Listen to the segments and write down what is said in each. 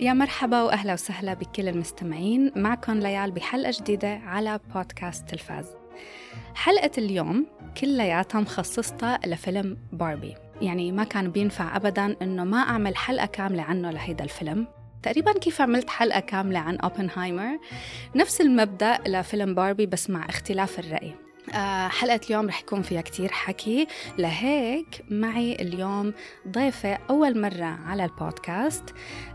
يا مرحبا وأهلا وسهلا بكل المستمعين. معكم ليال بحلقة جديدة على بودكاست تلفاز. حلقة اليوم كلياتها مخصصتها لفيلم باربي. يعني ما كان بينفع ابدا إنه ما أعمل حلقة كاملة عنه لهيدا الفيلم. تقريبا كيف عملت حلقة كاملة عن أوبنهايمر؟ نفس المبدأ لفيلم باربي بس مع اختلاف الرأي. حلقة اليوم رح يكون فيها كتير حكي. لهيك معي اليوم ضيفة أول مرة على البودكاست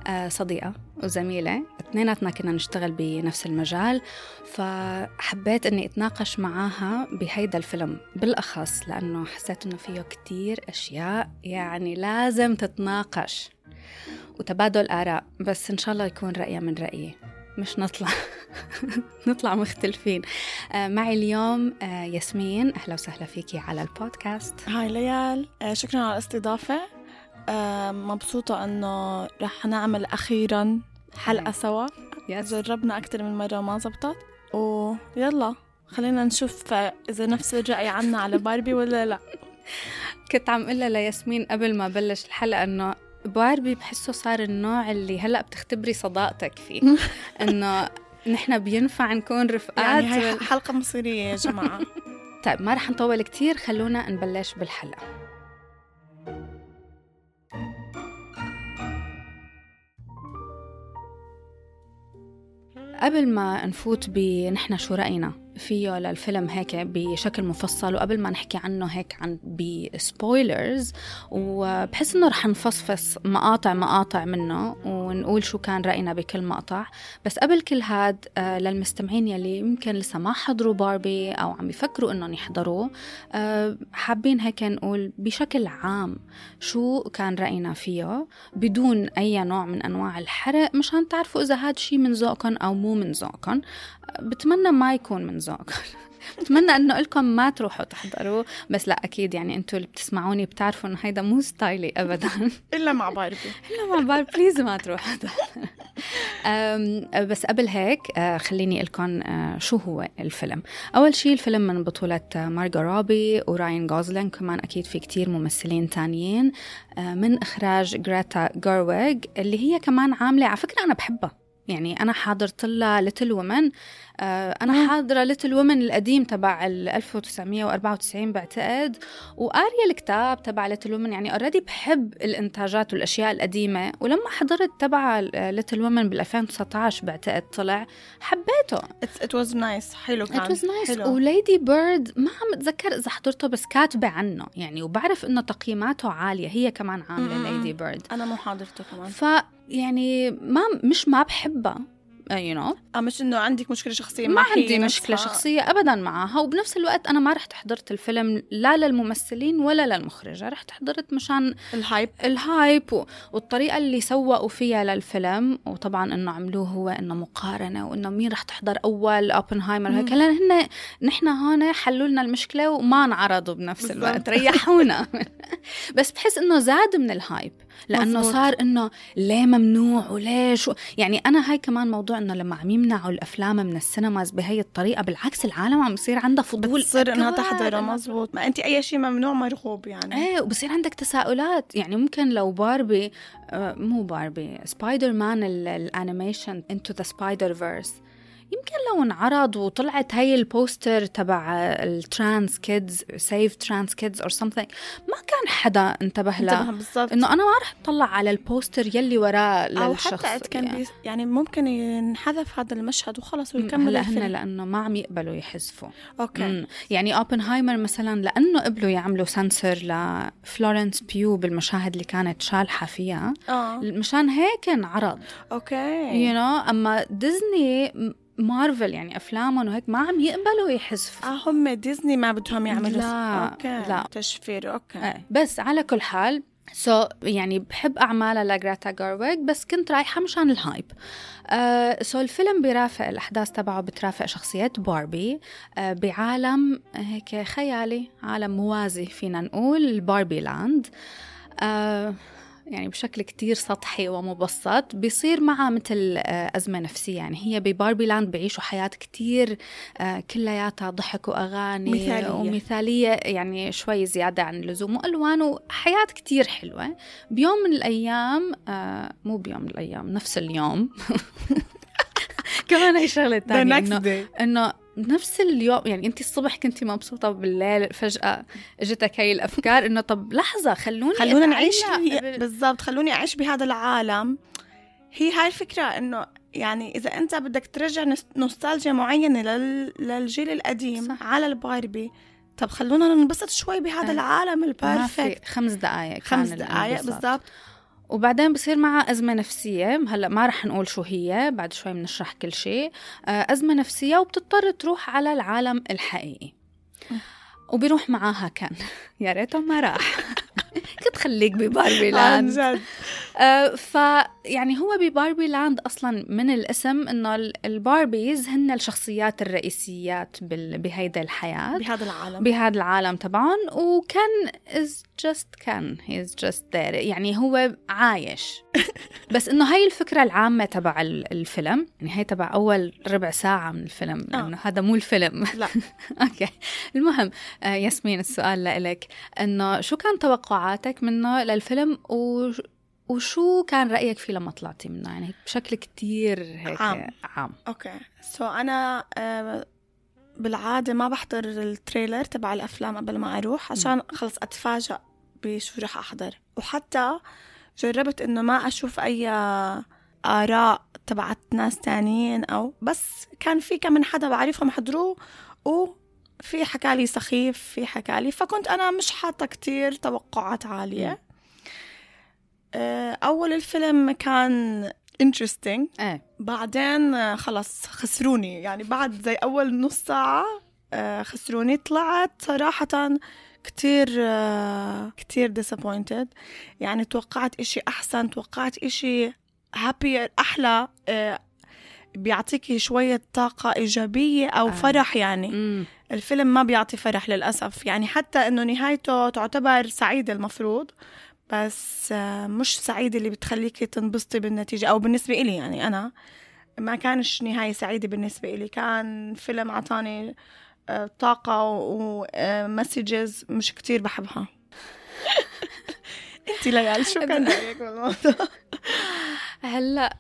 آه، صديقة وزميلة. اثنيناتنا كنا نشتغل بنفس المجال فحبيت إني أتناقش معاها بهيدا الفيلم بالأخص لأنه حسيت إنه فيه كتير أشياء يعني لازم تتناقش وتبادل آراء بس إن شاء الله يكون رأيها من رأيي. مش نطلع. نطلع مختلفين. آه معي اليوم آه ياسمين. أهلا وسهلا فيكي على البودكاست. هاي ليال. آه شكرا على الاستضافة. مبسوطة أنه رح نعمل أخيرا حلقة سوا. جربنا أكثر من مرة وما زبطت. ويلا خلينا نشوف إذا نفس الرأي عنا على باربي ولا لا. كنت عم قلها لياسمين قبل ما بلش الحلقة إنه باربي بحسه صار النوع اللي هلأ بتختبري صداقتك فيه. إنه نحن بينفع نكون رفقات يعني هي حلقة مصيرية يا جماعة. طيب ما رح نطول كتير خلونا نبلش بالحلقة. قبل ما نفوت بنحن شو رأينا؟ فيه للفيلم هيك بشكل مفصل؟ وقبل ما نحكي عنه هيك عن بسبويلرز وبحس إنه رح نفصفص مقاطع مقاطع منه ونقول شو كان رأينا بكل مقطع. بس قبل كل هاد آه، للمستمعين يلي يمكن لسه ما حضروا باربي أو عم يفكروا إنهم يحضروه آه، حابين هيك نقول بشكل عام شو كان رأينا فيه بدون أي نوع من أنواع الحرق مشان تعرفوا إذا هاد شي من ذوقكم أو مو من ذوقكم بتمنى ما يكون من ذوقكم بتمنى إنه لكم ما تروحوا تحضروا. بس لا أكيد يعني أنتم اللي بتسمعوني بتعرفوا إنه هيدا مو ستايلي ابدا. إلا مع باربي إلا مع باربي please ما تروحوا. بس قبل هيك آه، خليني لكم آه، شو هو الفيلم. أول شيء الفيلم من بطولة مارغو روبي وراين غوسلينغ كمان أكيد في كتير ممثلين تانيين. آه، من إخراج جريتا جيرويج اللي هي كمان عاملة على فكرة أنا بحبها. يعني أنا حاضرت لها Little Women أنا حاضرة Little Women القديم تبع ال 1994 بعتقد وقارية الكتاب تبع Little Women يعني already بحب الإنتاجات والأشياء القديمة ولما حضرت تبع Little Women بال 2019 بعتقد طلع حبيته. it was nice حلو كان. ات واز نايس وليدي بيرد ما عم أتذكر إذا حضرته بس كاتبة عنه يعني وبعرف إنه تقييماته عالية هي كمان عاملة Lady Bird. أنا مو حاضرته كمان. ف يعني ما مش ما بحبها. يو نو آه مش إنه عندك مشكلة شخصية ما عندي مشكلة شخصية ابدا معها وبنفس الوقت أنا ما رحت حضرت الفيلم لا للممثلين ولا للمخرجة رحت حضرت مشان ال hype ال hype و... والطريقة اللي سوقوا فيها للفيلم وطبعا إنه عملوه هو إنه مقارنة وإنه مين رح تحضر أول اوبنهايمر هيك هلا هن نحن هون حلوا لنا المشكلة وما انعرضوا بنفس. الوقت ريحونا. بس بحس إنه زاد من ال hype لأنه مزبوط. صار إنه ليه ممنوع وليش و... يعني أنا هاي كمان موضوع إنه لما عم يمنعوا الأفلام من ال cinemas بهي الطريقة بالعكس العالم عم يصير عندها فضول بتصير انها تحضره مزبوط ما انت أي شيء ممنوع مرغوب يعني. إيه وبصير عندك تساؤلات. يعني ممكن لو باربي آه مو باربي سبايدر مان ال animation Into the Spider-Verse يمكن لو انعرض وطلعت هاي ال poster تبع ال trans kids safe trans kids or something ما كان حدا انتبه له بالضبط. إنه أنا ما رح أطلع على ال poster يلي وراه للشخص أو حتى كان يعني. يعني ممكن ينحذف هذا المشهد وخلص ويكمل هلا هن لأنه ما عم يقبلوا يحذفوا. Okay. مم. يعني اوبنهايمر مثلا لأنه قبلوا يعملوا سنسر لفلورنس بيو بالمشاهد اللي كانت شالحة فيها آه. مشان هيك انعرض. Okay. you know, أما ديزني مارفل يعني أفلامهم وهيك ما عم يقبلوا يحذفوا آه هم ديزني ما بدهم يعملوا لا okay. لا. تشفير okay. آه. بس على كل حال so, يعني بحب أعمالها لجريتا جيرويج بس كنت رايحة مشان ال hype so الفيلم بيرافق الأحداث تبعه بترافق شخصيات باربي. آه بعالم هيك خيالي عالم موازي فينا نقول ال Barbie Land. آه يعني بشكل كتير سطحي ومبسط بيصير معها مثل آه، أزمة نفسية. يعني هي ب Barbie Land بيعيشوا حياة كتير آه، كلياتها ضحك وأغاني مثالية. ومثالية يعني شوي زيادة عن اللزوم وألوان وحياة كتير حلوة. بيوم من الأيام آه، مو بيوم من الأيام نفس اليوم. كمان هي شغلة the تانية next إنه day. إنه نفس اليوم يعني انت الصبح كنتي مبسوطة بالليل فجأة اجتك هاي الأفكار إنه طب لحظة خلوني خلونا نعيش هي- بالضبط خلوني أعيش بهذا العالم هي هاي الفكرة إنه يعني إذا أنت بدك ترجع نوستالجيا معينة لل... للجيل القديم صح. على الباربي طب خلونا ننبسط شوي بهذا. العالم ال perfect خمس دقائق خمس دقائق بالضبط وبعدين بصير معها أزمة نفسية. هلأ ما رح نقول شو هي بعد شوي بنشرح كل شيء. آه، أزمة نفسية وبتضطر تروح على العالم الحقيقي. وبيروح معاها كين. يا ريته ما راح. كنت خليك بباربي عن Land. جد. آه، ف يعني هو ب Barbie Land أصلا من الاسم إنه ال- ال Barbies هن الشخصيات الرئيسيات بال- بهيدا الحياة. بهذا العالم. بهذا العالم طبعا وكين is just كين he is just there. يعني هو عايش. بس إنه هاي الفكرة العامة تبع ال- الفيلم. يعني هي تبع أول ربع ساعة من الفيلم. لأنه هذا مو الفيلم. لا. Okay. المهم آه، ياسمين السؤال لإلك. إنه شو كان توقعاتك منه للفيلم؟ و وشو كان رأيك فيه لما طلعتي منه؟ يعني بشكل كتير هيك عام. عام. Okay. So أنا آه، بالعادة ما بحضر التريلر تبع الأفلام قبل ما أروح عشان خلص اتفاجئ بشو رح أحضر. وحتى جربت إنه ما أشوف أي آراء تبعت ناس تانيين أو بس كان في كم من حدا بعرفهم حضروه وفي حكالي سخيف في حكالي فكنت أنا مش حاطة كتير توقعات عالية. آه، أول الفيلم كان interesting. إيه. بعدين آه، خلص خسروني. يعني بعد زي أول نص ساعة آه، خسروني. طلعت صراحة كتير آه، كتير disappointed. يعني توقعت إشي أحسن توقعت إشي happier أحلى آه، بيعطيكي شوية طاقة إيجابية أو آه. فرح يعني. امم الفيلم ما بيعطي فرح للأسف. يعني حتى إنه نهايته تعتبر سعيدة المفروض. بس آه، مش سعيدة اللي بتخليكي تنبسطي بالنتيجة أو بالنسبة إلي يعني أنا ما كانش نهاية سعيدة بالنسبة إلي كان فيلم عطاني آه، طاقة و messages مش كتير بحبها انت ليال شو كان رأيك بالموضوع؟ هلأ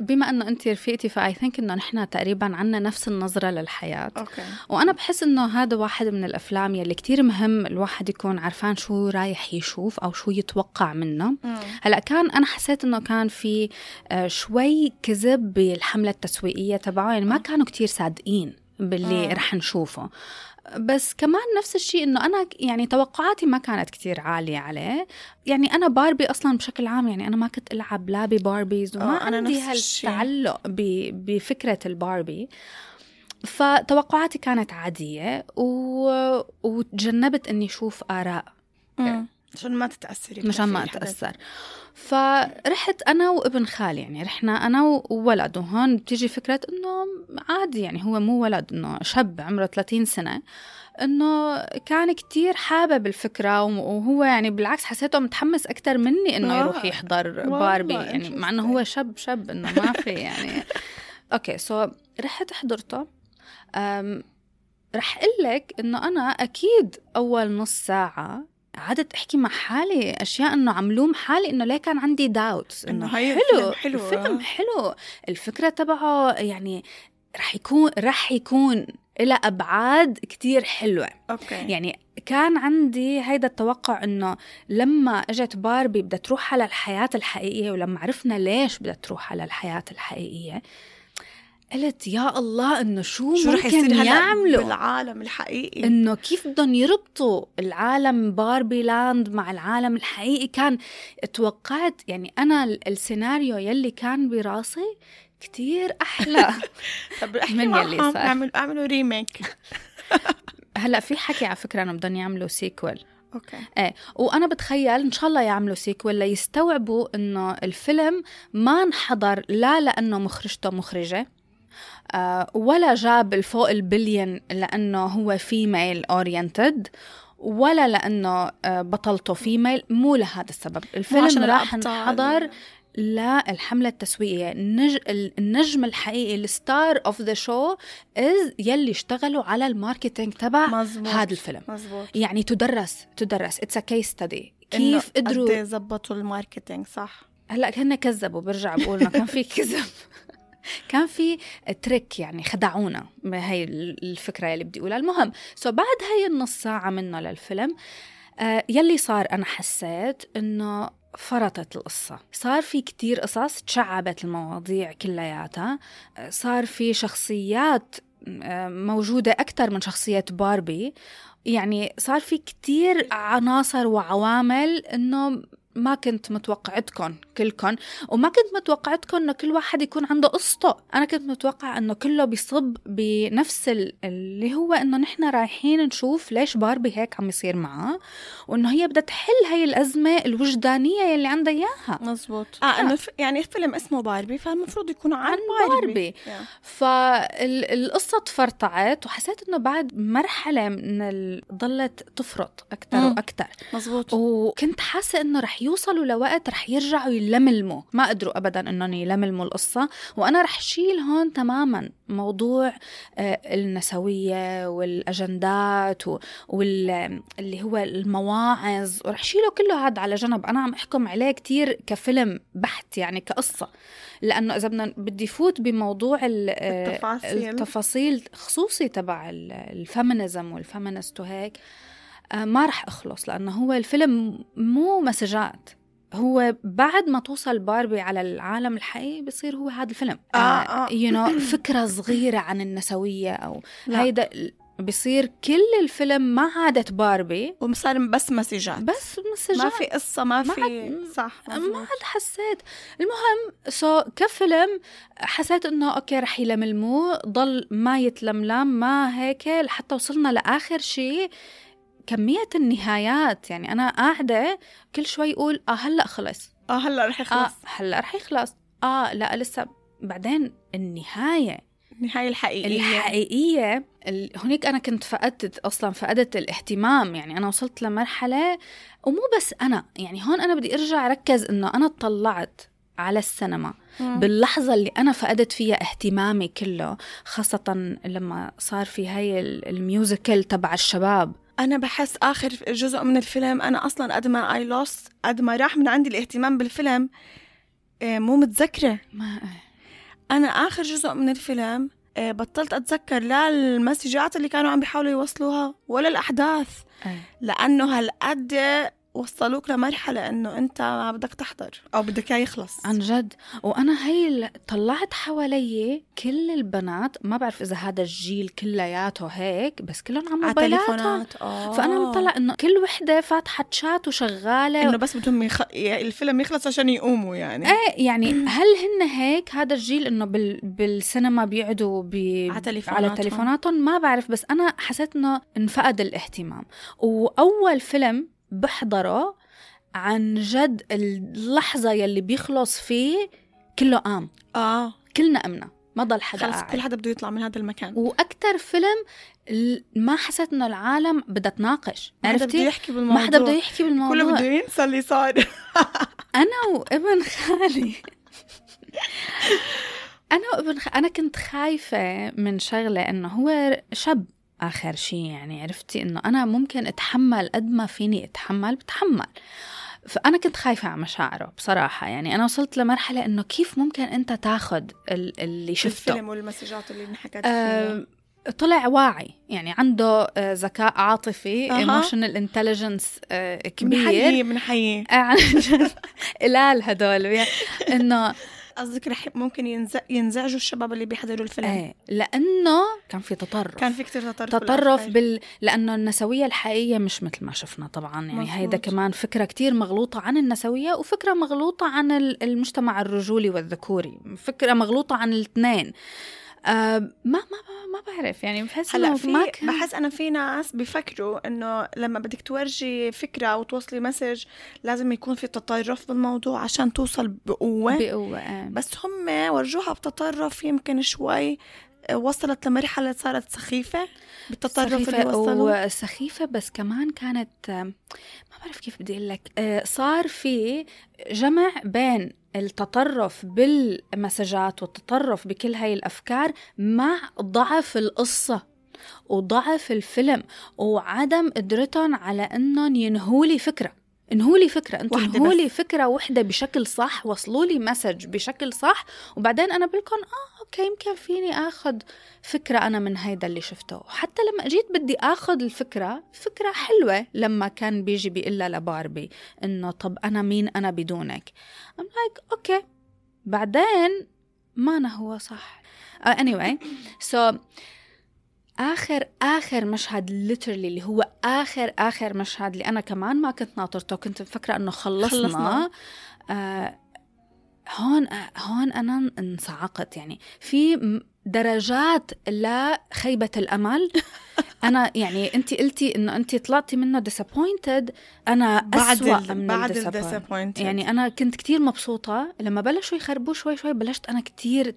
بما إنه أنت رفيقتي ف I think إنه نحن تقريبا عنا نفس النظرة للحياة. Okay. وأنا بحس إنه هذا واحد من الأفلام يلي كتير مهم الواحد يكون عارفان شو رايح يشوف أو شو يتوقع منه. هلأ كان أنا حسيت إنه كان في آه، شوي كذب بالحملة التسويقية تبعه يعني ما كانوا كتير صادقين باللي آه. رح نشوفه. بس كمان نفس الشيء إنه أنا يعني توقعاتي ما كانت كتير عالية عليه يعني أنا باربي أصلا بشكل عام يعني أنا ما كنت ألعب لا بباربيز وما آه، أنا عندي. هالتعلق بفكرة الباربي فتوقعاتي كانت عادية و... وتجنبت إني أشوف آراء مم. عشان ما تتأثري مشان ما. أتأثر فرحت أنا وابن خالي يعني رحنا أنا وولد وهون بتيجي فكرة إنه عادي يعني هو مو ولد إنه شاب عمره 30 سنة إنه كان كتير حابب الفكرة وهو يعني بالعكس حسيته متحمس أكتر مني آه. يروح يحضر باربي يعني مع interesting. هو شاب شاب إنه ما في يعني okay so رحت حضرته رح أقول لك إنه أنا أكيد أول نص ساعة قعدت أحكي مع حالي أشياء إنه عم لوم حالي إنه ليه كان عندي doubts إنه إنه هاي حلو حلو، الفيلم آه. حلو. الفكرة تبعه يعني رح يكون رح يكون إلى أبعاد كتير حلوة. okay. يعني كان عندي هيدا التوقع إنه لما إجت باربي بدها تروح على الحياة الحقيقية ولما عرفنا ليش بدها تروح على الحياة الحقيقية قلت يا الله إنه شو, شو رح يصير ممكن هلأ يعملوا؟ بالعالم الحقيقي؟ إنه كيف بدهم يربطوا العالم Barbie Land مع العالم الحقيقي؟ كان توقعت يعني أنا ال- السيناريو يلي كان براسي كتير أحلى. طب احكي من يلي صار. اعملوا اعملوا remake هلأ في حكي على فكرة إنه بدهم يعملوا sequel okay. إيه وأنا بتخيل إن شاء الله يعملوا sequel ليستوعبوا إنه الفيلم ما انحضر لا لأنه مخرجته مخرجة. ولا جاب الفوق البليون لأنه هو female oriented ولا لأنه آه، بطلته female مو لهذا السبب. الفيلم راح. انحضر للحملة التسويقية. النج... النجم الحقيقي ال star of the show is يلي اشتغلوا على ال marketing تبع هذا الفيلم. مزبوط يعني تدرس تدرس. it's a case study كيف قدروا؟ قد زبطوا ال marketing صح. هلأ هن كذبوا برجع بقول انه كان في كذب. كان في trick يعني خدعونا هي الفكرة اللي بدي أقولها. المهم so بعد هي النص ساعة منه للفيلم آه يلي صار أنا حسيت إنه فرطت القصة. صار في كتير قصص تشعبت المواضيع كلياتها. آه، صار في شخصيات آه، موجودة أكثر من شخصية باربي. يعني صار في كتير عناصر وعوامل إنه ما كنت متوقعتكم كلكم وما كنت متوقعتكم إنه كل واحد يكون عنده قصته. أنا كنت متوقع إنه كله بيصب بنفس ال- اللي هو إنه نحن رايحين نشوف ليش باربي هيك عم يصير معها وإنه هي بدها تحل هي الأزمة الوجدانية يلي عندها إياها. مزبوط. آه إنه ف... يعني فيلم اسمه باربي فالمفروض يكون عن, عن باربي, باربي. Yeah. فالقصة تفرطعت وحسيت إنه بعد مرحلة من ال... ضلت تفرط أكثر. وأكثر مزبوط. وكنت حاسة إنه رح يوصلوا لوقت رح يرجعوا يلملموا. ما قدروا ابدا إنهم يلملموا القصة. وأنا رح شيل هون تماما موضوع آه، النسوية والأجندات و- وال اللي هو المواعظ. ورح شيله كله هذا على جنب. أنا عم أحكم عليه كتير كفيلم بحت يعني كقصة. لأنه إذا بدنا بدي فوت بموضوع آه، التفاصيل. التفاصيل خصوصي تبع ال- ال feminism وال feminist وهيك. ما رح أخلص لأنه هو الفيلم مو messages. هو بعد ما توصل باربي على العالم الحقيقي بصير هو هذا الفيلم. آه، آه. you know فكرة صغيرة عن النسوية أو لا. هيدا بصير كل الفيلم ما عادت باربي. وصار بس messages. بس messages. ما في قصة ما ما في عاد- صح ما. عاد حسيت. المهم so كفيلم حسيت إنه okay رح يلملموه ضل ما يتلملم ما هيك لحتى وصلنا لآخر شيء كمية النهايات يعني أنا قاعدة كل شوي أقول آه هلأ خلص. آه هلأ رح آه يخلص هلأ رح يخلص. آه لا لسه بعدين النهاية. النهاية الحقيقية. الحقيقية ال- هناك أنا كنت فقدت أصلا فقدت الاهتمام. يعني أنا وصلت لمرحلة ومو بس أنا يعني هون أنا بدي أرجع أركز إنه أنا اطلعت على السينما. مم. باللحظة اللي أنا فقدت فيها اهتمامي كله خاصة لما صار في هاي ال- ال musical تبع الشباب. أنا بحس آخر جزء من الفيلم أنا أصلا قد ما I lost قد ما راح من عندي الاهتمام بالفيلم آه، مو متذكرة ما أنا آخر جزء من الفيلم آه، بطلت أتذكر لا ال messages اللي كانوا عم بيحاولوا يوصلوها ولا الأحداث أي. لأنه هالقد وصلوك لمرحلة إنه أنت ما بدك تحضر أو بدك إياه يخلص. عن جد. وأنا هي طلعت حوالي كل البنات ما بعرف إذا هذا الجيل كلياته هيك بس كلهم على موبايلاتهم تليفونات آه. فأنا مطلع إنه كل وحدة فاتحة شات وشغالة. إنه بس بدهم يخ... الفيلم يخلص عشان يقوموا يعني. إيه يعني هل هن هيك؟ هذا الجيل إنه بال بالسينما بيقعدوا بي على تليفوناتهم. على تليفوناتهم. ما بعرف بس أنا حسيت إنه انفقد الاهتمام. وأول فيلم بحضره عن جد اللحظة يلي بيخلص فيه كله قام آه. كلنا قمنا ما ضل حدا خلص قاعد. كل حدا بده يطلع من هذا المكان. وأكثر فيلم ما حسيت إنه العالم بدها تناقش. ما حدا بده عرفتي يحكي بالموضوع ما حدا بده يحكي بالموضوع. كله بده ينسى اللي صار. أنا وابن خالي. أنا وابن خ... أنا كنت خايفة من شغلة إنه هو شاب. آخر شيء يعني عرفتي؟ إنه أنا ممكن أتحمل قد ما فيني أتحمل بتحمل. فأنا كنت خايفة على مشاعره بصراحة يعني. أنا وصلت لمرحلة إنه كيف ممكن أنت تاخذ ال- اللي شفته. الفيلم وال messages اللي انحكت فيها آه طلع واعي يعني عنده آه ذكاء عاطفي. emotional intelligence كبير. بنحييه بنحييه آه، عن جد. قلال هدول يعني إنه قصدك رح ممكن ينزع... ينزعجوا الشباب اللي بيحضروا الفيلم؟ إيه لأنه كان في تطرف. كان في كتير تطرف تطرف بالآخر. بال... لأنه النسوية الحقيقية مش مثل ما شفنا طبعا. يعني. هيدا كمان فكرة كتير مغلوطة عن النسوية وفكرة مغلوطة عن ال- المجتمع الرجولي والذكوري. فكرة مغلوطة عن الاثنين. آه ما ما ما, ما بعرف يعني بحس هلأ في ما كان بحس أنا في ناس بيفكروا إنه لما بدك تورجي فكرة أو توصلي مسج لازم يكون في تطرف بالموضوع عشان توصل بقوة بقوة آه. بس هم ورجوها بتطرف يمكن شوي آه، وصلت لمرحلة صارت سخيفة بالتطرف اللي سخيفة وصلوا وسخيفة بس كمان كانت ما بعرف كيف بدي أقول لك آه، صار في جمع بين التطرف بالمسجات والتطرف بكل هاي الأفكار مع ضعف القصة وضعف الفيلم وعدم قدرتهم على إنهم ينهوا لي فكرة انهوا لي فكرة أنتم انهوا. لي فكرة وحده بشكل صح وصلوا لي مسج بشكل صح وبعدين أنا بقول لكم آه okay يمكن فيني آخذ فكرة أنا من هيدا اللي شفته. وحتى لما جيت بدي آخذ الفكرة فكرة حلوة لما كان بيجي بيقول لها لباربي إنه طب أنا مين أنا بدونك؟ I'm like okay. بعدين ما أنا هو صح. uh, anyway. So آخر آخر مشهد literally اللي هو آخر آخر مشهد اللي أنا كمان ما كنت ناطرته كنت مفكرة إنه خلصنا, خلصنا. آه هون هون أنا انصعقت. يعني في درجات لخيبة الأمل. أنا يعني أنت قلتي إنه أنت طلعتي منه disappointed. أنا بعد أسوأ من بعد ال الديسابوينت يعني أنا كنت كتير مبسوطة. لما بلشوا يخربوا شوي شوي بلشت أنا كتير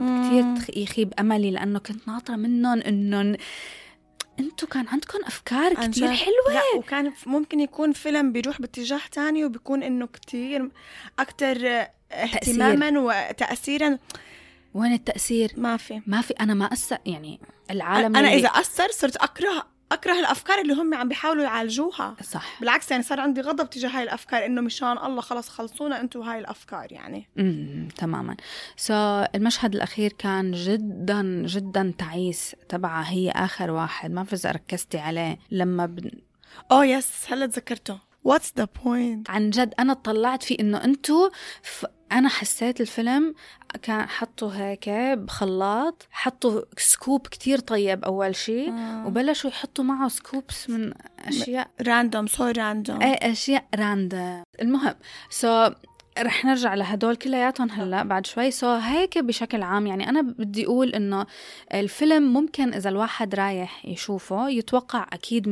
مم. كتير يخيب أملي لأنه كنت ناطرة منهم إنهم أنتوا كان عندكم أفكار كتير. حلوة. لا وكان ممكن يكون فيلم بيروح باتجاه تاني وبيكون إنه كتير أكتر اهتماما وتأثيرا. وين التأثير؟ ما في. ما في. أنا ما أثر يعني العالم أنا إذا أثر صرت أكره أكره الأفكار اللي هم عم بيحاولوا يعالجوها. صح. بالعكس يعني صار عندي غضب تجاه هاي الأفكار إنه مشان الله خلص خلصونا أنتوا هاي الأفكار يعني. امم تماما. سو so, المشهد الأخير كان جدا جدا تعيس تبعها هي آخر واحد. ما بعرف إذا ركزتي عليه. لما ب... oh yes هلا تذكرته. what's the point عن جد أنا طلعت في إنه أنتوا ف... أنا حسيت الفيلم كان حطوا هيك بخلاط حطوا scoop كتير طيب أول شيء وبلشوا يحطوا معه scoops من أشياء random so random إيه أشياء random المهم so so, رح نرجع لهدول كلياتهم هلأ بعد شوي. so so, هيك بشكل عام يعني أنا بدي أقول إنه الفيلم ممكن إذا الواحد رايح يشوفه يتوقع أكيد 100%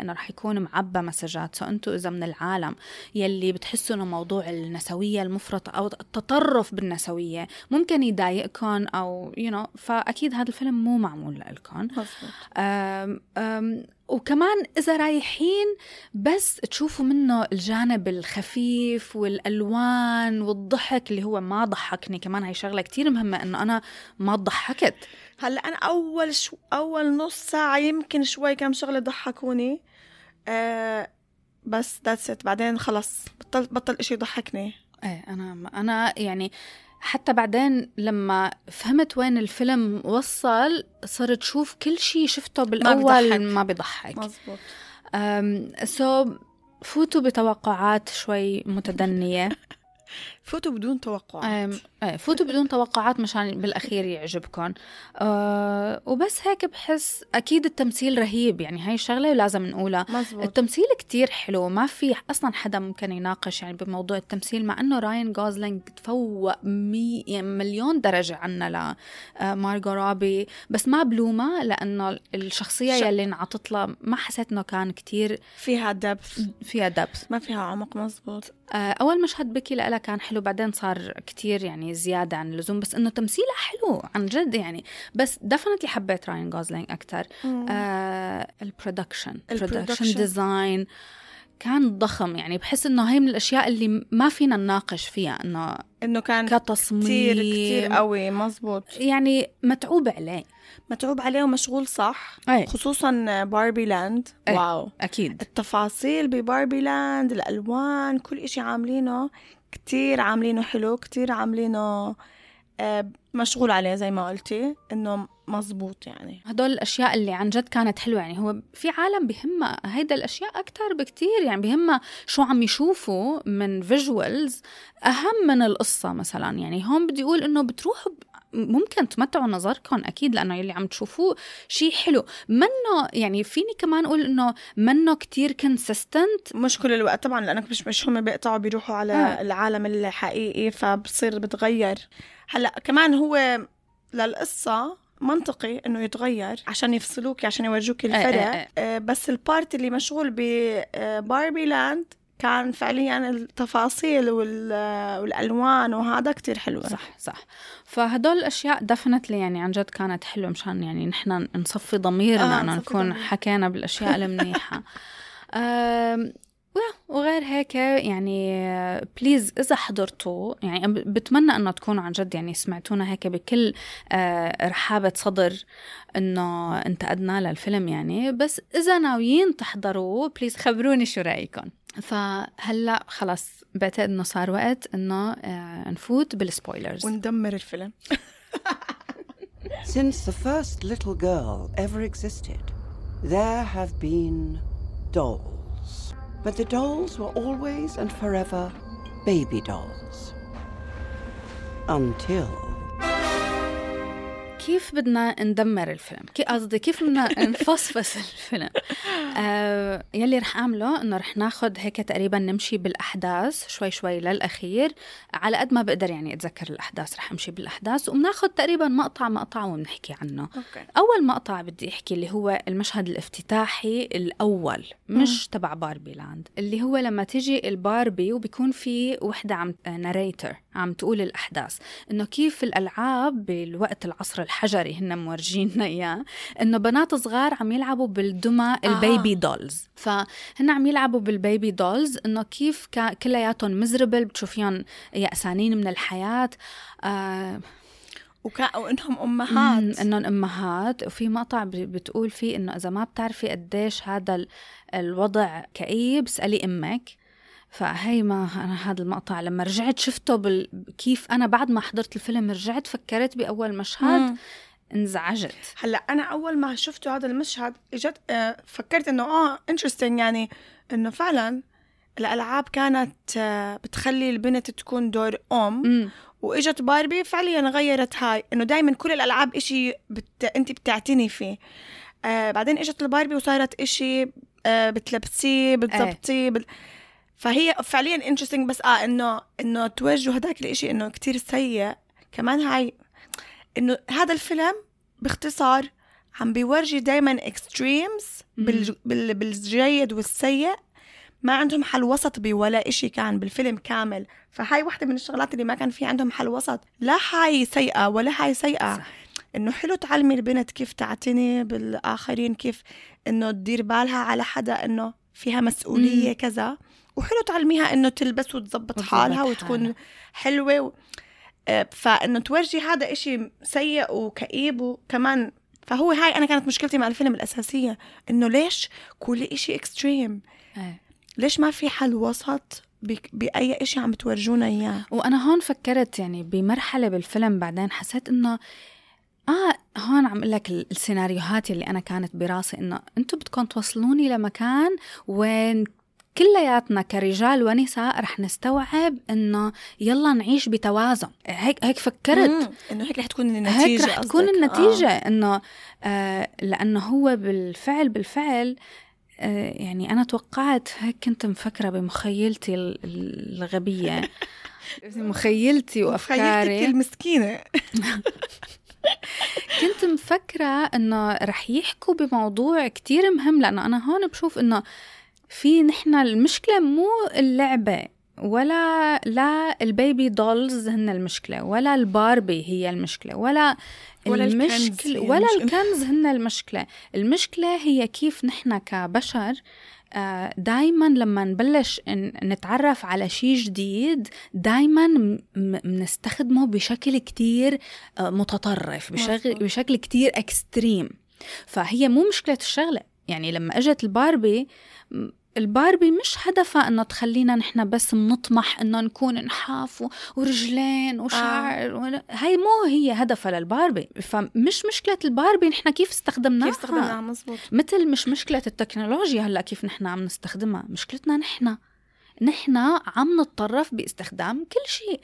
إنه رح يكون معبى messages. so so, أنتم إذا من العالم يلي بتحسوا إنه موضوع النسوية المفرطه أو التطرف بالنسوية ممكن يضايقكم أو you you know, فأكيد هذا الفيلم مو معمول لكم وكمان إذا رايحين بس تشوفوا منه الجانب الخفيف والألوان والضحك اللي هو ما ضحكني. كمان هاي شغلة كتير مهمة إنه أنا ما ضحكت. هلأ أنا أول شو أول نص ساعة يمكن شوي كم شغلة ضحكوني. آه بس that's it بعدين خلص بطل بطل إشي يضحكني. إيه أنا أنا يعني حتى بعدين لما فهمت وين الفيلم وصل صرت شوف كل شيء شفته بالأول بيضحك. ما بيضحك. مزبوط so فوتوا بتوقعات شوي متدنية. فوتوا بدون توقعات. إيه فوتوا بدون توقعات مشان بالأخير يعجبكم أه وبس هيك بحس أكيد التمثيل رهيب يعني هاي الشغلة لازم نقولها. مزبوط. التمثيل كتير حلو ما في أصلا حدا ممكن يناقش يعني بموضوع التمثيل مع إنه راين جوسلينج تفوق مي يعني مليون درجة عنا لمارغو روبي. بس ما بلومها لأنه الشخصية ش- يلي انعطت لها ما حسيت إنه كان كتير فيها depth فيها depth ما فيها عمق مزبوط. آه، أول مشهد بكي لها كان حلو بعدين صار كتير يعني زيادة عن اللزوم بس إنه تمثيلها حلو عن جد يعني. بس definitely حبيت راين جوزلينج أكثر آه ال production ال production. design كان ضخم يعني. بحس إنه هي من الأشياء اللي ما فينا نناقش فيها إنه إنه كان كتصميم كتير كتير قوي. مزبوط. يعني متعوب عليه. متعوب عليه ومشغول صح؟ اي خصوصا باربي لاند إيه. wow. أكيد. التفاصيل بباربي لاند الألوان كل إشي عاملينه كتير عاملينه حلو كتير عاملينه آه، مشغول عليه زي ما قلتي إنه مزبوط يعني. هدول الأشياء اللي عن جد كانت حلوة يعني. هو في عالم بهمها هيدا الأشياء أكثر بكتير يعني. بهمها شو عم يشوفوا من visuals أهم من القصة مثلا يعني. هون بدي أقول إنه بتروحوا ب- ممكن تمتعوا نظركم أكيد لأنه يلي عم تشوفوه شيء حلو منه يعني فيني كمان أقول إنه منه كتير consistent مش كل الوقت طبعا لأنك مش مش هم بيقطعوا بيروحوا على آه. العالم الحقيقي فبصير بتغير هلأ كمان هو للقصة منطقي إنه يتغير عشان يفصلوك عشان يورجوك إيه، الفرق إيه، إيه. آه، بس ال part اللي مشغول بباربي لاند كان فعليا التفاصيل وال- والألوان وهذا كتير حلوة صح صح. فهدول الأشياء definitely يعني عن جد كانت حلوة مشان يعني نحن نصفي ضميرنا آه، إنه نكون ضمير. حكينا بالأشياء المنيحة. وغير هيك يعني please إذا حضرتوا يعني بتمنى إنه تكونوا عن جد يعني سمعتونا هيك بكل آه، رحابة صدر إنه انتقدنا للفيلم يعني. بس إذا ناويين تحضروه please خبروني شو رايكم فهلا خلص بعتقد انه صار وقت انه آه، نفوت بال spoilers وندمر الفيلم Since the first little girl ever existed, there have been dolls. But the dolls were always and forever baby dolls. Until. كيف بدنا ندمر الفيلم؟ كي قصدي كيف بدنا نفصفص الفيلم؟ آه يلي رح أعمله إنه رح ناخد هيك تقريبا نمشي بالأحداث شوي شوي للأخير على قد ما بقدر يعني أتذكر الأحداث رح أمشي بالأحداث وبناخد تقريبا مقطع مقطع وبنحكي عنه. okay. أول مقطع بدي أحكي اللي هو المشهد الافتتاحي الأول مش تبع باربي لاند اللي هو لما تيجي الباربي وبيكون في وحدة عم narrator عم تقول الأحداث إنه كيف الألعاب بالوقت العصر الحجري هن مورجينا إياه إنه بنات صغار عم يلعبوا بالدمى البيبي دولز فهن عم يلعبوا بالبيبي دولز إنه كيف كلياتهم مزربل بتشوفيهم يأسانين من الحياة آه وكا... وإنهم أمهات. إنهم أمهات. وفي مقطع بتقول فيه إنه إذا ما بتعرفي قديش هذا ال- الوضع كئيب اسألي أمك. فهي ما أنا هذا المقطع لما رجعت شفته بال... كيف أنا بعد ما حضرت الفيلم رجعت فكرت بأول مشهد مم. انزعجت. هلأ أنا أول ما شفته هذا المشهد إجت آه، فكرت إنه آه interesting يعني إنه فعلا الألعاب كانت آه، بتخلي البنت تكون دور أم. وإجت باربي فعليا غيرت هاي إنه دائما كل الألعاب إشي بت... انت بتعتني فيه. آه بعدين إجت الباربي وصارت إشي آه بتلبسيه بتظبطيه بت... فهي فعليا interesting بس آه إنه إنه توجه هداك الاشي إنه كتير سيء. كمان هاي إنه هذا الفيلم باختصار عم بيورجي دائما extremes بال... بال... بالجيد والسيء. ما عندهم حل وسط بولا إشي كان بالفيلم كامل. فهاي واحدة من الشغلات اللي ما كان في عندهم حل وسط. لا هاي سيئة ولا هاي سيئة. صح. إنه حلو تعلمي البنت كيف تعتني بالآخرين كيف إنه تدير بالها على حدا إنه فيها مسؤولية مم. كذا. وحلو تعلميها إنه تلبس وتظبط حالها وتكون حالها. حلوة و... آه، فإنه تورجي هذا إشي سيء وكئيب وكمان فهو هاي أنا كانت مشكلتي مع الفيلم الأساسية إنه ليش كل إشي اكستريم إيه. ليش ما في حل وسط بأي إشي عم بتورجونا إياه وأنا هون فكرت يعني بمرحلة بالفيلم بعدين حسيت إنه آه هون عم أقول لك السيناريوهات اللي أنا كانت براسي إنه أنتم بدكم توصلوني لمكان وين كلياتنا كرجال ونساء رح نستوعب إنه يلا نعيش بتوازن هيك هيك فكرت. إنه هيك رح تكون النتيجة هيك رح تكون قصدك. النتيجة آه. إنه آه لأنه هو بالفعل بالفعل آه يعني أنا توقعت هيك كنت مفكرة بمخيلتي ال- ال- الغبية مخيلتي مخيلتك وأفكاري المسكينة كنت مفكرة إنه رح يحكوا بموضوع كتير مهم لأنه أنا هون بشوف إنه في نحن المشكلة مو اللعبة ولا لا البيبي دولز هن المشكلة ولا الباربي هي المشكلة ولا ولا الكنز المشكلة ولا. الكنز هن المشكلة المشكلة هي كيف نحن كبشر دايما لما نبلش نتعرف على شيء جديد دايما بنستخدمه بشكل كتير آه، متطرف بشكل. بشكل كتير extreme فهي مو مشكلة الشغلة يعني لما اجت الباربي الباربي مش هدفها إنه تخلينا نحن بس بنطمح إنه نكون نحاف ورجلين وشعر آه. هاي مو هي هدفها للباربي. فمش مشكلة الباربي نحن كيف استخدمناها؟ كيف استخدمناها مزبوط. مثل مش مشكلة التكنولوجيا هلأ كيف نحن عم نستخدمها؟ مشكلتنا نحن. نحن عم نتطرف باستخدام كل شيء.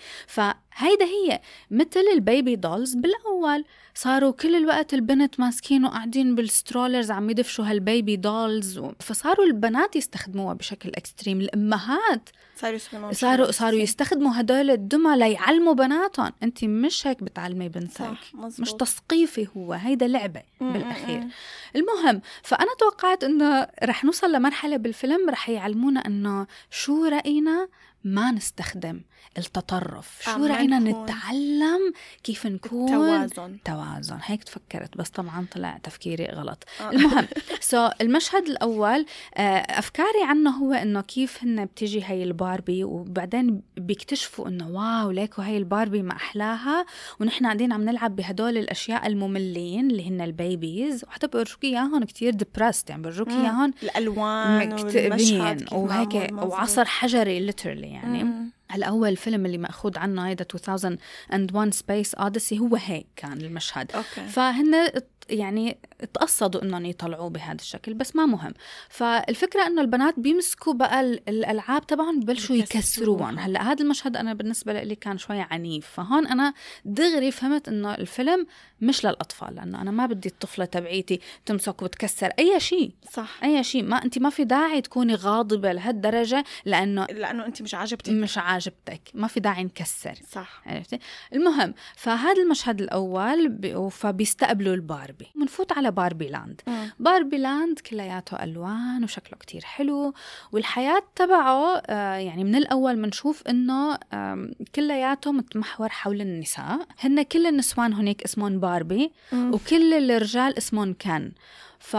هيدا هي مثل ال baby dolls بالأول. صاروا كل الوقت البنت ماسكين وقاعدين بال strollers عم يدفشوا هال baby dolls و... فصاروا البنات يستخدموها بشكل extreme الأمهات صاروا يستخدموا صاروا صاروا يستخدموا هدول الدمى ليعلموا بناتهم انت مش هيك بتعلمي بنتك. مش تثقيفي هو هيدا لعبة م- م- بالأخير م. المهم فأنا توقعت إنه رح نوصل لمرحلة بالفيلم رح يعلمونا إنه شو رأينا ما نستخدم التطرف. شو رأينا نكون نتعلم كيف نكون توازن توازن. هيك تفكرت بس طبعا طلع تفكيري غلط. آه. المهم so so, المشهد الأول آه، أفكاري عنه هو إنه كيف هن بتيجي هي الباربي وبعدين بيكتشفوا إنه wow ليكو هي الباربي ما أحلاها. ونحن قاعدين عم نلعب بهدول الأشياء المملين اللي هن ال babies. وحتى بيورجوك إياهم كتير depressed يعني بيورجوك مم. إياهم الألوان مكتئبين. وهيك. وعصر حجري literally يعني. مم. الأول فيلم اللي مأخوذ عنه هيدا 2001 Space Odyssey هو هيك كان المشهد. أوكي. فهن يعني تقصدوا إنهم يطلعوه بهذا الشكل بس ما مهم. فالفكرة إنه البنات بيمسكوا بقى ال- الألعاب تبعهم ببلشوا. يكسروهم. هلأ هذا المشهد أنا بالنسبة لي كان شوي عنيف. فهون أنا دغري فهمت إنه الفيلم مش للأطفال لأنه أنا ما بدي الطفلة تبعيتي تمسك وتكسر. أي شيء صح. أي شيء ما انت ما في داعي تكوني غاضبة لهالدرجة لأنه لأنه انت مش عاجبتك. مش عاجبتك. ما في داعي نكسر. صح. عرفتي؟ المهم فهذا المشهد الأول فبيستقبلوا الباربي بنفوت على Barbie Land مم. Barbie Land كلياته ألوان وشكله كتير حلو والحياة تبعه آه، يعني من الأول بنشوف إنه آم، كلياته متمحور حول النساء هن كل النسوان هناك اسمهم باربي مم. وكل الرجال اسمهم Ken ف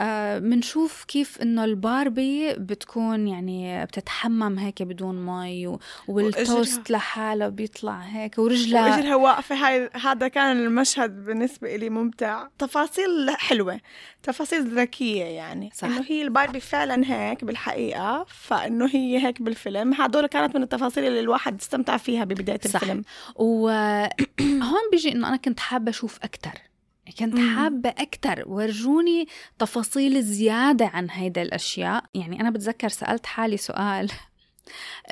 آه، بنشوف كيف إنه الباربي بتكون يعني بتتحمم هيك بدون مي والتوست لحاله بيطلع هيك ورجلها وإجرها واقفة. هاي هذا كان المشهد بالنسبة لي ممتع. تفاصيل حلوة تفاصيل ذكية يعني. صح. إنه هي الباربي فعلا هيك بالحقيقة فإنه هي هيك بالفيلم. هدول كانت من التفاصيل اللي الواحد استمتع فيها ببداية صح. الفيلم. وهون بيجي إنه أنا كنت حابة أشوف أكثر كنت مم. حابة أكتر ورجوني تفاصيل زيادة عن هيدا الأشياء. يعني أنا بتذكر سألت حالي سؤال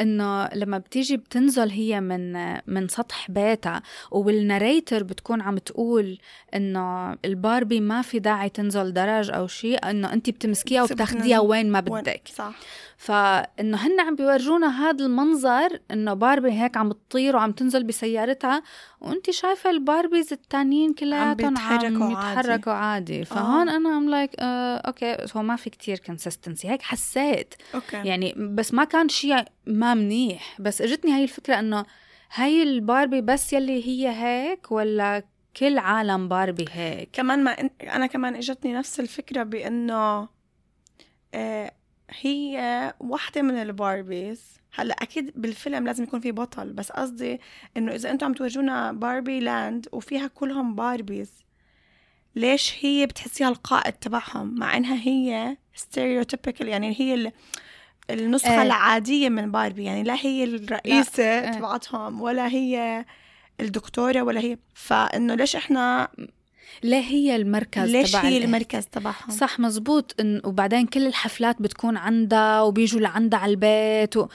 إنه لما بتيجي بتنزل هي من من سطح بيتها والناريتر بتكون عم تقول إنه الباربي ما في داعي تنزل درج أو شيء إنه انت بتمسكيها وبتاخديها وين ما بدك. صح. فإنه هن عم بيورجونا هذا المنظر إنه باربي هيك عم تطير وعم تنزل بسيارتها وانت شايفة ال Barbies التانيين كلياتهم بيتحركوا عم عادي. يتحركوا عادي. فهون أنا I'm like آه okay هو ما في كتير consistency هيك حسيت. okay. يعني بس ما كان شيء ما منيح. بس إجتني هاي الفكرة إنه هاي الباربي بس يلي هي هيك ولا كل عالم باربي هيك؟ كمان ما أنا كمان إجتني نفس الفكرة بإنه آه، هي واحدة من ال Barbies هلأ أكيد بالفيلم لازم يكون في بطل بس قصدي إنه إذا أنتم عم تورجونا Barbie Land وفيها كلهم Barbies ليش هي بتحسيها القائد تبعهم مع إنها هي stereotypical يعني هي ال- النسخة إيه. العادية من باربي يعني لا هي الرئيسة إيه. تبعتهم ولا هي الدكتورة ولا هي فإنه ليش إحنا ليه هي المركز ليش تبع هي ال- المركز تبعهم؟ صح مزبوط. إن وبعدين كل الحفلات بتكون عندها وبيجوا لعندها على البيت و...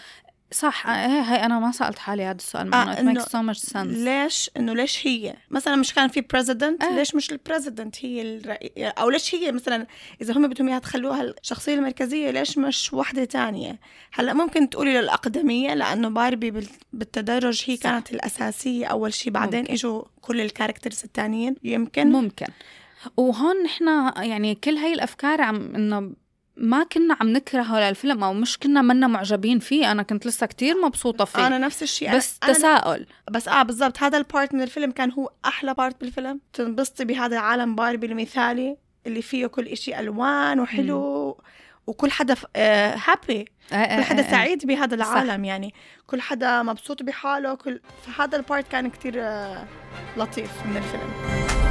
صح هي, هي أنا ما سألت حالي هذا السؤال مع آه، إنه so much sense. ليش إنه ليش هي؟ مثلا مش كان في president آه. ليش مش ال president هي الرئي... أو ليش هي مثلا إذا هم بدهم إياها تخلوها الشخصية المركزية ليش مش وحدة تانية؟ هلأ ممكن تقولي للأقدمية لأنه باربي بال- بالتدرج هي صح. كانت الأساسية أول شيء بعدين ممكن. إجوا كل ال characters التانيين. يمكن. ممكن. وهون نحن يعني كل هاي الأفكار عم إنه ما كنا عم نكرهه للفيلم أو مش كنا منا معجبين فيه. أنا كنت لسه كتير مبسوطة فيه. أنا نفس الشيء. بس أنا... تساؤل. بس آه بالضبط. هذا ال part من الفيلم كان هو أحلى part بالفيلم. تنبسطي بهذا عالم باربي المثالي اللي فيه كل إشي ألوان وحلو وكل حدا happy كل حدا سعيد بهذا العالم يعني. كل حدا مبسوط بحاله. كل فهذا ال part كان كتير آه، لطيف من الفيلم.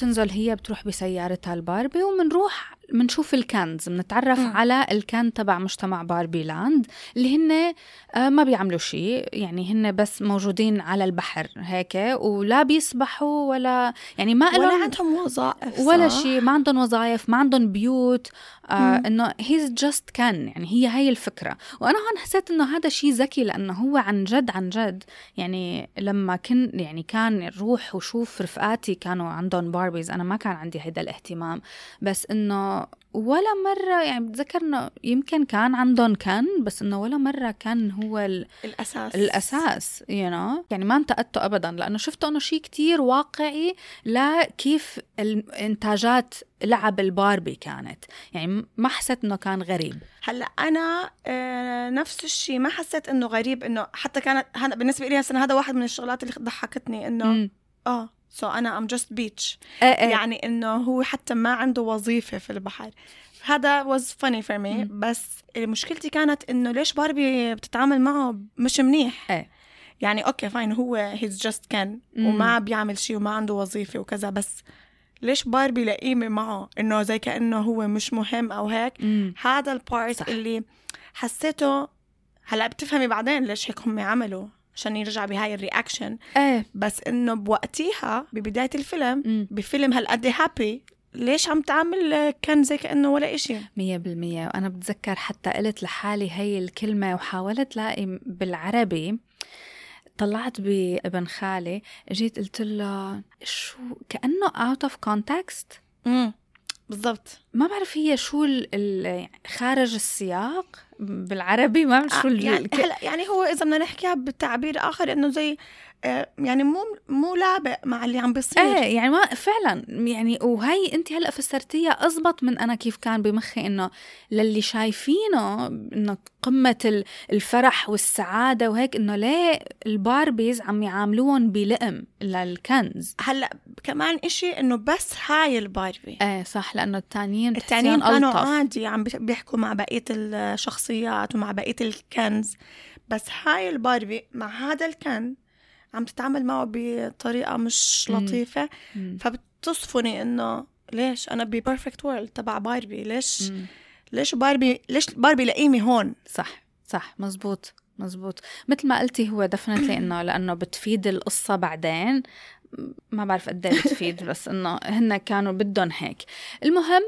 بتنزل هي بتروح بسيارتها الباربي ومنروح بنشوف ال Kens بنتعرف مم. على ال Ken تبع مجتمع Barbie Land اللي هن آه، ما بيعملوا شيء يعني هن بس موجودين على البحر هيك ولا بيسبحوا ولا يعني ما ولا عندهم وظائف ولا؟ شيء ما عندهم وظائف ما عندهم بيوت آه. إنه he's just Ken يعني هي هي الفكرة وأنا هون حسيت إنه هذا شيء ذكي لأنه هو عن جد عن جد يعني لما كنت يعني كنت روح وشوف رفقاتي كانوا عندهم Barbies أنا ما كان عندي هيدا الاهتمام بس إنه ولا مرة يعني بتذكر إنه يمكن كان عندهم Ken بس إنه ولا مرة كان هو ال- الأساس الأساس you you know? يعني ما انتقدته ابدا لأنه شفته إنه شيء كتير واقعي لكيف الإنتاجات لعب الباربي كانت يعني ما حسيت إنه كان غريب هلأ أنا آه نفس الشيء ما حسيت إنه غريب إنه حتى كانت بالنسبة لي هسه هذا واحد من الشغلات اللي ضحكتني إنه. آه so أنا I'm just beach يعني إنه هو حتى ما عنده وظيفة في البحر. هذا was funny for me. مم. بس مشكلتي كانت إنه ليش باربي بتتعامل معه مش منيح؟ إيه. يعني okay fine هو he's just Ken. وما بيعمل شيء وما عنده وظيفة وكذا بس ليش باربي لئيمة معه؟ إنه زي كأنه هو مش مهم أو هيك. مم. هذا ال part صح. اللي حسيته هلأ بتفهمي بعدين ليش هيك هم عملوا. عشان يرجع بهاي ال reaction. إيه. بس إنه بوقتيها ببداية الفيلم مم. بفيلم هالقد happy ليش عم تعمل كان زي كأنه ولا إشي؟ مية بالمية. وأنا بتذكر حتى قلت لحالي هي الكلمة وحاولت لاقي بالعربي. طلعت بابن خالي جيت قلت له شو كأنه out of context امم بالضبط. ما بعرف هي شو خارج السياق؟ بالعربي ما بعرف شو ال- يعني يعني هو إذا بدنا نحكيها بتعبير آخر إنه زي آه، يعني مو مو لابق مع اللي عم بيصير. إيه يعني ما فعلا يعني وهي أنت هلأ فسرتيها اضبط من أنا كيف كان بمخي إنه للي شايفينه إنه قمة ال- الفرح والسعادة وهيك إنه ليه الباربيز عم يعاملوهم بلئم للكنز؟ هلأ كمان إشي إنه بس هاي الباربي. إيه صح لأنه التانيين التانيين كانوا. عادي عم بيح- بيحكوا مع بقية الشخصيات ومع بقية ال Kens بس هاي الباربي مع هذا ال Ken عم تتعامل معه بطريقة مش مم. فبتصفني إنه ليش أنا ب perfect world تبع باربي ليش مم. ليش باربي ليش باربي لئيمي هون؟ صح صح مزبوط مزبوط. مثل ما قلتي هو definitely إنه لأنه بتفيد القصة بعدين. ما بعرف قد إيه بتفيد بس إنه هن كانوا بدهم هيك. المهم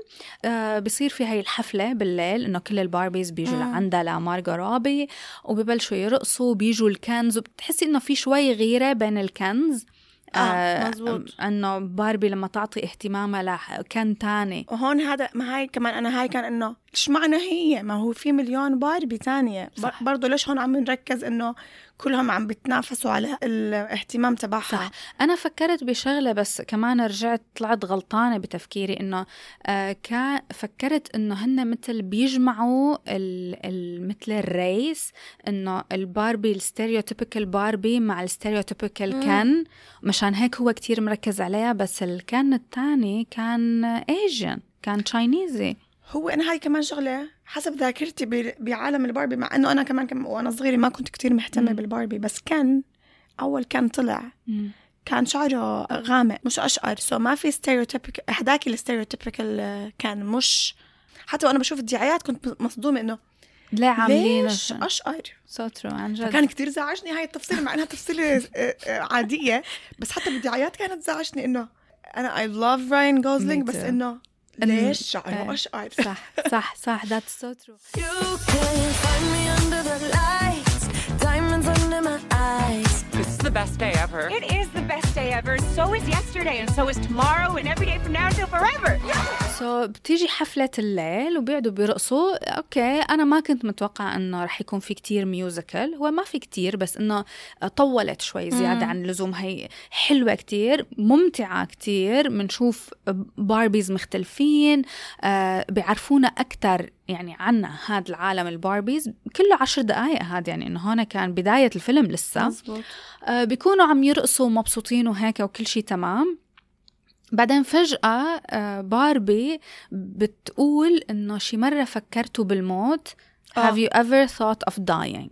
آه بصير في هاي الحفلة بالليل إنه كل الباربيز بيجوا. لعندها لمارجو روبي وببلشوا يرقصوا بيجوا ال Kens وبتحسي إنه في شوي غيرة بين ال Kens. آه مزبوط. إنه باربي لما تعطي اهتمامها ل Ken تاني. وهون هذا ما هاي كمان أنا هاي كان إنه إيش معنى هي ما هو في مليون باربي تانية صح. برضه ليش هون عم نركز إنه كلهم عم بيتنافسوا على الاهتمام تبعها صح. أنا فكرت بشغلة بس كمان رجعت طلعت غلطانة بتفكيري إنه آه كان فكرت إنه هن مثل بيجمعوا ال ال مثل ال race إنه الباربي ال stereotypical باربي مع مم. كان مشان هيك هو كتير مركز عليها بس ال Ken الثاني كان Asian كان Chinese هو أنا هاي كمان شغلة حسب ذاكرتي بعالم الباربي مع إنه أنا كمان كم وأنا صغيرة ما كنت كتير مهتمة مم. بالباربي بس كان أول كان طلع كان شعره غامق مش أشقر so ما في stereotypic هداك ال stereotypical Ken مش حتى وأنا بشوف الدعايات كنت مصدومة إنه ليه عاملين ليش أشقر so true عن جد فكان كتير زعجني هاي التفصيلة مع إنها تفصيلة آه، آه، عادية بس حتى بالدعايات كانت زعجني إنه أنا love Ryan Gosling Me بس. إنه ليش شعره إيه. اشقر صح صح صح that's so true You can find me under the lights, best day ever. It is the best day ever. So is yesterday, and so is tomorrow, and every day from now until forever. so, بتيجي حفلة الليل وبيقعدوا بيرقصوا okay أنا ما كنت متوقعة إنه رح يكون في كتير musical هو ما في كتير بس إنه طولت شوي زيادة عن اللزوم هي حلوة كتير ممتعة كتير بنشوف باربيز مختلفين آه بيعرفونا أكتر يعني عنا هذا العالم الباربيز كله عشر دقايق هذا يعني إنه هون كان بداية الفيلم لسه. مزبوط. آه، بيكونوا عم يرقصوا ومبسوطين وهيك وكل شيء تمام. بعدين فجأة آه، باربي بتقول إنه شي مرة فكرتوا بالموت. آه. Have you ever thought of dying?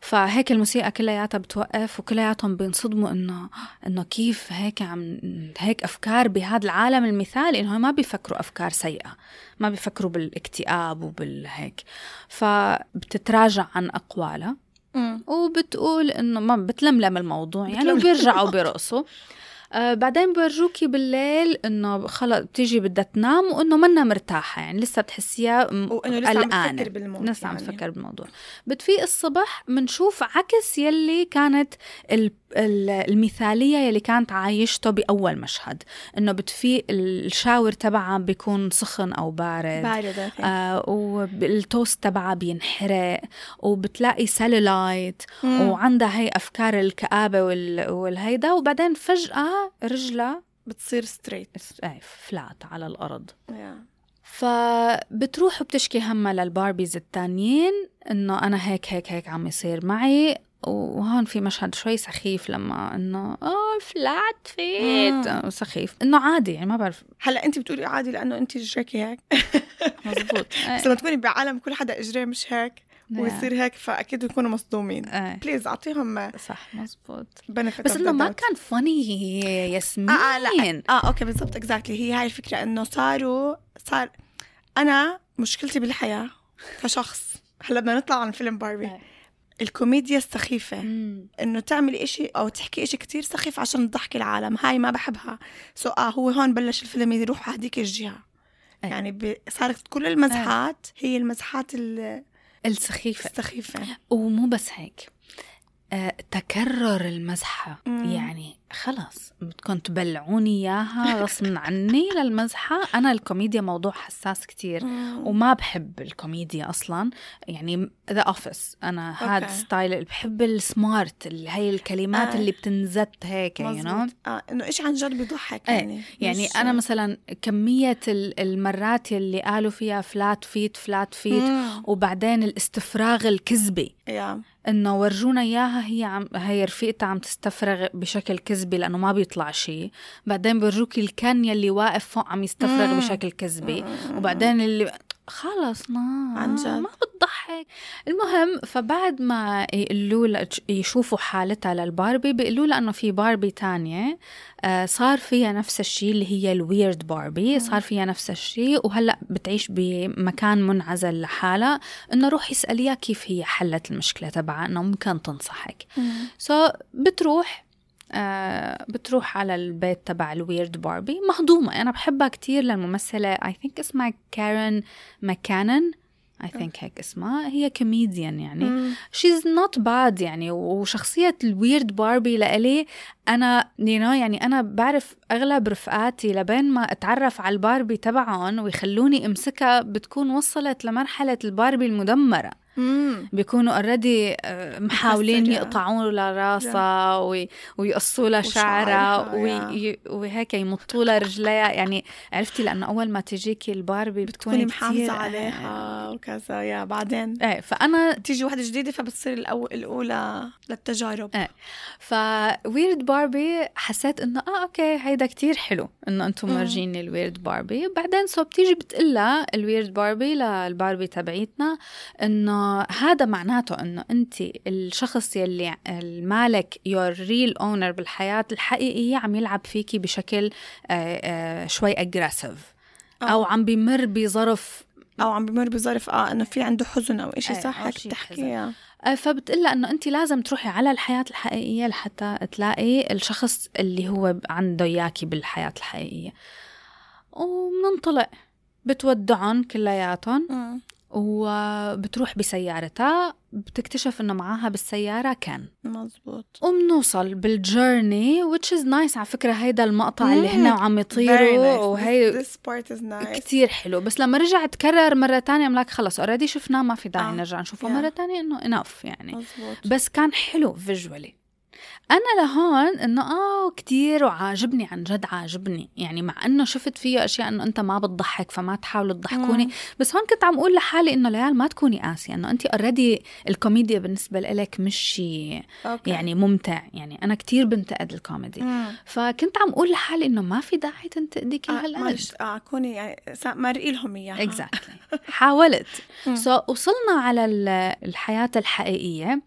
فهيك الموسيقى كلياتها بتوقف وكلياتهم بينصدموا إنه إنه كيف هيك عم هيك أفكار بهذا العالم المثالي إنه ما بيفكروا أفكار سيئة ما بيفكروا بالاكتئاب وبالهيك فبتتراجع عن أقوالها. وبتقول إنه ما بتلملم الموضوع يعني بتلملم بيرجعوا بيرقصوا آه بعدين بيورجوكي بالليل إنه خلص بتيجي بدها تنام وإنه منا مرتاحة يعني لسه بتحسيها وإنه لسه عم قلقانة. تفكر بالموت لسه عم يعني. تفكر بالموضوع بتفيق الصبح بنشوف عكس يلي كانت ال- المثالية يلي كانت عايشته بأول مشهد إنه بتفيق ال shower تبعها بيكون سخن أو بارد. باردة آه والتوست تبعها بينحرق وبتلاقي سيلولايت. وعندها هي أفكار الكآبة وال- والهيدا وبعدين فجأة رجلها بتصير straight اس- إيه، flat على الأرض. yeah. فبتروح وبتشكي همها للباربيز التانيين إنه أنا هيك هيك هيك عم يصير معي. وهون في مشهد شوي سخيف لما إنه آه flat feet. آه، سخيف. إنه عادي يعني ما بعرف. هلأ انت بتقولي عادي لأنه انت اجريكي هيك مزبوط. بس لما تكوني بعالم كل حدا اجريه مش هيك ويصير هيك فأكيد بيكونوا مصدومين. please أعطيهم صح مزبوط. بس إنه ما. كان funny ياسمين آه, آه لا. آه okay بالضبط exactly هي هاي الفكرة إنه صاروا صار أنا مشكلتي بالحياة كشخص. هلأ بدنا نطلع عن فيلم باربي. الكوميديا السخيفة. إنه تعملي إشي أو تحكي إشي كتير سخيف عشان تضحكي العالم. هاي ما بحبها. so آه هو هون بلش الفيلم يروح هديك الجهة. إيه. يعني ب... صارت كل المزحات هي المزحات ال- السخيفة. السخيفة. ومو بس هيك. آه، تكرر المزحة. مم. يعني خلص بدكم تبلعوني إياها غصب عني للمزحة. أنا الكوميديا موضوع حساس كتير وما بحب الكوميديا أصلا. يعني The Office أنا هاد. style بحب ال smart اللي هي الكلمات آه. اللي بتنزت هيك you know? آه إنه إيش عن جد بيضحك يعني يعني. مش- أنا مثلا كمية ال- المرات اللي قالوا فيها flat feet flat feet مم. وبعدين الاستفراغ الكذبي. yeah. إنه ورجونا إياها هي عم هي رفيقتها عم تستفرغ بشكل كذبي. لأنه ما بيطلع شيء. بعدين بيرجوك الكن يلي واقف فوق عم يستفرغ. بشكل كذبي وبعدين اللي خلص ما عن جد. ما بتضحك. المهم فبعد ما يقولوا يشوفوا حالتها للباربي بيقولوا لها انه في باربي تانية آه، صار فيها نفس الشيء اللي هي الويرد باربي صار فيها نفس الشيء وهلأ بتعيش بمكان منعزل لحالها. إنه روحي اساليها كيف هي حلت المشكلة تبعها إنه ممكن تنصحك. so, بتروح آه بتروح على البيت تبع ال weird باربي مهضومة. أنا بحبها كتير للممثلة. I think اسمها كيت ماكينون I think هيك اسمها. هي كوميديان يعني. she's not bad يعني. وشخصية ال weird باربي لإلي أنا you know يعني أنا بعرف أغلب رفقاتي لبين ما أتعرف على الباربي تبعهم ويخلوني أمسكها بتكون وصلت لمرحلة الباربي المدمرة. مم. بيكونوا already محاولين مكسرة. يقطعوا لها راسها وي- ويقصوا لها شعرها وي- وهيك يمطوا لها رجليها يعني عرفتي لأنه أول ما تجيكي الباربي بتكوني محافظة كتير- عليها وكذا. yeah بعدين؟ إيه فأنا تيجي واحدة جديدة فبتصير الأو... الأولى للتجارب. إيه. ف weird باربي حسيت إنه آه okay هيدا كتير حلو إنه أنتم مم. مورجيني ال weird باربي بعدين so بتيجي بتقلها ال weird باربي للباربي تبعيتنا إنه هذا معناته إنه أنت الشخص يلي المالك your real owner بالحياة الحقيقية عم يلعب فيكي بشكل آه، آه، شوي aggressive أو عم بمر بظرف أو عم بمر بظرف آه إنه في عنده حزن أو إشي إيه، صح هيك شي بتحكي حزن. yeah. آه، فبتقلها إنه أنت لازم تروحي على الحياة الحقيقية لحتى تلاقي الشخص اللي هو عنده إياكي بالحياة الحقيقية وبننطلق بتودعهم كلياتهم. وبتروح بسيارتها بتكتشف إنه معاها بالسيارة Ken مزبوط وبنوصل بال journey which is nice على فكرة هيدا المقطع اللي هن مم. وعم يطيروا nice. وهي This, this part is nice كتير حلو بس لما رجع تكرر مرة تانية أملاك خلص already شفناه ما في داعي آه. نرجع نشوفه Yeah. مرة تانية إنه enough يعني مزبوط بس كان حلو visually أنا لهون إنه آه كتير وعاجبني عن جد عاجبني. يعني مع إنه شفت فيه أشياء إنه أنت ما بتضحك فما تحاولوا تضحكوني. بس هون كنت عم أقول لحالي إنه ليال ما تكوني قاسية. إنه انت already الكوميديا بالنسبة لك مش شيء. يعني ممتع. يعني أنا كتير بنتقد الكوميدي. مم. فكنت عم أقول لحالي إنه ما في داعي تنتقدي كل آه هالقد. معلش آه كوني يعني مرقي لهم إياها. exactly حاولت. so, وصلنا على ال- الحياة الحقيقية.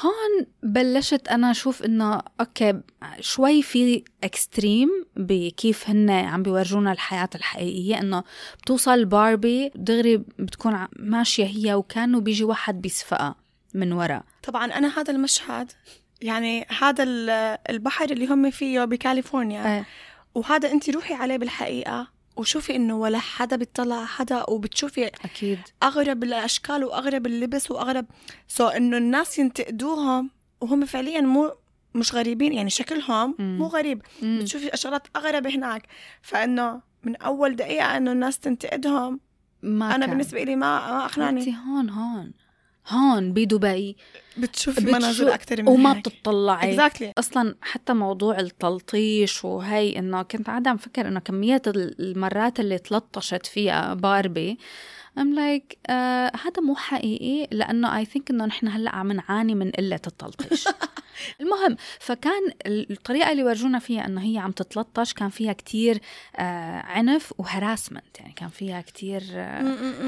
هون بلشت أنا أشوف إنه أوكي شوي في extreme بكيف هن عم بيورجونا الحياة الحقيقية إنه بتوصل باربي دغري بتكون ماشية هي وكانه بيجي واحد بيسفقها من ورا طبعا أنا هذا المشهد يعني هذا ال- البحر اللي هم فيه بكاليفورنيا إيه. وهذا انت روحي عليه بالحقيقة وشوفي إنه ولا حدا بيطلع على حدا وبتشوفي أكيد أغرب الأشكال وأغرب اللبس وأغرب سو إنه الناس ينتقدوهم وهم فعليا مو مش غريبين يعني شكلهم مم. مو غريب مم. بتشوفي شغلات أغرب هناك فإنه من أول دقيقة إنه الناس تنتقدهم ما أنا كان. بالنسبة لي ما ما أقنعني هون هون هون بدبي. بتشوفي بتشو- مناظر أكثر من وما هيك. بتطلعي. exactly أصلا حتى موضوع التلطيش وهي إنه كنت قاعدة عم فكر إنه كميه ال- المرات اللي تلطشت فيها باربي. ام لايك like, آه هذا مو حقيقي لأنه I think إنه نحن هلأ عم نعاني من قلة التلطيش. المهم فكان ال- الطريقة اللي ورجونا فيها إنه هي عم تتلطش كان فيها كتير آه عنف وهراسمنت. يعني كان فيها كتير آه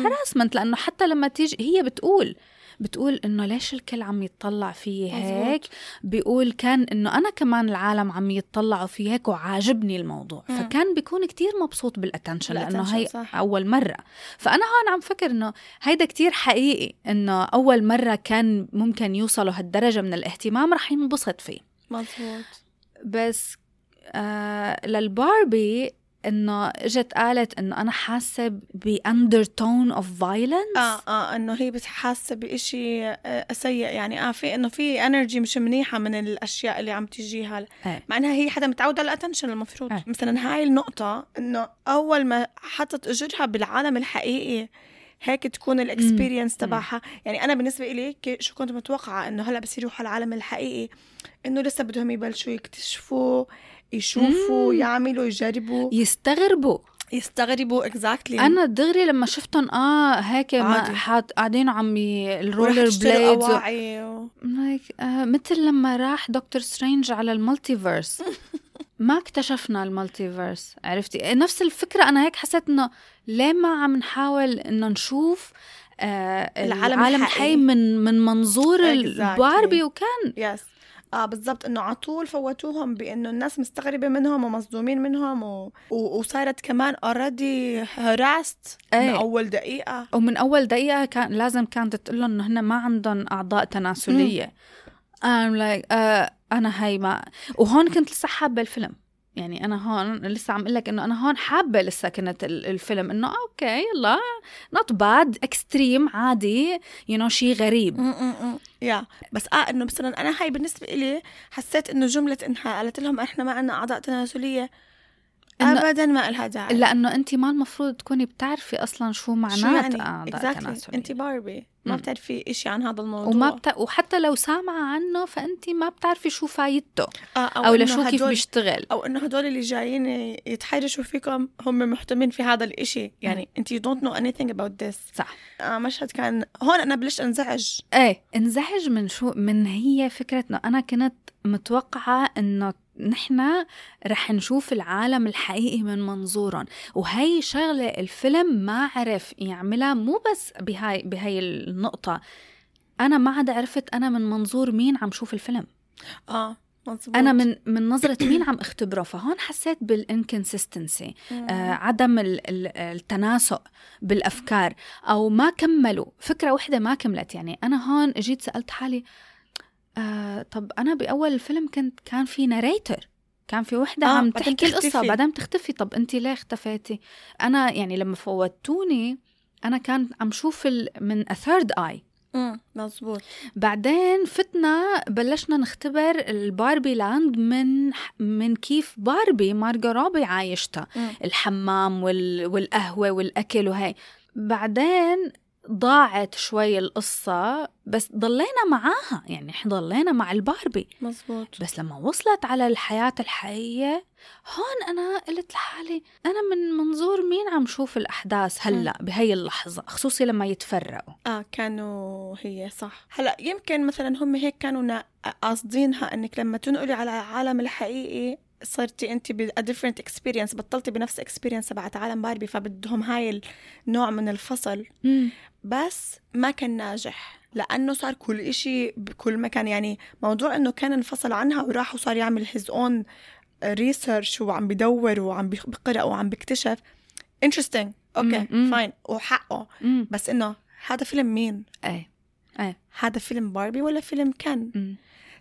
هراسمنت لأنه حتى لما تيجي هي بتقول بتقول إنه ليش الكل عم يتطلع في هيك؟ بيقول كان إنه أنا كمان العالم عم يتطلعوا في هيك وعاجبني الموضوع. مم. فكان بيكون كتير مبسوط بالاتنشن لأنه هي صح. أول مرة. فأنا هون عم فكر إنه هيدا كتير حقيقي إنه أول مرة كان ممكن يوصلوا هالدرجة من الاهتمام رح ينبسط فيه. مزبوط بس آه للباربي إنه إجت قالت إنه أنا حاسة بـ undertone of violence آه آه إنه هي بتحس بإشي آه سيء يعني آه في إنه في energy مش منيحة من الأشياء اللي عم تجيها. إيه. مع انها هي حدا متعوده على ال attention المفروض. إيه. مثلا هاي النقطة إنه أول ما حطت إجرها بالعالم الحقيقي هيك تكون ال experience تبعها. يعني أنا بالنسبة لي شو كنت متوقعة إنه هلأ بس يروحوا العالم الحقيقي إنه لسه بدهم يبلشوا يكتشفوا يشوفوا مم. يعملوا يجربوا. يستغربوا. يستغربوا exactly أنا دغري لما شفتهم آه هيك قاعدين عم ال rollerblades و... like, آه مثل لما راح دكتور سترينج على ال multiverse. ما اكتشفنا ال multiverse عرفتي؟ نفس الفكرة أنا هيك حسيت إنه ليه ما عم نحاول إنه نشوف آه العالم. الحي من من منظور Exactly. الباربي وكان. yes آه بالضبط إنه على طول فوتوهم بإنه الناس مستغربة منهم ومصدومين منهم و... و... وصارت كمان already harassed من إيه. أول دقيقة. ومن أول دقيقة كان لازم كانت تقول لهم إنه هن ما عندهم أعضاء تناسلية. I'm like uh, أنا هي ما وهون كنت لسه حابة الفيلم. يعني أنا هون لسه عم أقول لك إنه أنا هون حابة لسه كنت ال- الفيلم. إنه أوكي يلا not bad extreme عادي you know شيء غريب. yeah. بس آه إنه مثلا أنا هاي بالنسبة لي حسيت إنه جملة إنها قالت لهم إحنا ما عندنا أعضاء تناسلية ابدا ما لها داعي. لأنه انت ما المفروض تكوني بتعرفي أصلا شو شو معنات يعني أعضاء exactly. تناسلية. انت باربي ما. بتعرفي إشي عن هذا الموضوع. وما بت... وحتى لو سامعة عنه فانت ما بتعرفي شو فايدته. آه أو إنه لشو كيف بيشتغل. أو إنه هدول اللي جايين يتحرشوا فيكم هم مهتمين في هذا الإشي. يعني أنت you don't know anything about this. صح. آه مشهد كان هون أنا بلشت أنزعج. إيه انزعج من شو من هي فكرة انه أنا كنت متوقعة إنه نحن رح نشوف العالم الحقيقي من منظورهم وهي شغلة الفيلم ما عرف يعملها مو بس بهاي بهاي النقطة. أنا ما عاد عرفت أنا من منظور مين عم شوف الفيلم. آه مزبوط أنا من من نظرة مين عم اختبره. فهون حسيت بال inconsistency آه عدم ال- ال- التناسق بالأفكار. أو ما كملوا. فكرة وحدة ما كملت. يعني أنا هون جيت سألت حالي آه طب أنا بأول الفيلم كنت كان في narrator كان في وحدة آه، عم تحكي القصة تختفي. بعدين تختفي طب انت ليه اختفيتي؟ أنا يعني لما فوتوني أنا كان عم شوف من third eye مم، مزبوط بعدين فتنا بلشنا نختبر الباربي لاند من من كيف باربي مارجو روبي عايشتها. الحمام وال... والقهوة والأكل وهي. بعدين ضاعت شوي القصة بس ضلينا معاها يعني إحنا ضلينا مع الباربي. مزبوط بس لما وصلت على الحياة الحقيقية هون أنا قلت لحالي أنا من منظور مين عم شوف الأحداث هلأ بهي اللحظة خصوصي لما يتفرقوا؟ آه كانوا هي صح. هلأ يمكن مثلا هم هيك كانوا قاصدينها إنك لما تنقلي على العالم الحقيقي صرتي انت ب a different experience بطلتي بنفس experience تبعت عالم باربي فبدهم هاي النوع من الفصل. بس ما كان ناجح لأنه صار كل إشي بكل مكان يعني موضوع إنه كان انفصل عنها وراح وصار يعمل his own research وعم بدور وعم بقرأ وعم بيكتشف. Interesting. أوكي مم، مم. fine وحقه. مم. بس إنه هذا فيلم مين؟ إيه إيه هذا فيلم باربي ولا فيلم كين؟ مم.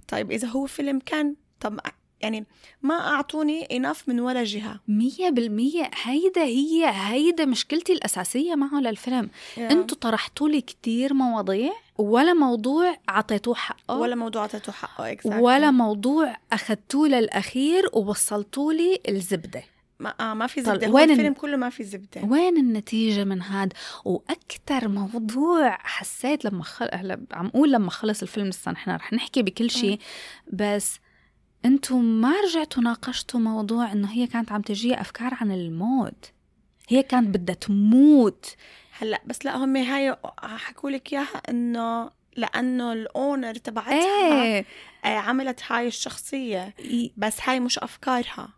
طيب إذا هو فيلم كين طب يعني ما أعطوني enough من ولا جهة. مية بالمية. هيدا هي هيدا مشكلتي الأساسية معه للفيلم. أنتوا طرحتوا لي كتير مواضيع ولا موضوع عطيتوه حقه. ولا موضوع اعطيته حقه exactly. ولا موضوع أخدتوه للأخير ووصلتوا لي الزبدة. ما, آه ما في طل- زبدة. هو وين الفيلم ال- كله ما في زبدة. وين النتيجة من هاد؟ وأكتر موضوع حسيت لما خل... هلا عم أقول لما خلص الفيلم لسه نحن رح نحكي بكل شيء بس أنتم ما رجعتوا ناقشتوا موضوع انه هي كانت عم تجي افكار عن الموت. هي كانت بدها تموت. هلأ بس لأ هم هاي حكوا لك إياها إنه لأنه الأونر تبعتها إيه. آه عملت هاي الشخصية. بس هاي مش أفكارها.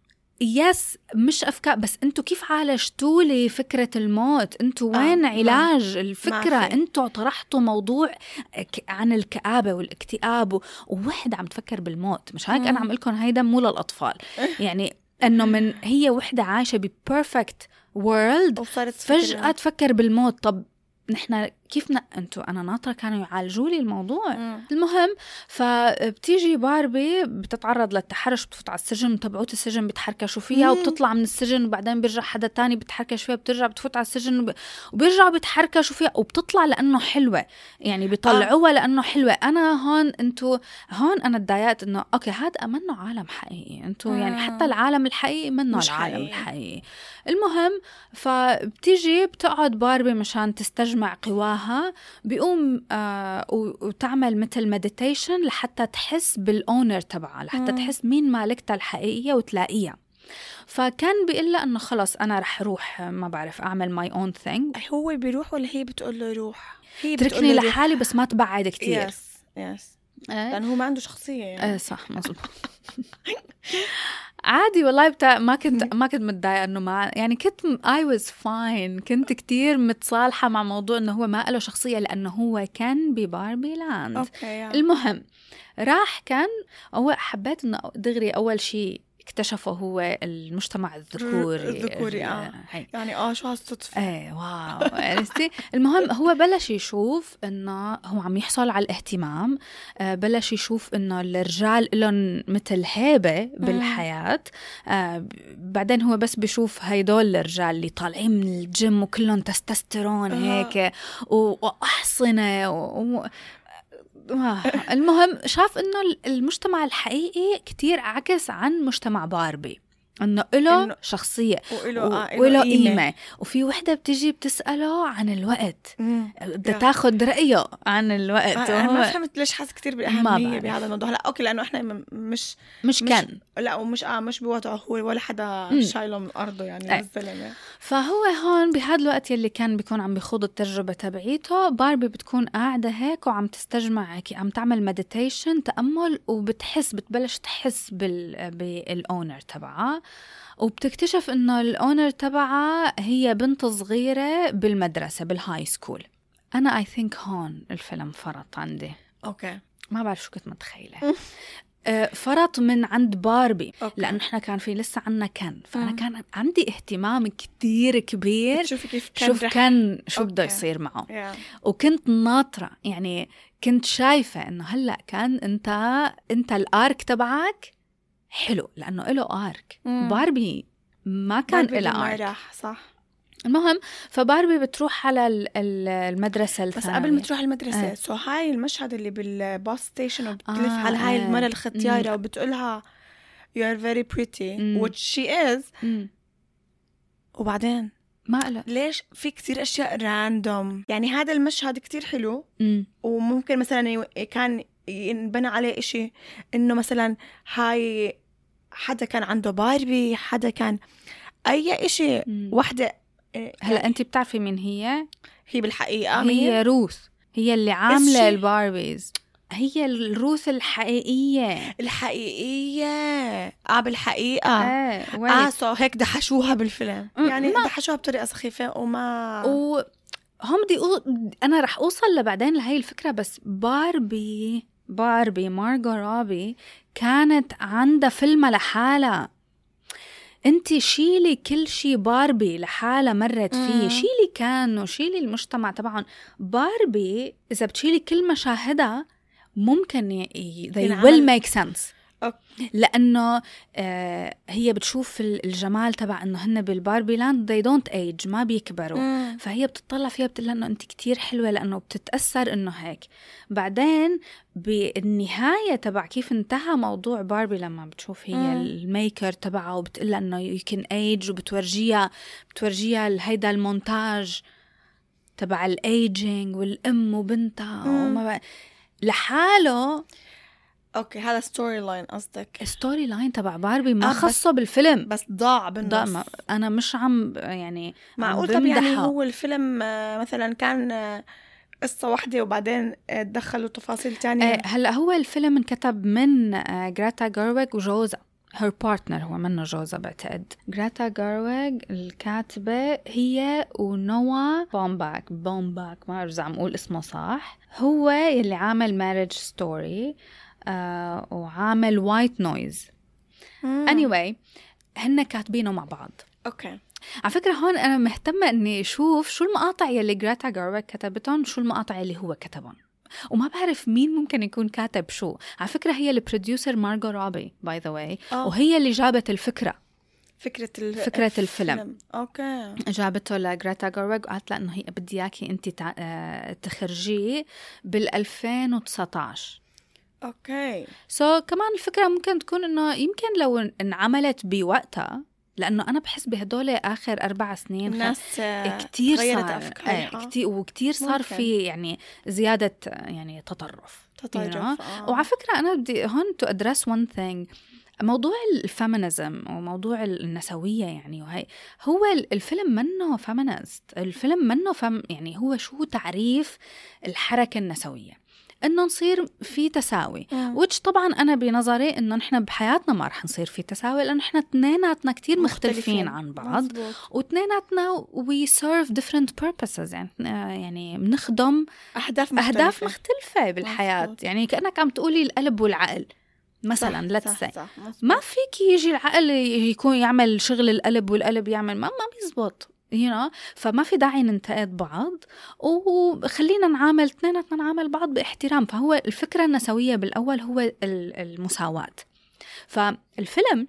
yes مش أفكار بس أنتوا كيف عالجتوا لي فكرة الموت؟ أنتوا آه، وين ما- علاج الفكرة؟ ما في. أنتوا طرحتوا موضوع ك- عن الكآبة والاكتئاب ووحده عم تفكر بالموت مش هيك؟ أنا. عم قلكم هيدا مو للأطفال. يعني إنه من هي وحدة عايشة ب perfect world فجأة تفكر بالموت. طب نحن كيف ن... أنتوا أنا ناطرة كانوا يعالجوا لي الموضوع مم. المهم فبتيجي باربي بتتعرض للتحرش بتفوت على السجن تبعوت السجن بتحركشوا فيها مم. وبتطلع من السجن وبعدين بيرجع حدا تاني بتحركش فيها بترجع بتفوت على السجن وب... وبيرجعوا بيتحركشوا فيها وبتطلع لأنه حلوة يعني بيطلعوها لأنه حلوة أنا هون أنتوا هون أنا تضايقت إنه أوكي هذا منه عالم حقيقي أنتوا يعني آه. حتى العالم الحقيقي منه مش العالم حقيقي. الحقيقي المهم فبتيجي بتقعد باربي مشان تستجمع قواها بيقوم آه وتعمل مثل meditation لحتى تحس بال owner تبعها لحتى مم. تحس مين مالكتها الحقيقية وتلاقيها فكان بيقول لها إنه خلص أنا رح روح آه، ما بعرف أعمل my own thing هو بيروح ولا هي بتقول له روح هي بتقول تركني. لحالي بس ما تبعد كتير yes yes إيه؟ لأنه هو ما عنده شخصية يعني. إيه صح مزبوط عادي والله بتاع ما كنت ما كنت متضايقة إنه ما يعني كنت I was fine كنت كتير متصالحة مع موضوع إنه هو ما له شخصية لأنه هو كان بباربي لاند. أوكي yeah. المهم راح كان هو حبيت إنه دغري أول شيء اكتشفه هو المجتمع الذكوري الذكوري،. هي. يعني آه شو هالصدفة إيه واو عرفتي المهم هو بلش يشوف إنه هو عم يحصل على الاهتمام آه، بلش يشوف إنه الرجال لهم مثل هيبة بالحياة آه، بعدين هو بس بشوف هيدول الرجال اللي طالعين من الجيم وكلهم تستوستيرون آه. هيك وأحصنة و... آه، المهم شاف إنه المجتمع الحقيقي كتير عكس عن مجتمع باربي إنه له إنه- شخصية وإله و- آه وله إله قيمة وفي وحدة بتجي بتسأله عن الوقت. بدها يا. تاخد رأيه عن الوقت آه، أنا ما فهمت ليش حاسه كثير بالأهمية. بهذا الموضوع هلا أوكي لأنه إحنا مش مش مش- كان لا ومش آه مش بوضعه هو ولا حدا. شايله من أرضه يعني إيه. الزلمة فهو هون بهذا الوقت يلي كان بيكون عم بيخوض التجربة تبعيته باربي بتكون قاعدة هيك وعم تستجمع هيك عم تعمل meditation تأمل وبتحس بتبلش تحس بال بال owner تبعها وبتكتشف إنه ال owner تبعها هي بنت صغيرة بالمدرسة بال high school أنا I think هون الفيلم فرط عندي. أوكي. ما بعرف شو كنت متخيلة. آه، فرط من عند باربي أوكي. لأنه إحنا كان في لسه عنا كان فأنا مم. كان عندي اهتمام كتير كبير شوفي كيف كان شوف رح- كان شو بده. يصير معه يا. وكنت ناطرة يعني كنت شايفة إنه هلأ كان أنت أنت ال arc تبعك حلو لأنه له arc مم. باربي ما كان لها ما arc راح صح المهم فباربي بتروح على ال- ال- المدرسة بس الثانوية قبل ما تروح المدرسة إيه. سو هاي المشهد اللي بال bus station وبتلف آه، على هاي إيه. المرة الختيارة وبتقولها you are very pretty مم. which she is مم. وبعدين ما له ليش في كتير أشياء random يعني هذا المشهد كتير حلو مم. وممكن مثلا يو- كان ينبنى عليه إشي إنه مثلا هاي حدا كان عنده باربي حدا كان أي إشي مم. إيه، هلا انت بتعرفي مين هي؟ هي بالحقيقة هي؟ روث هي اللي عاملة? ال Barbies هي الروث الحقيقية الحقيقية آه بالحقيقة آه wait. so هيك دحشوها بالفيلم يعني ما- دحشوها بطريقة سخيفة وما و هم بدي أو... أنا رح أوصل لبعدين لهي الفكرة بس باربي باربي مارجو روبي كانت عندها فيلم لحالها انت شيلي كل شي باربي لحالها مرت فيه. مم. شيلي كانوا شيلي المجتمع تبعهم. باربي إذا بتشيلي كل مشاهدها ممكن ي... they will make sense. لأنه آه هي بتشوف ال- الجمال تبع إنه هن بال Barbie Land they don't age ما بيكبروا مم. فهي بتطلع فيها بتقول إنه انت كتير حلوة لأنه بتتأثر إنه هيك بعدين بالنهاية تبع كيف انتهى موضوع باربي لما بتشوف هي مم. ال maker تبعها وبتقول لها إنه you can age وبتورجيها بتورجيها هيدا المونتاج تبع الايجينج والأم وبنتها. وما بقى. لحاله أوكي هذا story line قصدك. story line تبع باربي ما آه، خصه بالفيلم. بس ضاع بالنص ما أنا مش عم يعني معقول؟ طب يعني. هو الفيلم آه، مثلا كان آه، قصة واحدة وبعدين آه، دخلوا تفاصيل تانية؟ هلأ هو الفيلم انكتب من جراتا جارويج وجوزا هير بارتنر هو منه جوزا بعتقد. جريتا جيرويج الكاتبة هي ونوا بومباك بومباك ما بعرف إذا عم أقول اسمه صح. هو يلي عامل Marriage Story آه وعامل White Noise مم. anyway هن كاتبينه مع بعض. أوكي. على فكرة هون أنا مهتمة إني أشوف شو المقاطع يلي جريتا جيرويج كتبتهم شو المقاطع اللي هو كتبهم. وما بعرف مين ممكن يكون كاتب شو. على فكرة هي ال producer مارجو روبي by the way. وهي اللي جابت الفكرة. فكرة ال- فكرة الفيلم. أوكي. جابته لجريتا جيرويج وقالت لها إنه هي بدي إياكي أنت تع- آه، تخرجيه بال 2019 أوكي so so, كمان الفكرة ممكن تكون إنه يمكن لو انعملت بوقتها لأنه أنا بحس بهدول آخر أربع سنين الناس تغيرت صار أفكارها آه كتير وكتير صار ممكن. في يعني زيادة آه، يعني تطرف تطرف you know? آه. وعلى فكرة أنا بدي هون to address one thing موضوع ال feminism وموضوع النسوية يعني وهي هو ال- الفيلم منه feminist الفيلم منه fem يعني هو شو تعريف الحركة النسوية إنه نصير في تساوي. وش طبعا أنا بنظري إنه نحن بحياتنا ما رح نصير في تساوي لأنه نحن اثنيناتنا كتير مختلفين عن بعض. واثنيناتنا we serve different purposes يعني يعني بنخدم أهداف مختلفة أهداف مختلفة بالحياة مزبوط. يعني كأنك عم تقولي القلب والعقل مثلا صح، مزبوط. ما فيك يجي العقل يكون يعمل شغل القلب والقلب يعمل ما ما بيزبط you know? فما في داعي ننتقد بعض وخلينا نعامل اثنيناتنا نعامل بعض باحترام فهو الفكرة النسوية بالأول هو ال- المساواة فالفيلم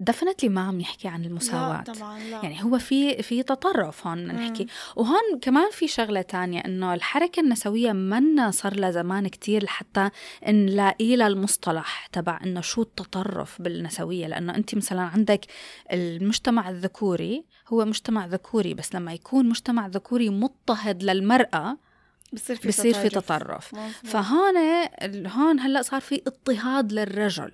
دفنتلي ما عم يحكي عن المساواة. لا طبعا لا. يعني هو في في تطرف هون نحكي. مم. وهون كمان في شغلة تانية إنه الحركة النسوية منا صار لها زمان كتير لحتى نلاقي لها المصطلح تبع إنه شو التطرف بالنسوية. لأنه أنت مثلا عندك المجتمع الذكوري هو مجتمع ذكوري بس لما يكون مجتمع ذكوري مضطهد للمرأة بصير في بصير في تطرف. فهون هون هلا صار في اضطهاد للرجل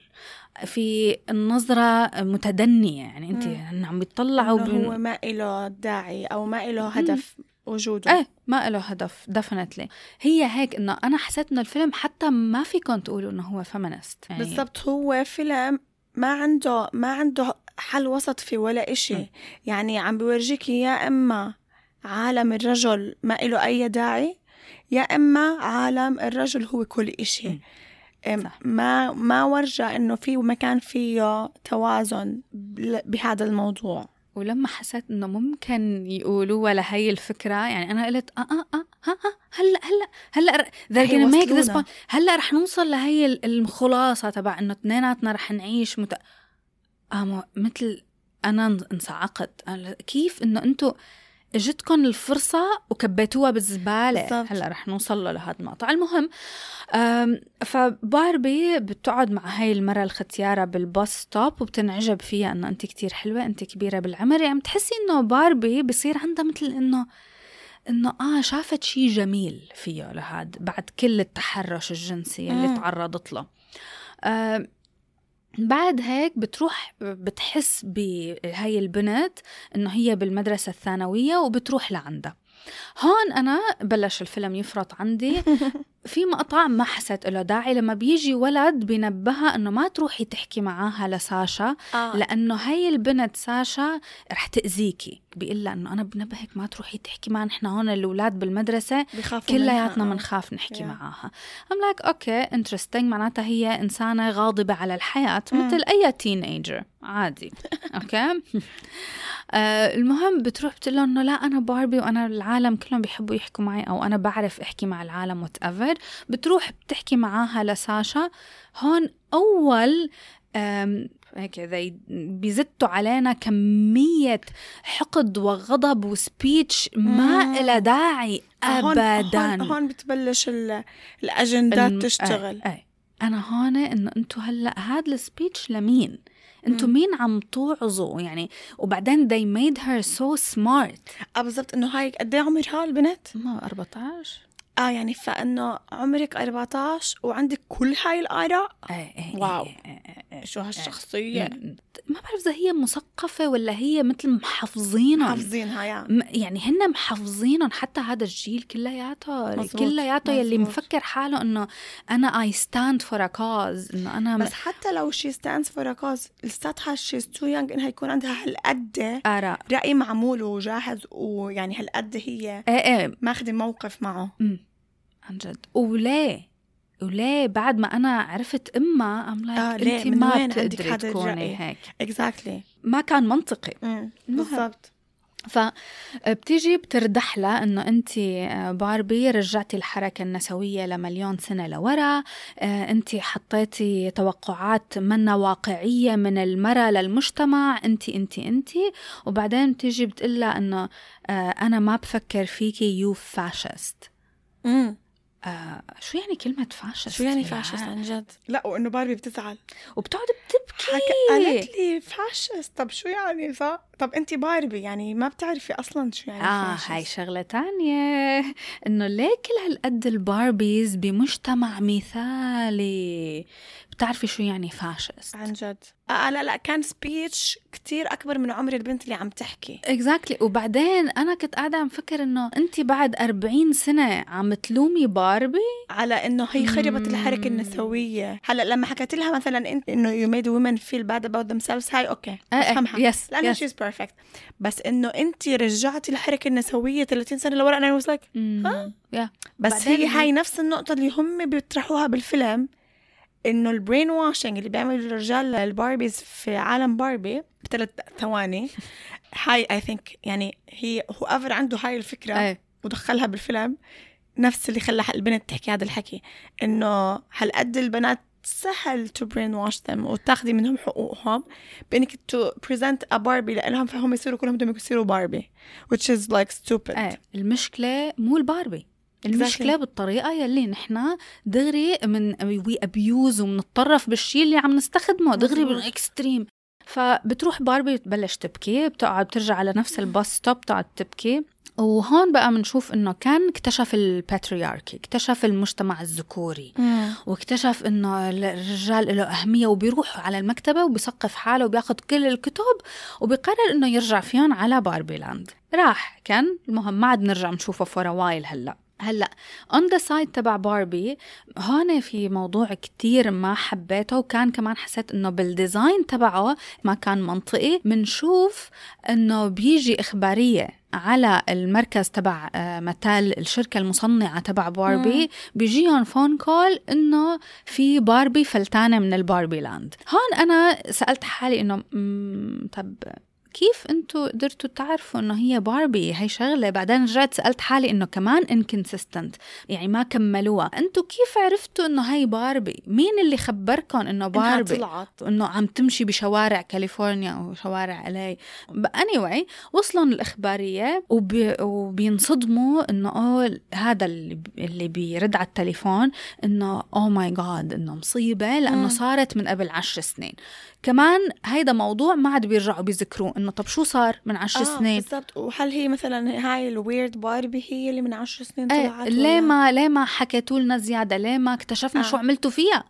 في النظرة متدنية يعني انت مم. عم يطلعوا إنه هو ما إله داعي أو ما إله هدف وجوده إيه ما له هدف definitely هي هيك إنه أنا حسيت إنه الفيلم حتى ما فيكم تقولوا إنه هو feminist يعني بالضبط هو فيلم ما عنده ما عنده حل وسط في ولا إشي مم. يعني عم بورجيك يا إما عالم الرجل ما له أي داعي يا إما عالم الرجل هو كل إشي. صح. ما ما ورجى إنه في مكان فيه توازن بهذا الموضوع. ولما حسيت إنه ممكن يقولوها لهي الفكرة يعني أنا قلت آه آه آه ها ها هلأ هلأ هلأ they're gonna make this حيوصلونا. point. هلأ رح نوصل لهي ال- الخلاصة تبع إنه اثنيناتنا رح نعيش مت... آه مثل أنا ان- انصعقت كيف إنه أنتم اجتكم الفرصة وكبيتوها بالزبالة بالضبط. هلأ رح نوصل له لهذا المقطع المهم فباربي بتقعد مع هاي المرة الختيارة بالباص ستوب وبتنعجب فيها إنه انت كتير حلوة انت كبيرة بالعمر يعني بتحسي إنه باربي بصير عندها مثل إنه إنه آه شافت شيء جميل فيه لهاد بعد كل التحرش الجنسي اللي مم. تعرضت له آه بعد هيك بتروح بتحس بهاي البنت إنه هي بالمدرسة الثانوية وبتروح لعندها. هون أنا بلش الفيلم يفرط عندي. في مقطع ما حسيت له داعي لما بيجي ولد بينبهها إنه ما تروحي تحكي معاها لساشا آه. لأنه هي البنت ساشا رح تأذيكي بيقول لها إنه أنا بنبهك ما تروحي تحكي معها نحن هون الأولاد بالمدرسة بخافوا كلياتنا. بنخاف نحكي Yeah. معاها I'm like okay interesting معناتها هي إنسانة غاضبة على الحياة مم. مثل أي teenager عادي أوكي آه المهم بتروح بتقول له إنه لا أنا باربي وأنا العالم كلهم بيحبوا يحكوا معي أو أنا بعرف أحكي مع العالم whatever بتروح بتحكي معاها لساشا هون أول آم، هيك زي بيزتوا علينا كمية حقد وغضب و speech ما مم. إلها داعي هون- أبدا هون, هون بتبلش ال- الأجندات الم- تشتغل أي. أي. أنا هون إنه أنتم هلأ هذا ال speech لمين أنتم. مين عم توعظوا يعني وبعدين they made her so smart آه بالضبط إنه هاي قد إيه عمرها البنت؟ ما 14 آه يعني فإنه عمرك 14 وعندك كل هاي الآراء اي اي wow. إي إي إي إي. شو هالشخصيه ما بعرف إذا هي مثقفة ولا هي مثل محافظينهم حافظينها يعني يعني هن محافظينهم حتى هذا الجيل كلياته كلياته يلي. مفكر حاله إنه أنا I stand for a cause إنه أنا بس حتى لو she stands for a cause لساتها she's too young إنها يكون عندها هالقد آراء. رأي معمول وجاهز ويعني هالقد هي إيه إيه. ماخذة موقف معه. عن جد. وليه؟ وليه بعد ما أنا عرفت امها I'm like آه،؟ انت ما بتقدري تكوني؟ هيك. exactly ما كان منطقي. بالضبط. فبتيجي بتردح لها إنه انت باربي رجعتي الحركة النسوية لمليون سنة لورا. انت حطيتي توقعات مانا واقعية من المرأة للمجتمع. انت انت انت. وبعدين بتيجي بتقول لها إنه آه، أنا ما بفكر فيكي you fascist آه شو يعني كلمة fascist؟ شو يعني fascist عاد؟ عن جد. لا وإنه باربي بتزعل. وبتقعد بتبكي. حكى قالت لي fascist طب شو يعني؟ صح طب أنت باربي يعني ما بتعرفي أصلا شو يعني آه fascist. هاي شغلة تانية. إنه ليه كل هالقد ال Barbies بمجتمع مثالي. بتعرفي شو يعني fascist عن جد. آه لا لا كان speech كتير أكبر من عمر البنت اللي عم تحكي. exactly وبعدين أنا كنت قاعدة عم فكر إنه انت بعد 40 سنة عم تلومي باربي على إنه هي خربت. الحركة النسوية. هلأ لما حكيت لها مثلا انت إنه you made women feel bad about themselves هاي okay بفهمها. yes لأنه she's perfect بس إنه انت رجعتي الحركة النسوية 30 سنة لورا أنا was like yeah بس بعدين هي هاي نفس النقطة اللي هم بيطرحوها بالفيلم. إنه ال brainwashing اللي بيعمل الرجال ال Barbies في عالم باربي بثلاث ثواني. هاي I think يعني هي whoever عنده هاي الفكرة إيه. ودخلها بالفيلم نفس اللي خلى البنت تحكي هذا الحكي إنه هالقد البنات سهل to brainwash them وتاخذي منهم حقوقهم بإنك to present a Barbie لهم فهم يصيروا كلهم بدهم يصيروا باربي which is like stupid. إيه المشكلة مو الباربي. المشكلة بالطريقة يلي نحن دغري من we abuse ومنتطرف بالشيء اللي عم نستخدمه دغري. بال extreme فبتروح باربي بتبلش تبكي بتقعد بترجع على نفس ال bus stop بتقعد تبكي. وهون بقى بنشوف إنه Ken اكتشف ال patriarchy اكتشف المجتمع الذكوري. واكتشف إنه الرجال له أهمية وبيروح على المكتبة وبيثقف حاله وبياخذ كل الكتب وبيقرر إنه يرجع فيهم على Barbie Land راح Ken المهم ما عاد نرجع نشوفه for a while هلأ. هلأ on the side تبع باربي هون في موضوع كتير ما حبيته وكان كمان حسيت إنه بال design تبعه ما كان منطقي. منشوف إنه بيجي إخبارية على المركز تبع آه، Mattel الشركة المصنعة تبع باربي بيجيهم phone call إنه في باربي فلتانة من ال Barbie Land هون أنا سألت حالي إنه مم، طب كيف أنتوا قدرتوا تعرفوا انه هي باربي هي شغلة. بعدين رجعت سألت حالي إنه كمان inconsistent يعني ما كملوها. أنتوا كيف عرفتوا إنه هي باربي مين اللي خبركم إنه باربي طلعت. إنه عم تمشي بشوارع كاليفورنيا وشوارع ال LA anyway وصلوا الإخبارية وبي وبينصدموا إنه أوه هذا اللي, اللي بيرد على التليفون إنه oh my God إنه مصيبة لأنه. صارت من قبل عشر سنين. كمان هيدا موضوع ما عاد بيرجعوا بيذكروه إنه طب شو صار من عشر آه سنين بالضبط وهل هي مثلا هاي ال weird Barbie هي اللي من عشر سنين إيه طلعت ليه ولا؟ ما ليه ما حكيتوا لنا زيادة ليه ما اكتشفنا آه. شو عملتوا فيها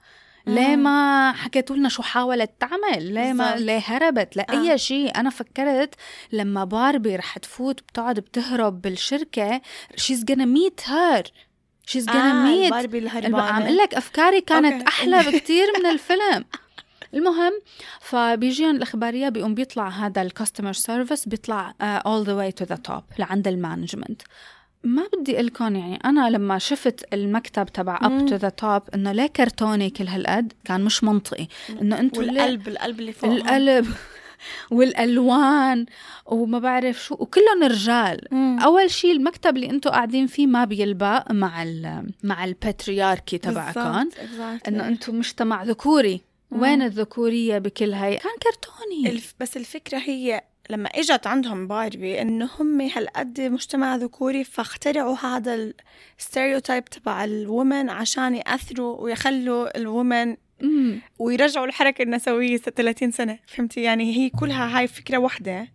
ليه. ما حكيتوا لنا شو حاولت تعمل ليه ما. ليه هربت لأي آه. شيء أنا فكرت لما باربي رح تفوت بتقعد بتهرب بالشركة she's gonna meet her she's gonna آه meet الب... الهربانة عم أقول لك أفكاري كانت okay. أحلى بكتير من الفيلم المهم فبيجيهم الإخبارية بيقوم بيطلع هذا ال customer service بيطلع all the way to the top لعند ال management. ما بدي أقول لكم يعني أنا لما شفت المكتب تبع up to the top إنه ليه كرتوني كل هالقد؟ كان مش منطقي. إنه أنتم والقلب القلب اللي فوق القلب والألوان وما بعرف شو وكلهم رجال. أول شيء المكتب اللي أنتم قاعدين فيه ما بيلبق مع ال مع ال patriarchy تبعكم. إنه أنتم مجتمع ذكوري. وين الذكورية بكل هاي؟ كان كرتوني. الف... بس الفكرة هي لما إجت عندهم باربي إنه هم هالقد مجتمع ذكوري فاخترعوا هذا ال stereotype تبع ال women عشان يأثروا ويخلوا ال women. ويرجعوا الحركة النسوية 30 سنة. فهمتي؟ يعني هي كلها هاي فكرة واحدة.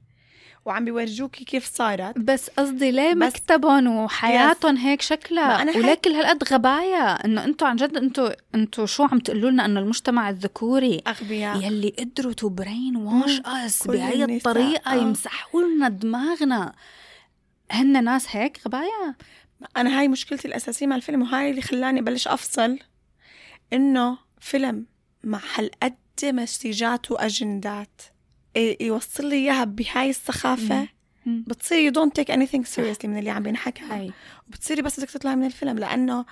وعم بيورجوكي كيف صارت. بس قصدي ليه بس- مكتبهم وحياتهم هيك شكلها؟ أنا وليه كل هالقد غبايا؟ إنه أنتم عن جد أنتم أنتم شو عم تقولوا لنا إنه المجتمع الذكوري أغبياء. يلي قدروا to brainwash us بهي الطريقة آه. يمسحوا لنا دماغنا. هن ناس هيك غبايا؟ أنا هاي مشكلتي الأساسية مع الفيلم وهاي اللي خلاني بلش أفصل إنه فيلم مع هالقد messages ات وأجندات ي- يوصل لي إياها بهاي السخافة. مم. بتصيري you don't take anything seriously من اللي عم ينحكى هاي وبتصيري بس بدك تطلعي من الفيلم لأنه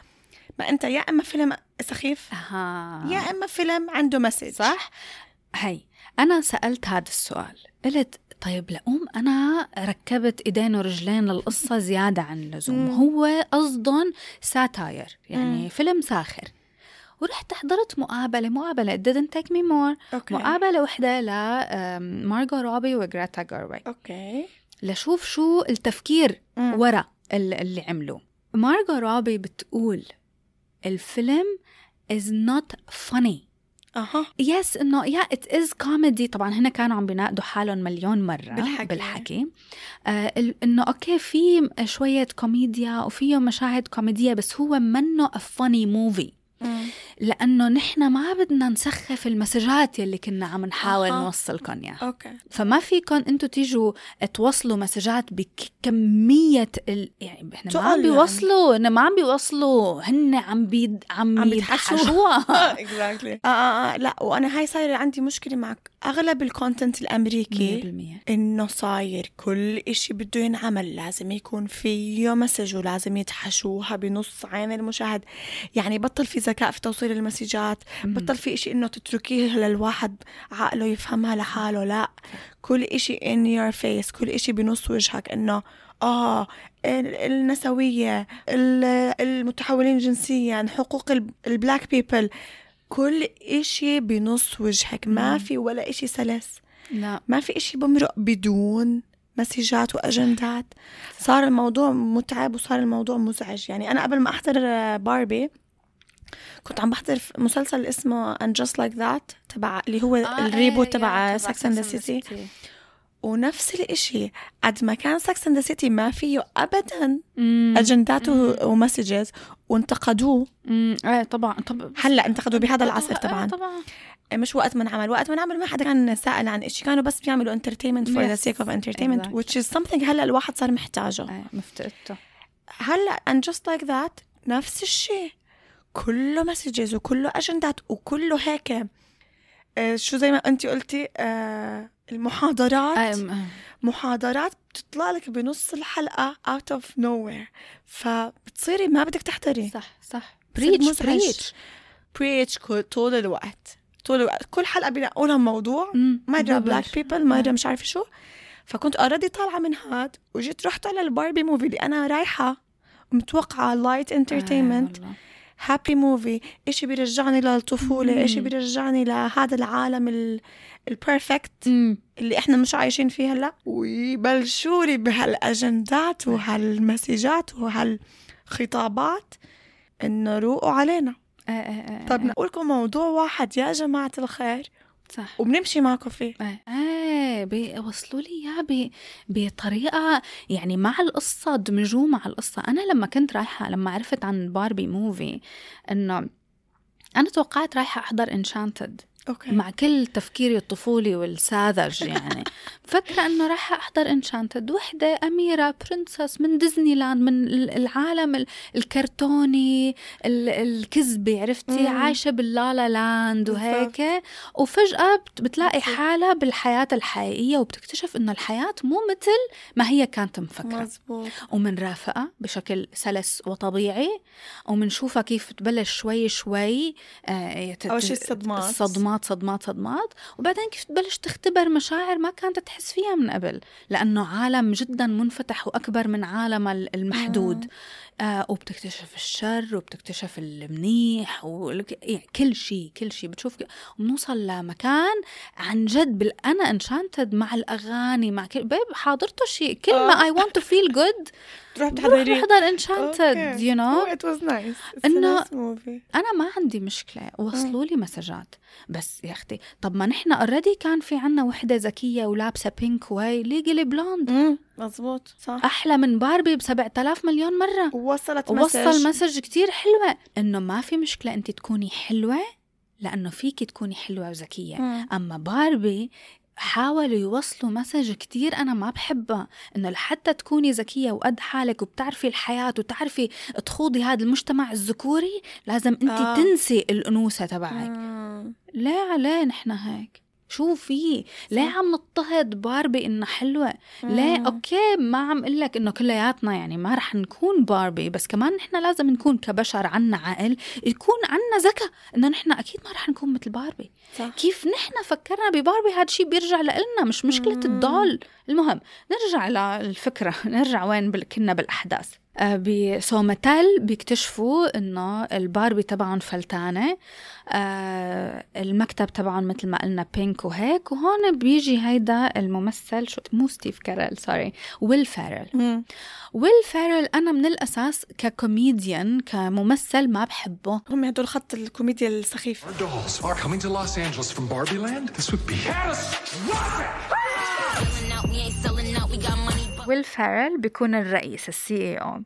ما أنت يا إما فيلم سخيف أها. يا إما فيلم عنده message صح؟ هي أنا سألت هذا السؤال قلت طيب لأقوم أنا ركبت إيدين ورجلين للقصة زيادة عن اللزوم. هو قصدهم satire يعني مم. فيلم ساخر. ورحت حضرت مقابلة it didn't take me more. أوكي. مقابلة وحدة لمارغو روبي وغريتا جيرويغ أوكي. لشوف شو التفكير مم. ورا ال- اللي عملوه. مارغو روبي بتقول الفيلم is not funny. أها. yes إنه yeah it is comedy طبعا هنا كانوا عم بيناقضوا حالهم مليون مرة. بالحكي. بالحكي. آه إنه أوكي في شوية كوميديا وفيه مشاهد كوميدية بس هو منه movie. مم. لأنه نحن ما بدنا نسخف ال messages ات يلي كنا عم نحاول أها. نوصلكم إياها. أوكي. فما فيكم أنتم تيجوا توصلوا messages ات بكمية ال... يعني إحنا ما عم يعني. بيوصلوا هن ما عم بيوصلوا هن عم بيد... عم, عم يتحشوها exactly آه, آه, آه لا وأنا هاي صايرة عندي مشكلة مع أغلب ال content الأمريكي 100% إنه صاير كل إشي بده ينعمل. لازم يكون فيه message ولازم يتحشوها بنص عين المشاهد. يعني بطل في ذكاء في توصيل ال messages ات بطل في إشي إنه تتركيه للواحد عقله يفهمها لحاله. لا كل إشي in your face كل إشي بنص وجهك إنه آه ال- النسوية ال- المتحولين جنسيا حقوق ال- ال black people كل إشي بنص وجهك ما مم. في ولا إشي سلس. لا. ما في إشي بمرق بدون messages ات وأجندات. صار الموضوع متعب وصار الموضوع مزعج. يعني أنا قبل ما أحضر آه، باربي كنت عم بحضر مسلسل اسمه And Just Like That تبع اللي هو آه، ال reboot إيه، تبع Sex and the City. ونفس الإشي. قد ما كان Sex and the City ما فيه أبدا مم. أجندات و messages وانتقدوه. إيه طبعا. طب هلأ انتقدوا بهذا العصر إيه، طبعا. طبعا. مش وقت ما انعمل. وقت ما انعمل ما حدا كان سائل عن إشي. كانوا بس بيعملوا the Yes. sake of entertainment Exactly. which is something هلأ الواحد صار محتاجه. إيه مفتقدته. هلأ And Just Like That نفس الشيء كله messages وكله اجندات وكله هيك. آه، شو زي ما انت قلتي آه، المحاضرات محاضرات بتطلع لك بنص الحلقة out of nowhere فبتصيري ما بدك تحضري صح صح بريتش. بريتش preach كل طول الوقت طول الوقت كل حلقة بينقولها موضوع. مرة دبل. black people مرة آه. مش عارفة شو فكنت already طالعة من هاد وجيت رحت على ال Barbie movie اللي أنا رايحة متوقعة light entertainment آه،. happy movie إشي بيرجعني للطفولة. إشي بيرجعني لهذا العالم ال- ال perfect مم. اللي إحنا مش عايشين فيه هلأ ويبلشوا لي بهالأجندات وهال messages ات وهالخطابات إنه روقوا علينا إيه، إيه، إيه، طب إيه. نقول لكم موضوع واحد يا جماعة الخير صح. وبنمشي معكم فيه إيه إيه بيوصلوا لي اياه بطريقة يعني مع القصة دمجوه مع القصة. أنا لما كنت رايحة لما عرفت عن Barbie movie إنه أنا توقعت رايحة أحضر Enchanted أوكي مع كل تفكيري الطفولي والساذج يعني فكرة إنه راح أحضر Enchanted وحدة أميرة princess من ديزني لاند من ال- العالم ال- الكرتوني ال- الكذبي عرفتي مم. عايشة باللالا لاند. وهيك وفجأة بت- بتلاقي. حالها بالحياة الحقيقية وبتكتشف إنه الحياة مو مثل ما هي كانت مفكرة مزبوط ومنرافقها بشكل سلس وطبيعي ومنشوفها كيف تبلش شوي شوي آه، أول شي الصدمات. صدمات صدمات صدمات. وبعدين كيف تبلش تختبر مشاعر ما كانت تحس فيها من قبل؟ لأنه عالم جدا منفتح وأكبر من عالم ال- المحدود. آه وبتكتشف الشر وبتكتشف المنيح وكل شيء كل شيء بتشوف وبنوصل لمكان عن جد بال أنا انشانتد مع الأغاني مع كل بيب حاضرته شيء كل ما آه. اي ونت تو فيل جود تروح بروح بتحضري بحضر انشانتد يو نو ات واز نايس موفي أنا ما عندي مشكلة. وصلوا لي مسجات. بس يا أختي طب ما نحن اوريدي كان في عنا وحدة ذكية ولابسة بينك وهي ليجلي بلوند مزبوط صح أحلى من باربي ب 7000 مليون مرة وصلت ووصل مسج كتير حلوة إنه ما في مشكلة أنت تكوني حلوة لأنه فيكي تكوني حلوة وذكية مم. أما باربي حاولوا يوصلوا message كتير أنا ما بحبها إنه لحتى تكوني ذكية وقد حالك وبتعرفي الحياة وتعرفي تخوضي هذا المجتمع الذكوري لازم أنت آه. تنسي الأنوثة تبعك. ليه عليه نحن هيك شو في ليه عم نضطهد باربي انها حلوة. ليه مم. أوكي ما عم أقول لك إنه كلياتنا يعني ما رح نكون باربي بس كمان نحن لازم نكون كبشر عنا عقل يكون عنا ذكاء إنه نحن أكيد ما رح نكون مثل باربي. صح. كيف نحن فكرنا بباربي؟ هذا الشيء بيرجع لنا مش مشكلة. الضال المهم نرجع للفكره نرجع وين كنا بالأحداث. آه، بسو متل بيكتشفوا إنه الباربي تبعهم فلتانة. آه المكتب تبعهم مثل ما قلنا بينك وهيك. وهون بيجي هيدا الممثل شو مو ستيف كارل سوري ويل فارل. ويل فارل أنا من الأساس ككوميديان كممثل ما بحبه. هم هدول خط الكوميديا السخيفة Our dolls are coming to Los Angeles from Barbie Land. This would be ويل فارل بيكون الرئيس ال CEO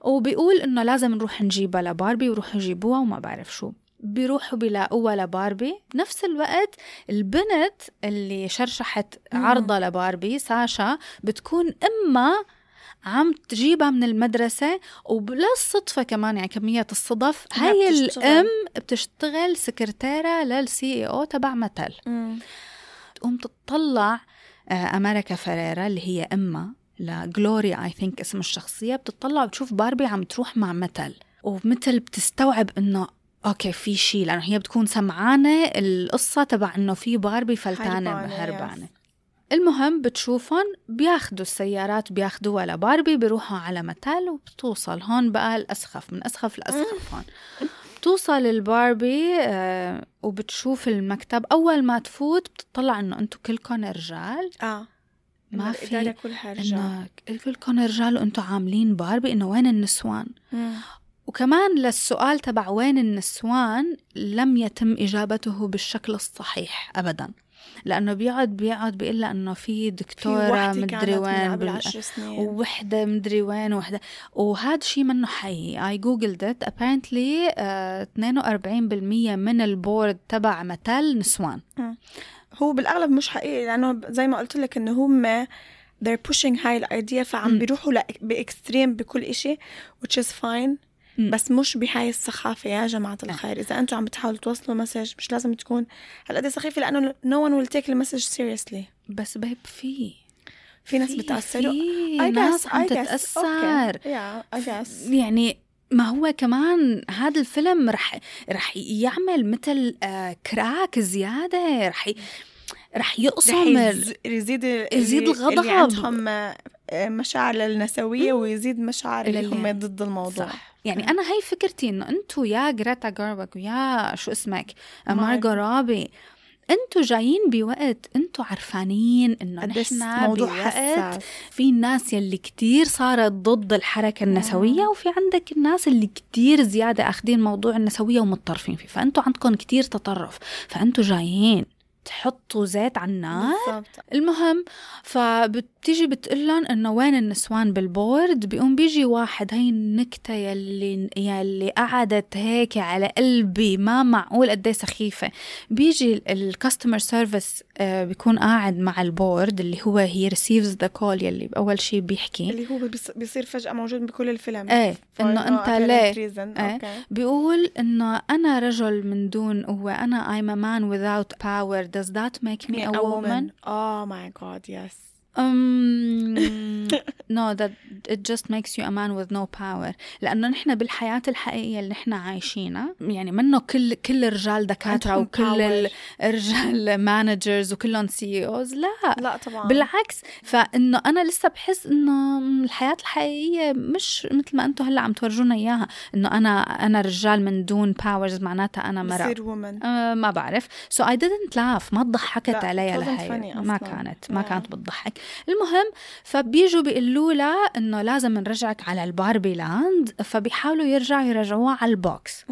وبيقول إنه لازم نروح نجيبها لباربي وروحوا جيبوها وما بعرف شو. بيروحوا بيلاقوها لباربي. بنفس الوقت البنت اللي شرشحت عرضها لباربي ساشا بتكون امها عم تجيبها من المدرسة وبالصدفة كمان يعني كمية الصدف. هاي بتشتغل. الأم بتشتغل سكرتيرة لل CEO تبع متل. تقوم تطلع أمريكا فريرا اللي هي أمها لجلوريا I think اسم الشخصية بتطلع وبتشوف باربي عم تروح مع متل. ومثل بتستوعب إنه okay في شيء لأنه هي بتكون سمعانة القصة تبع إنه في باربي فلتانة هربانه. المهم بتشوفهم بياخدوا السيارات بياخدوها لباربي بيروحوا على متل وبتوصل. هون بقى الأسخف من أسخف لأسخف هون بتوصل الباربي آه وبتشوف المكتب. أول ما تفوت بتطلع إنه أنتوا كلكم رجال. آه. ما في كلها رجال. إنه كلكم رجال وأنتوا عاملين باربي. إنه وين النسوان؟ مم. وكمان للسؤال تبع وين النسوان لم يتم إجابته بالشكل الصحيح أبدا. لأنه بيقعد بيقعد بيقول لها إنه في وحدة مدري وين بال... ووحدة مدري وين وحدة. وهذا شيء منه حقيقي I googled it آه، 42% من ال board تبع متل نسوان. هو بالأغلب مش حقيقي لأنه زي ما قلت لك انه هم they're pushing هاي ال idea فعم. بيروحوا ب extreme بكل إشي which is fine. بس مش بهاي السخافة يا جماعة الخير. إذا أنتم عم بتحاولوا توصلوا message مش لازم تكون هالقد سخيفة لأنه no one will take the message seriously. بس بيب في. في ناس بتأثروا. في ناس عم Okay. Yeah. يعني ما هو كمان هذا الفيلم رح رح يعمل مثل آه، كراك زيادة. رح. رح رح يقسم ال- يز- يزيد يزيد الغضب. اللي عندهم آه، مشاعر للنسوية ويزيد مشاعر اللي للي- هم ضد الموضوع. صح. يعني أنا هي فكرتي إنه انتو يا جريتا جاربك ويا شو اسمك مارجو. رابي انتو جايين بوقت انتو عارفانين إنه نحن موضوع بوقت حساس. في الناس يلي كتير صارت ضد الحركة النسوية وفي عندك الناس اللي كتير زيادة أخدين موضوع النسوية ومتطرفين فيه فأنتوا عندكم كتير تطرف فأنتوا جايين تحطوا زيت على النار. بالضبط. المهم بتيجي بتقلن إنه وين النسوان بالبورد؟ بيقوم بيجي واحد هي النكتة يلي يلي قعدت هيك على قلبي ما معقول قد إيه سخيفة. بيجي ال customer service بيكون قاعد مع ال board اللي هو he receives the call يلي أول شيء بيحكي. اللي هو بيص- بيصير فجأة موجود بكل الفيلم. إيه إنه أنت ليه. إيه. Okay بيقول إنه أنا رجل من دون قوة أنا I'm a man without power. Does that make me a woman? Oh my god yes. Um, no that it just makes you a man with no power. لأنه نحن بالحياة الحقيقية اللي نحن عايشينها يعني منه كل كل الرجال دكاترة عندهم وكل. الرجال managers وكلهم CEOs لا. لا طبعا. بالعكس فإنه أنا لسه بحس إنه الحياة الحقيقية مش مثل ما أنتم هلأ عم تورجونا إياها إنه أنا أنا رجال من دون powers معناتها أنا مرأة. بصير woman أه ما بعرف. So I didn't laugh. ما ضحكت wasn't لهي ما. كانت ما Yeah. كانت بتضحك. المهم فبيجوا بيقولوا لها إنه لازم نرجعك على ال Barbie Land فبيحاولوا يرجعوا يرجعوها على ال box.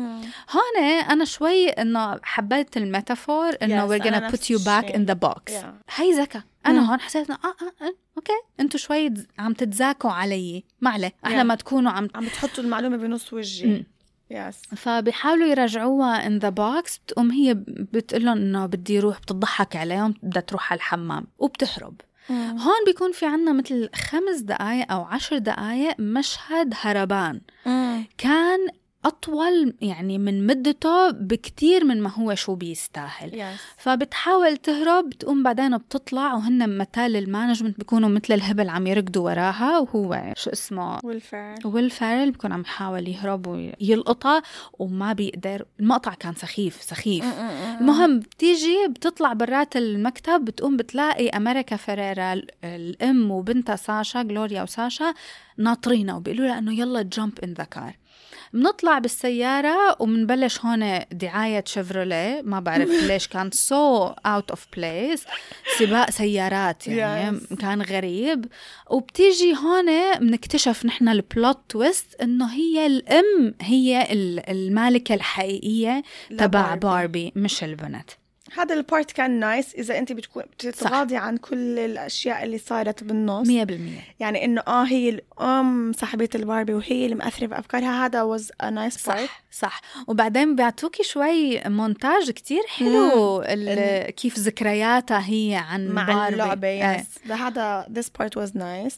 هون أنا شوي إنه حبيت ال metaphor إنه Yes, we're gonna put you back الشيء. in the box. Yeah. هي ذكاء. أنا مم. هون حسيت إنه آه آه, آه okay. أنتوا شوي عم تتذاكوا علي. ما عليه أحلى Yeah. ما تكونوا عم عم بتحطوا المعلومة بنص وجهي. Yes فبيحاولوا يرجعوها in the box بتقوم هي بتقول لهم إنه بدي أروح بتضحك عليهم بدها تروح على الحمام. وبتهرب هون بيكون في عنا مثل خمس دقايق أو عشر دقايق مشهد هربان. كان أطول يعني من مدته بكتير من ما هو شو بيستاهل. Yes فبتحاول تهرب بتقوم بعدين بتطلع وهن متال ال management بيكونوا مثل الهبل عم يركضوا وراها وهو شو اسمه؟ ويل فارل بيكون عم يحاول يهرب ويلقطها وما بيقدر المقطع كان سخيف سخيف. المهم بتيجي بتطلع برات المكتب بتقوم بتلاقي أمريكا فريرا ال- الأم وبنتها ساشا جلوريا وساشا ناطرينها وبيقولوا لها إنه يلا jump in the car بنطلع بالسيارة وبنبلش هون دعاية شيفروليه ما بعرف ليش كان so out of place سباق سيارات يعني Yes. كان غريب وبتيجي هون بنكتشف نحن ال plot twist إنه هي الأم هي ال- المالكة الحقيقية تبع لباربي. باربي مش البنت هذا ال part كان nice إذا أنت بتكون بتتغاضي عن كل الأشياء اللي صارت بالنص. مية بالمية. يعني إنه آه هي الام صاحبة الباربي وهي اللي مأثرة بأفكارها. هذا was a nice part. صح صح. وبعدين بيعطوكي شوي مونتاج كتير حلو. ال- كيف ذكرياتها هي عن مع باربي. اللعبة إيه. Yes ده هذا this part was nice.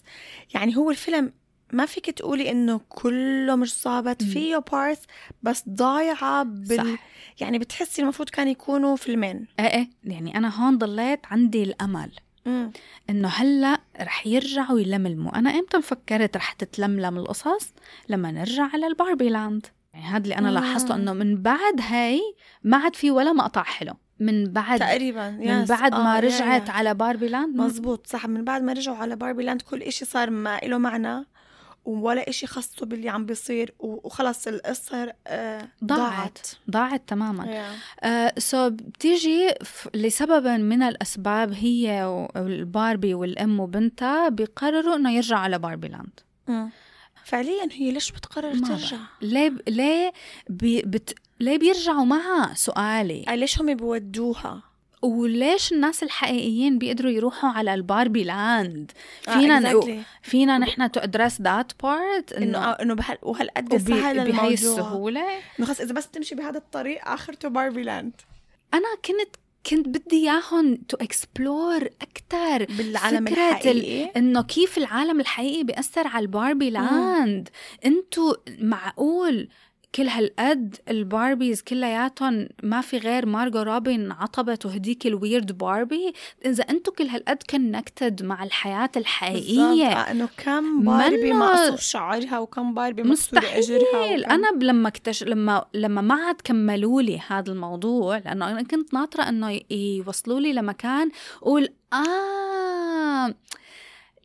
يعني هو الفيلم ما فيك تقولي إنه كله مش ظابط فيه part بس ضايعة بال صح. يعني بتحسي المفروض كان يكونوا فيلمين إيه إيه. يعني أنا هون ضليت عندي الأمل. مم. إنه هلأ رح يرجعوا يلملموا أنا إمتى فكرت رح تتلملم القصص؟ لما نرجع على ال Barbie Land. يعني هذا اللي أنا مم. لاحظته إنه من بعد هاي ما عاد في ولا مقطع حلو. من بعد تقريبا من yes. بعد ما آه، يا- رجعت يا. على Barbie Land. مزبوط صح. من بعد ما رجعوا على Barbie Land كل إشي صار ما له معنى. ولا إشي خصه باللي عم بيصير وخلص القصة آه، ضاعت ضاعت تماما Yeah. آه so بتيجي لسبب من الأسباب هي والباربي والأم وبنتها بيقرروا إنه يرجعوا على Barbie Land مم. فعليا هي ليش بتقرر ترجع؟ ليه ليه بي بت ليه بيرجعوا معها سؤالي آه، ليش هم بيودوها؟ وليش الناس الحقيقيين بيقدروا يروحوا على ال Barbie Land. آه، فينا exactly. فينا نحن to address that part إنه إنه آه، بهال وهالقد سهل بهي الموضوع. السهولة. إنه خلص إذا بس تمشي بهذا الطريق اخرته Barbie Land أنا كنت كنت بدي إياهم to explore أكثر بالعالم فكرة ال- الحقيقي إنه كيف العالم الحقيقي بيأثر على ال Barbie Land انتو معقول كل هالقد الباربيز كلياتهم ما في غير مارجو روبي عطبت وهديك ال weird باربي. إذا انتو كل هالقد connected مع الحياة بالضبط. الحقيقية آه، إنه كم باربي مقصوف شعرها وكم باربي مكسورة أجرها مستحيل وكم- أنا لما actually لما لما ما عاد كملوا لي هذا الموضوع لأنه أنا كنت ناطرة إنه يوصلوا لي لمكان أقول آه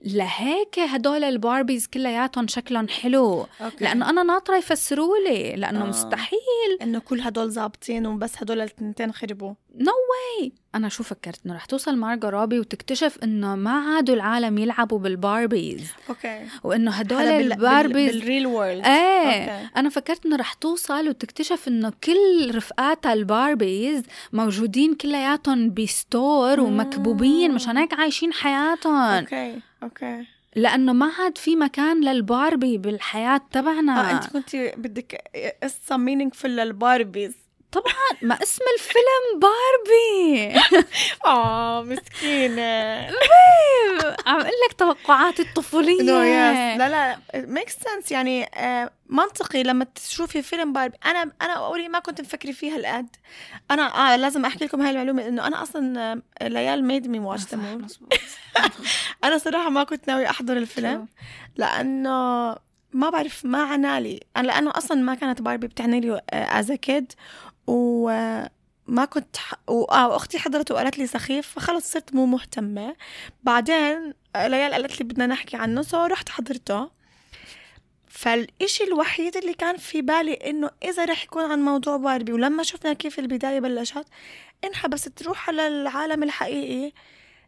لهيك هدول الباربيز كلياتهم شكلهم حلو. أوكي. لأنه أنا ناطرة يفسروا لي. لأنه آه. مستحيل. إنه كل هدول ظابطين وبس هدول التنتين خربوا. no way أنا شو فكرت؟ إنه رح توصل مارجو روبي وتكتشف إنه ما عادوا العالم يلعبوا بالباربيز. أوكي. وإنه هدول بال- الباربيز بال- بال real world إيه. أوكي. أنا فكرت إنه رح توصل وتكتشف إنه كل رفقاتها الباربيز موجودين كلياتهم ب store ومكبوبين مشان هيك عايشين حياتهم. أوكي. أوكي. لأنه ما عاد في مكان للباربي بالحياة تبعنا. آه أنت كنتي بدك قصة meaningful للباربيز. طبعا ما اسم الفيلم باربي. آه مسكينه عم أقول لك توقعاتي الطفولية. no yes لا لا make sense يعني آه، منطقي لما تشوفي فيلم باربي. أنا أنا already ما كنت مفكري فيها هالقد أنا آه لازم أحكي لكم هاي المعلومة إنه أنا أصلا آه، ليال made me watch that أنا صراحة ما كنت ناوي أحضر الفيلم لأنه ما بعرف ما عنى لي أنا لأنه أصلا ما كانت باربي بتعني لي as kid وما كنت ح... آه وأختي حضرت وقالت لي سخيف فخلص صرت مو مهتمة. بعدين ليال قالت لي بدنا نحكي عنه so رحت حضرته. فالإشي الوحيد اللي كان في بالي إنه إذا رح يكون عن موضوع باربي ولما شفنا كيف البداية بلشت انحبست تروح على العالم الحقيقي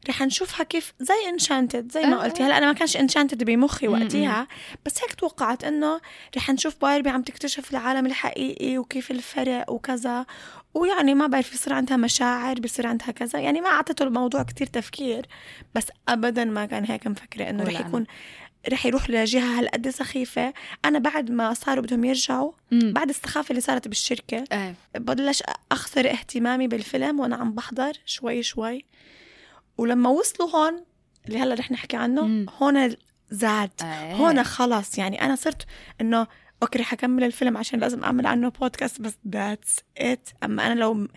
رح نشوفها كيف زي Enchanted زي ما آه. قلتي. هلا أنا ما كانش Enchanted بمخي وقتها بس هيك توقعت إنه رح نشوف باربي عم تكتشف العالم الحقيقي وكيف الفرق وكذا. ويعني ما بعرف يصير عندها مشاعر بيصير عندها كذا. يعني ما أعطته الموضوع كتير تفكير بس ابدا ما كان هيك مفكرة إنه رح. يكون رح يروح لجهة هالقد سخيفة. أنا بعد ما صاروا بدهم يرجعوا مم. بعد السخافة اللي صارت بالشركة إيه بلش أخسر اهتمامي بالفيلم وأنا عم بحضر شوي شوي. ولما وصلوا هون اللي هلا رح نحكي عنه مم. هون زاد. إيه. هون خلص. يعني أنا صرت إنه أوكي رح أكمل الفيلم عشان لازم أعمل عنه بودكاست بس that's it. أما أنا لو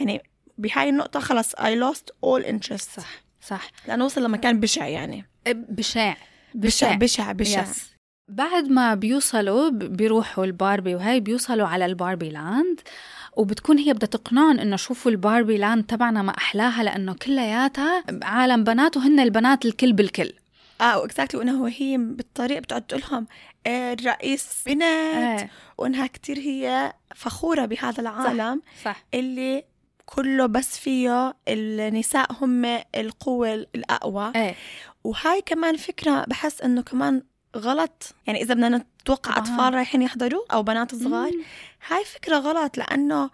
يعني بهاي النقطة خلص I lost all interest. صح صح. لأنه وصل لمكان بشع يعني. بشع. بشع بشع. بشع yes. بعد ما بيوصلوا بيروحوا الباربي وهي بيوصلوا على ال Barbie Land. وبتكون هي بدها تقنعهم إنه شوفوا ال Barbie Land تبعنا ما أحلاها لأنه كلياتها عالم بنات وهن البنات الكل بالكل. آه exactly وإنه هي بالطريق بتقعد تقول لهم آه، الرئيس بنت. إيه. وإنها كتير هي فخورة بهذا العالم صح. اللي كله بس فيه النساء هم القوة الأقوى. إيه. وهاي كمان فكرة بحس إنه كمان غلط. يعني إذا بدنا نتوقع طبعاً. أطفال رايحين يحضروا أو بنات صغار مم. هاي فكرة غلط لأنه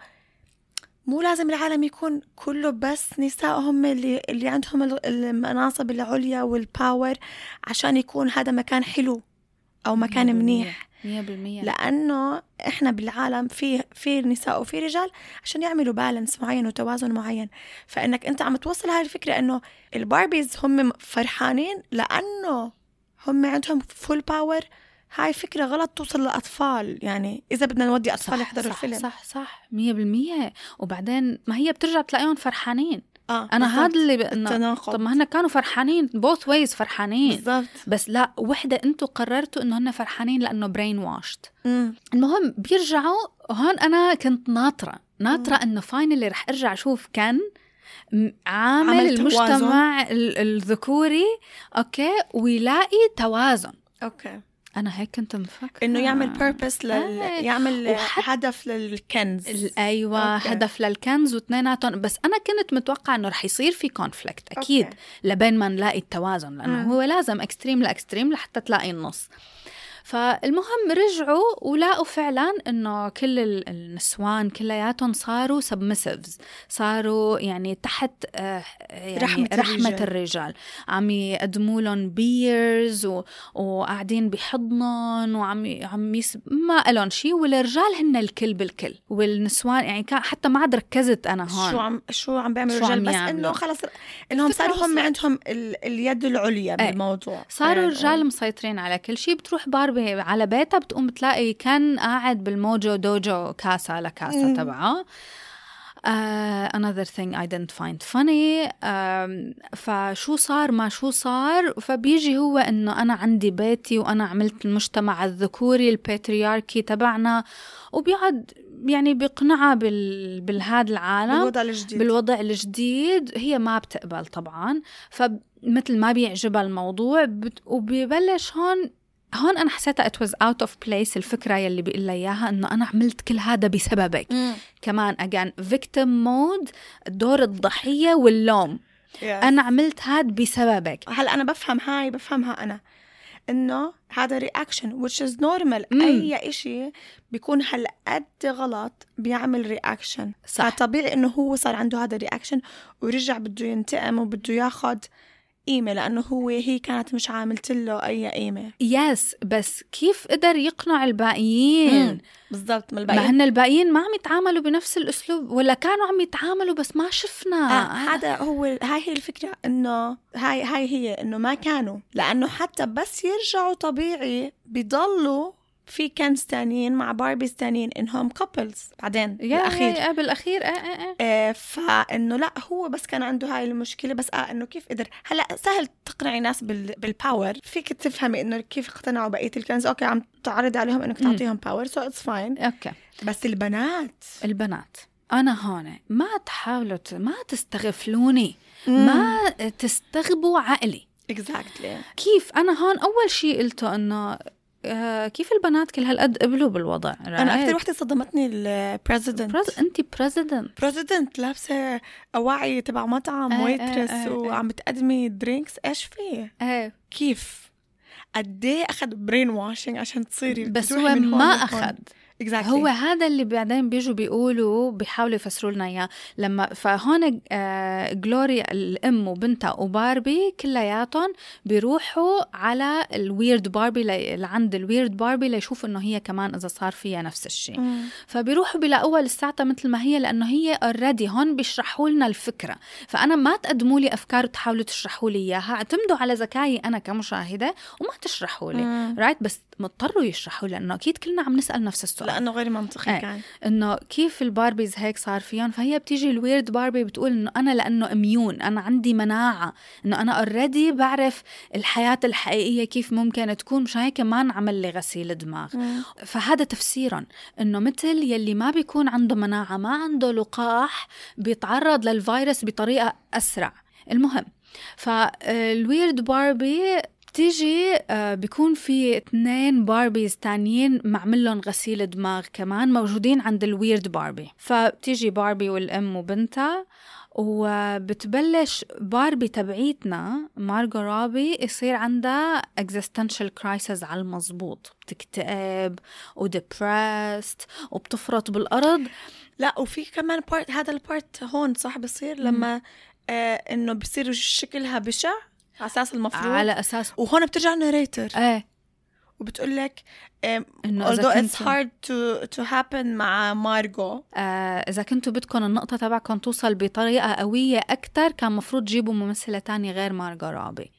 مو لازم العالم يكون كله بس نساء هم اللي اللي عندهم ال- المناصب العليا وال power عشان يكون هذا مكان حلو أو مكان منيح. 100% لأنه إحنا بالعالم في في نساء وفي رجال عشان يعملوا balance معين وتوازن معين. فإنك أنت عم توصل هاي الفكرة إنه الباربيز هم فرحانين لأنه هم عندهم full power هاي فكرة غلط توصل للأطفال. يعني إذا بدنا نودي أطفال يحضروا الفيلم. صح صح 100% وبعدين ما هي بترجع تلاقيهم فرحانين. آه أنا. هذا اللي التناقض. طب ما هن كانوا فرحانين both ways فرحانين. بالضبط. بس لا وحدة أنتم قررتوا إنه هن فرحانين لأنه brainwashed مم. المهم بيرجعوا هون أنا كنت ناطرة. ناطرة إنه finally رح أرجع أشوف كان م- عامل المجتمع ال- الذكوري أوكي ويلاقي توازن أوكي أنا هيك كنت مفكرة إنه يعمل purpose لل... إيه. يعمل وحتى- هدف لل Kens أيوه أوكي. هدف لل Kens واثنيناتهم بس أنا كنت متوقعة إنه رح يصير في conflict أكيد أوكي. لبين ما نلاقي التوازن لأنه مم. هو لازم extreme ل extreme لحتى تلاقي النص فالمهم رجعوا ولقوا فعلا إنه كل ال- النسوان كلياتهم صاروا submissive صاروا يعني تحت آه، يعني رحمة رحمة الرجال. الرجال عم يقدموا لهم beers و... وقاعدين بحضنهم وعم عم يس... ما لهم شيء والرجال هن الكل بالكل والنسوان يعني كان حتى ما عاد ركزت أنا هون شو عم شو عم بيعملوا الرجال بس. إنه خلص إنهم صاروا هم. عندهم ال... اليد العليا إيه. بالموضوع صاروا خلينا الرجال. مسيطرين على كل شيء بتروح باربي على بيتها بتقوم بتلاقي Ken قاعد بال Mojo Dojo Casa House مم. تبعه. Uh, another thing I didn't find funny. um, فشو صار ما شو صار؟ فبيجي هو إنه أنا عندي بيتي وأنا عملت المجتمع الذكوري الباترياركي تبعنا وبيقعد يعني بيقنعها بال... بالهذا العالم بالوضع الجديد. بالوضع الجديد. هي ما بتقبل طبعا فمثل ما بيعجبها الموضوع بت... وبيبلش هون هون أنا حسيتها it was out of place الفكرة يلي بيقول لها إياها إنه أنا عملت كل هذا بسببك مم. كمان again victim mode دور الضحية واللوم Yes. أنا عملت هذا بسببك هلا أنا بفهم هاي بفهمها أنا إنه هذا reaction which is normal مم. أي إشي بيكون هالقد غلط بيعمل reaction صح. فطبيعي إنه هو صار عنده هذا ال reaction ورجع بده ينتقم وبده ياخد قيمة لأنه هو هي كانت مش عاملت له أي قيمة yes بس كيف قدر يقنع الباقيين؟ بالضبط ما ما الباقيين هن الباقيين ما عم يتعاملوا بنفس الأسلوب ولا كانوا عم يتعاملوا بس ما شفنا. آه هذا هو هاي هي الفكرة إنه هاي هاي هي إنه ما كانوا لأنه حتى بس يرجعوا طبيعي بيضلوا في كنز تانيين مع باربيز تانيين انهم couples بعدين يا بالأخير. يا- بالأخير آه آه آه. آه فإنه لا هو بس كان عنده هاي المشكلة بس آه إنه كيف قدر. هلأ سهل تقنعي ناس بال بال power فيك تفهمي إنه كيف اقتنعوا بقية الكنز okay عم تعرض عليهم إنك مم. تعطيهم power so it's fine okay. بس البنات. البنات. أنا هون ما تحاولوا ما تستغفلوني. ما تستغبوا عقلي. exactly كيف؟ أنا هون أول شيء قلته إنه كيف البنات كل هالقد قبلوا بالوضع؟ أنا أكثر وحدة صدمتني ال president pres... انت president president لابسة أواعي تبع مطعم آه، waitress آه، آه، آه. وعم بتقدمي drinks إيش في؟ إيه. كيف؟ قد إيه أخذ brain washing عشان تصيري بس هو ما. أخذ. Exactly. هو هذا اللي بعدين بيجوا بيقولوا بيحاولوا يفسروا لنا إياه لما فهون آه جلوريا الأم وبنتها وباربي كلياتهم بيروحوا على ال weird باربي لعند ال weird باربي ليشوفوا إنه هي كمان إذا صار فيها نفس الشيء. فبيروحوا بيلاقوها لساتها مثل ما هي لأنه هي already هون بيشرحوا لنا الفكرة فأنا ما تقدموا لي أفكار وتحاولوا تشرحوا لي إياها اعتمدوا على ذكائي أنا كمشاهدة وما تشرحوا لي. right بس مضطروا يشرحوا لأنه أكيد كلنا عم نسأل نفس السؤال. لأنه غير منطقي إيه. كان. إنه كيف الباربيز هيك صار فيهم؟ فهي بتيجي ال weird باربي بتقول إنه أنا لأنه immune أنا عندي مناعة إنه أنا already بعرف الحياة الحقيقية كيف ممكن تكون مشان هيك ما انعمل لي غسيل دماغ. فهذا تفسيرا إنه مثل يلي ما بيكون عنده مناعة ما عنده لقاح بيتعرض للفيروس بطريقة أسرع. المهم فال weird باربي بتيجي آه، بيكون في اثنين باربيز تانيين معمل لهم غسيل دماغ كمان موجودين عند ال weird باربي فبتيجي باربي والأم وبنتها وبتبلش باربي تبعيتنا مارجو رابي يصير عندها existential crisis على المزبوط بتكتئب و depressed وبتفرط بالأرض. لا وفي كمان part هذا ال part هون صح بصير؟ لما آه إنه بصير شكلها بشع على أساس المفروض؟ على أساس وهون بترجع narrator إيه. وبتقول لك إنه إذا although it's كنتوا- hard to to happen مع مارجو. آه إذا كنتوا بدكم النقطة تبعكم توصل بطريقة قوية أكتر كان مفروض تجيبوا ممثلة تانية غير مارجو رابي.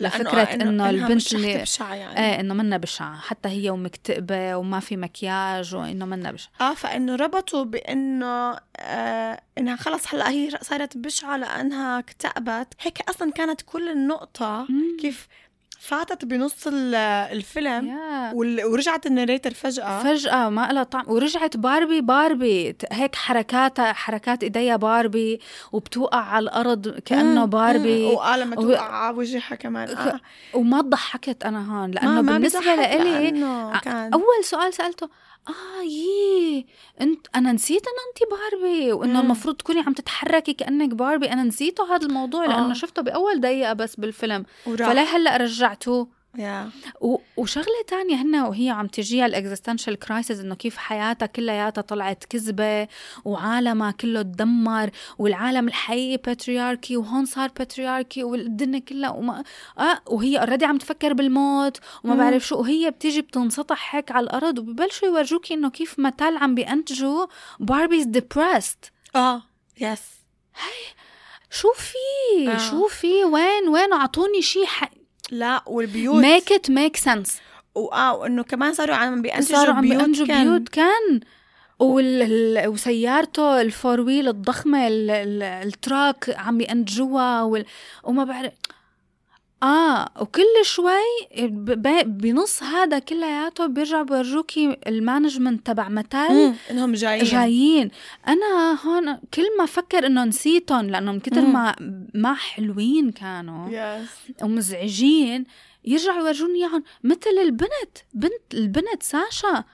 لفكرة إنه إنها البنت اللي يعني. إيه إنه منا بشعة حتى هي ومكتئبة وما في مكياج وإنه منا بشعة. آه فإنه ربطوا بإنه آه إنها خلص هلأ هي صارت بشعة لأنها اكتئبت. هيك أصلا كانت كل النقطة كيف فاتت بنص ال- الفيلم. وال- ورجعت الناريتر فجأة فجأة ما لها طعم ورجعت باربي باربي هيك حركاتها حركات إيديها باربي وبتوقع على الأرض كأنه باربي. وقال لما و- توقع على وجهها كمان آه. وما ضحكت أنا هون لأنه ما بالنسبة لإلي لأنه أول سؤال سألته آه يي انت أنا نسيت إن انت باربي وإنه. المفروض تكوني عم تتحركي كأنك باربي أنا نسيته هذا الموضوع لأنه آه. شفته بأول دقيقة بس بالفيلم. فليه هلأ رجعتوه يا و- وشغلة تانية هن وهي عم تجيها ال existential crisis إنه كيف حياتها كلياتها طلعت كذبة وعالمها كله تدمر والعالم الحقيقي patriarchy وهون صار patriarchy والدنيا كلها وما آه وهي already عم تفكر بالموت وما مم. بعرف شو. وهي بتيجي بتنسطح هيك على الأرض وببلشوا يورجوكي إنه كيف ماتيل عم بينتجوا باربيز depressed آه yes شو في؟ آه. شو في؟ وين؟ وين؟ أعطوني شيء ح... لا والبيوت. Make it make sense. وآه وانه كمان صاروا عم بينتجوا صاروا عم بيوت بينجوا كان- بيوت كان. وال... ال- وسيارته ال four wheel الضخمة ال... ال... ال truck عم ينجوها وال... وما بعرف. آه وكل شوي. بنص هذا كلياته بيرجعوا بيورجوكي ال management تبع ماتيل. إنهم جايين جايين أنا هون كل ما فكر انه نسيتهم لأنه من كتر. ما ما حلوين كانوا yes ومزعجين يرجعوا يورجوني إياهم مثل البنت بنت البنت ساشا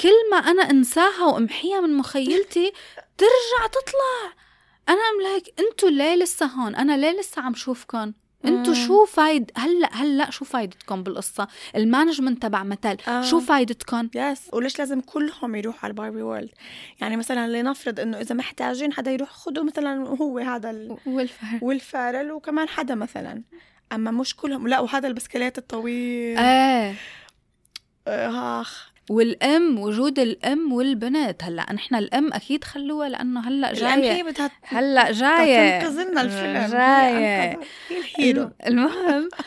كل ما أنا أنساها وأمحيها من مخيلتي ترجع تطلع أنا I'm like أنتوا ليه لسه هون أنا ليه لسه عم شوفكم أنتوا مم. شو فايد هلأ هلأ شو فايدتكم بالقصة؟ ال management تبع ماتيل آه. شو فايدتكم yes وليش لازم كلهم يروحوا على ال باربي world يعني مثلا لنفرض إنه إذا محتاجين حدا يروح خدوا مثلا هو هذا ال... والفرق والفارل. وكمان حدا مثلا. أما مش كلهم لا وهذا البسكليت الطويل. إيه آخ. والأم وجود الأم والبنت هلأ نحن الأم أكيد خلوها لأنه هلأ الآن هي جاية بدها هلأ جاية. تنقذ لنا الفيلم هي جاية. هي المهم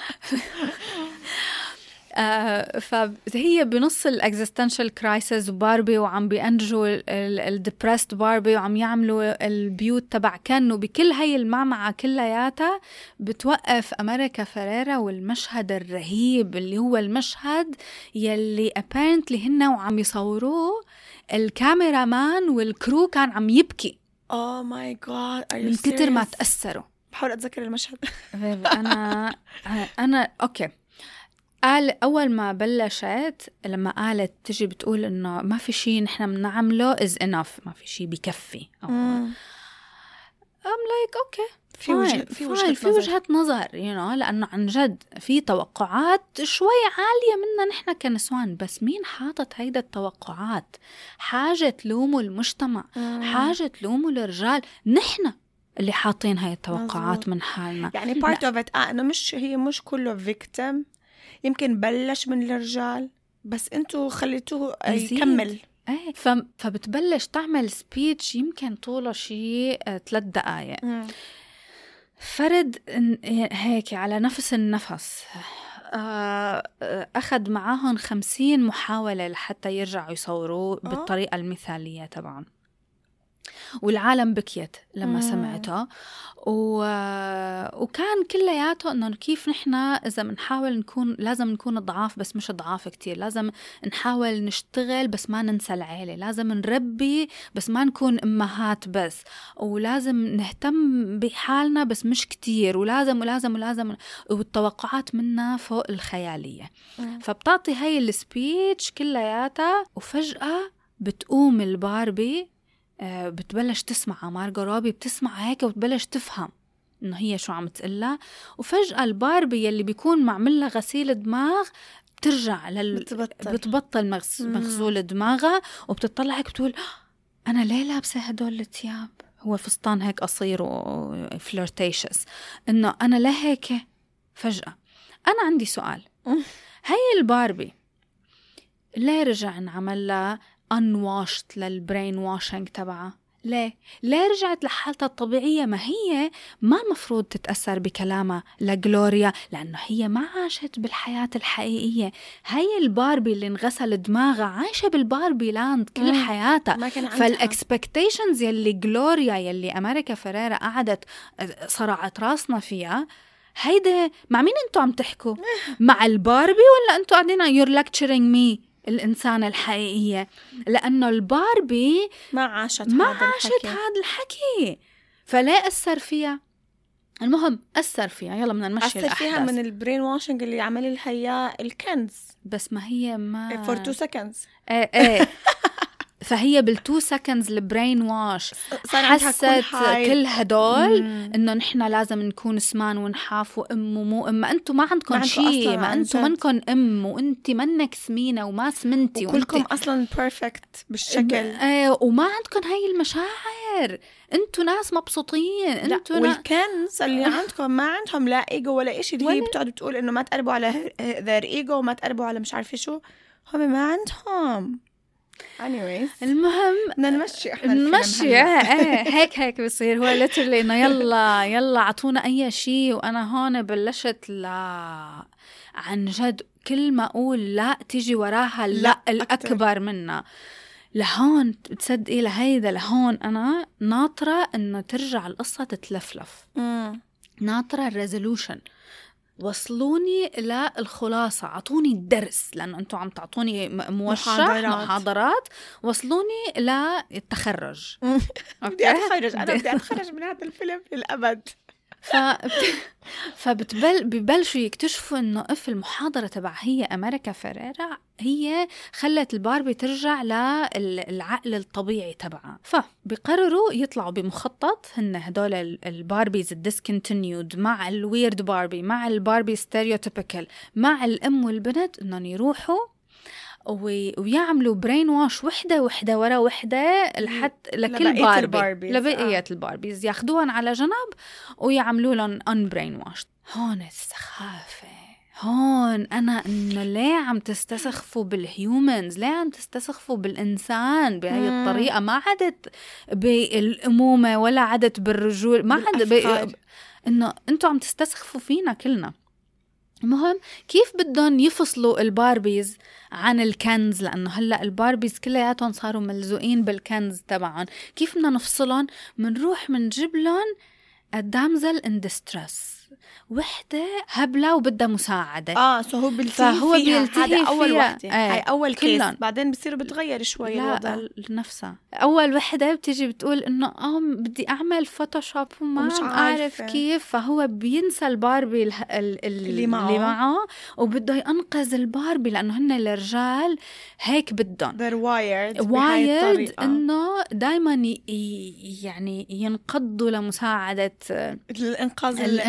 آه فهي بنص ال existential crisis وباربي وعم بينجوا ال depressed باربي وعم يعملوا البيوت تبع كن وبكل هاي المعمعة كلياتها بتوقف أمريكا فريرا والمشهد الرهيب اللي هو المشهد يلي apparently هن وعم يصوروه ال cameraman وال crew كان عم يبكي. oh my god من كتر ما تأثروا. بحاول أتذكر المشهد. أنا أنا okay. قال أول ما بلشت لما قالت تجي بتقول إنه ما في شيء نحن بنعمله is enough ما في شيء بكفي. I'm like okay في وجه- في وجهة في نظر. وجهة نظر you you know, لأنه عن جد في توقعات شوي عالية منا نحن كنسوان بس مين حاطط هيدا التوقعات؟ حاجة تلوموا المجتمع حاجة تلوموا الرجال نحن اللي حاطين هاي التوقعات مزبوط. من حالنا. يعني part of it إنه مش هي مش كله فيكتم يمكن بلش من الرجال بس أنتوا خليتوه يزيد. يكمل إيه. فبتبلش تعمل speech يمكن طوله شيء ثلاث دقائق فرد هيك على نفس النفس آه، آه، أخذ معاهم خمسين محاولة لحتى يرجعوا يصوروه بالطريقة المثالية طبعا والعالم بكيت لما مم. سمعته. و... وكان كلياته إنه كيف نحن إذا بنحاول نكون لازم نكون ضعاف بس مش ضعاف كتير. لازم نحاول نشتغل بس ما ننسى العيلة. لازم نربي بس ما نكون أمهات بس. ولازم نهتم بحالنا بس مش كتير. ولازم ولازم ولازم. والتوقعات منا فوق الخيالية. فبتعطي هاي ال speech كلياتها وفجأة بتقوم الباربي بتبلش تسمع Margot Robbie بتسمع هيك وبتبلش تفهم إنه هي شو عم تقلها وفجأة الباربي يلي بيكون معمل لها غسيل دماغ بترجع لل بتبطل. بتبطل مغس... مغسول دماغها وبتطلع هيك بتقول "آه، أنا ليه لابسة هدول الثياب هو فستان هيك قصير وفلرتيشس إنه أنا ليه هيك؟ فجأة. أنا عندي سؤال. هي الباربي ليه رجع انعمل لها unwashed للبرين واشنج تبعها. ليه؟ ليه رجعت لحالتها الطبيعية؟ ما هي ما مفروض تتأثر بكلامها لجلوريا لأنه هي ما عاشت بالحياة الحقيقية. هي الباربي اللي انغسل دماغها عايشة بال Barbie Land كل مم. حياتها. ما كان عندها. فال expectations يلي جلوريا يلي أمريكا فريرا قعدت صرعت راسنا فيها هيدا مع مين أنتوا عم تحكوا؟ مع الباربي ولا أنتوا قاعدين you're lecturing me الإنسانة الحقيقية لأنه الباربي ما عاشت ما هذا عاشت الحكي. هذا الحكي. فليه أثر فيها؟ المهم أثر فيها. يلا بدنا نمشي أثر فيها من ال brainwashing اللي عمل لها اياه ال Kens. بس ما هي ما for two seconds إيه إيه. فهي بال two seconds ال brainwash حست كل هدول. إنه نحن لازم نكون سمان ونحاف وأم ومو أم ما أنتم ما عندكم شيء ما أنتم. منكم أم وانت منك سمينة وما سمنتي وكلكم وانت أصلا perfect بالشكل إيه وما عندكم هاي المشاعر أنتوا ناس مبسوطين أنتوا. وال Kens اللي عندكم ما عندهم لا ايجو ولا إشي اللي هي بتقعد بتقول إنه ما تقربوا على their ego وما تقربوا على مش عارفة شو هم ما عندهم anyways. المهم بدنا نمشي إحنا نمشي. إيه إيه هيك هيك بصير. هو literally إنه يلا يلا أعطونا أي شيء وأنا هون بلشت لا عن جد كل ما أقول لا تيجي وراها لا, لا. الأكبر منا لهون تصدقي لهيدا لهون. أنا ناطرة إنه ترجع القصة تتلفلف. مم. ناطرة ال resolution وصلوني للخلاصة أعطوني الدرس لأنه أنتم عم تعطوني موشح محاضرات. محاضرات. وصلوني للتخرج بدي أتخرج أنا بدي أتخرج من هذا الفيلم للأبد. ف فبتبل ببلشوا يكتشفوا إنه إف المحاضرة تبع هي أمريكا فيريرا هي خلت الباربي ترجع للعقل الطبيعي تبعها. فبقرروا يطلعوا بمخطط هن هدول ال- ال Barbies ال discontinued مع ال weird Barbie مع ال Barbie stereotypical مع الأم والبنت إنهم يروحوا وي- ويعملوا brainwash وحدة وحدة ورا وحدة لحد لكل Barbie ال Barbies، لبقية آه. ال Barbies. ياخذوهم على جنب ويعملوا لهم un-brainwash هون السخافة. هون أنا إنه ليه عم تستسخفوا بال humans ليه عم تستسخفوا بالإنسان بهي. الطريقة؟ ما عدت بالأمومة ولا عدت بالرجول. ما عد بالأفكار. ب... إنه أنتم عم تستسخفوا فينا كلنا. المهم كيف بدهم يفصلوا ال Barbies عن ال Kens؟ لأنه هلأ ال Barbies كلياتهم صاروا ملزوقين بال Kens تبعهم. كيف بدنا نفصلهم؟ منروح منجيب لهم ال damsel in distress وحدة هبلة وبدها مساعدة آه so هو بيلتهي فهو فيها هذا أول. وحدة إيه. هاي أول case كلن. بعدين بصير بتغير شوي الوضع لا نفسها أول وحدة بتيجي بتقول إنه آه بدي أعمل Photoshop وما أعرف عارفة. كيف فهو بينسى الباربي ال ال ال اللي معه. اللي معه وبده ينقذ الباربي لأنه هن الرجال هيك بدهم they're wired الطريقة. إنه دائما يعني ينقضوا لمساعدة الإنقاذ ال-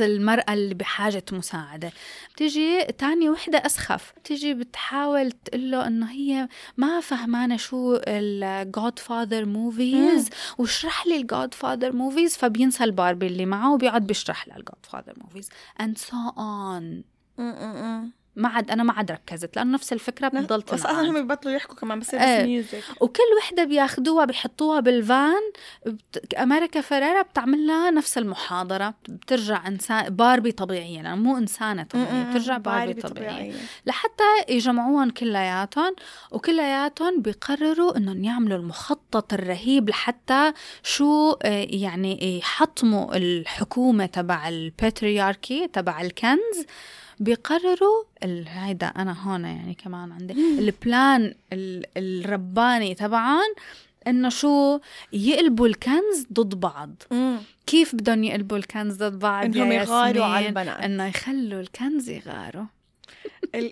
المرأة اللي بحاجة مساعدة. بتيجي تاني وحدة أسخف. بتيجي بتحاول تقول له إنه هي ما فهمانة شو ال Godfather movies واشرح لي ال Godfather movies فبينسى الباربي اللي معه وبيقعد بيشرح لها ال Godfather movies م- م- م. ما عاد أنا ما عاد ركزت لأنه نفس الفكرة بتضل بس أصلا. هم ببطلوا يحكوا كمان بصير إيه. بس music وكل وحدة بياخدوها بيحطوها بالفان بت... أمريكا فريرا بتعمل لها نفس المحاضرة بترجع إنسان باربي طبيعية لأنه مو إنسانة طبيعية بترجع باربي, طبيعية لحتى يجمعوهم كلياتهم وكلياتهم بيقرروا إنهم يعملوا المخطط الرهيب لحتى شو آه، يعني يحطموا الحكومة تبع ال patriarchy تبع ال Kens بيقرروا هيدا أنا هون يعني كمان عندي ال plan ال- الرباني تبعهم إنه شو يقلبوا الكنز ضد بعض. كيف بدهم يقلبوا الكنز ضد بعض؟ إنهم يا يغاروا على؟ البنات. إنه يخلوا الكنز يغاروا.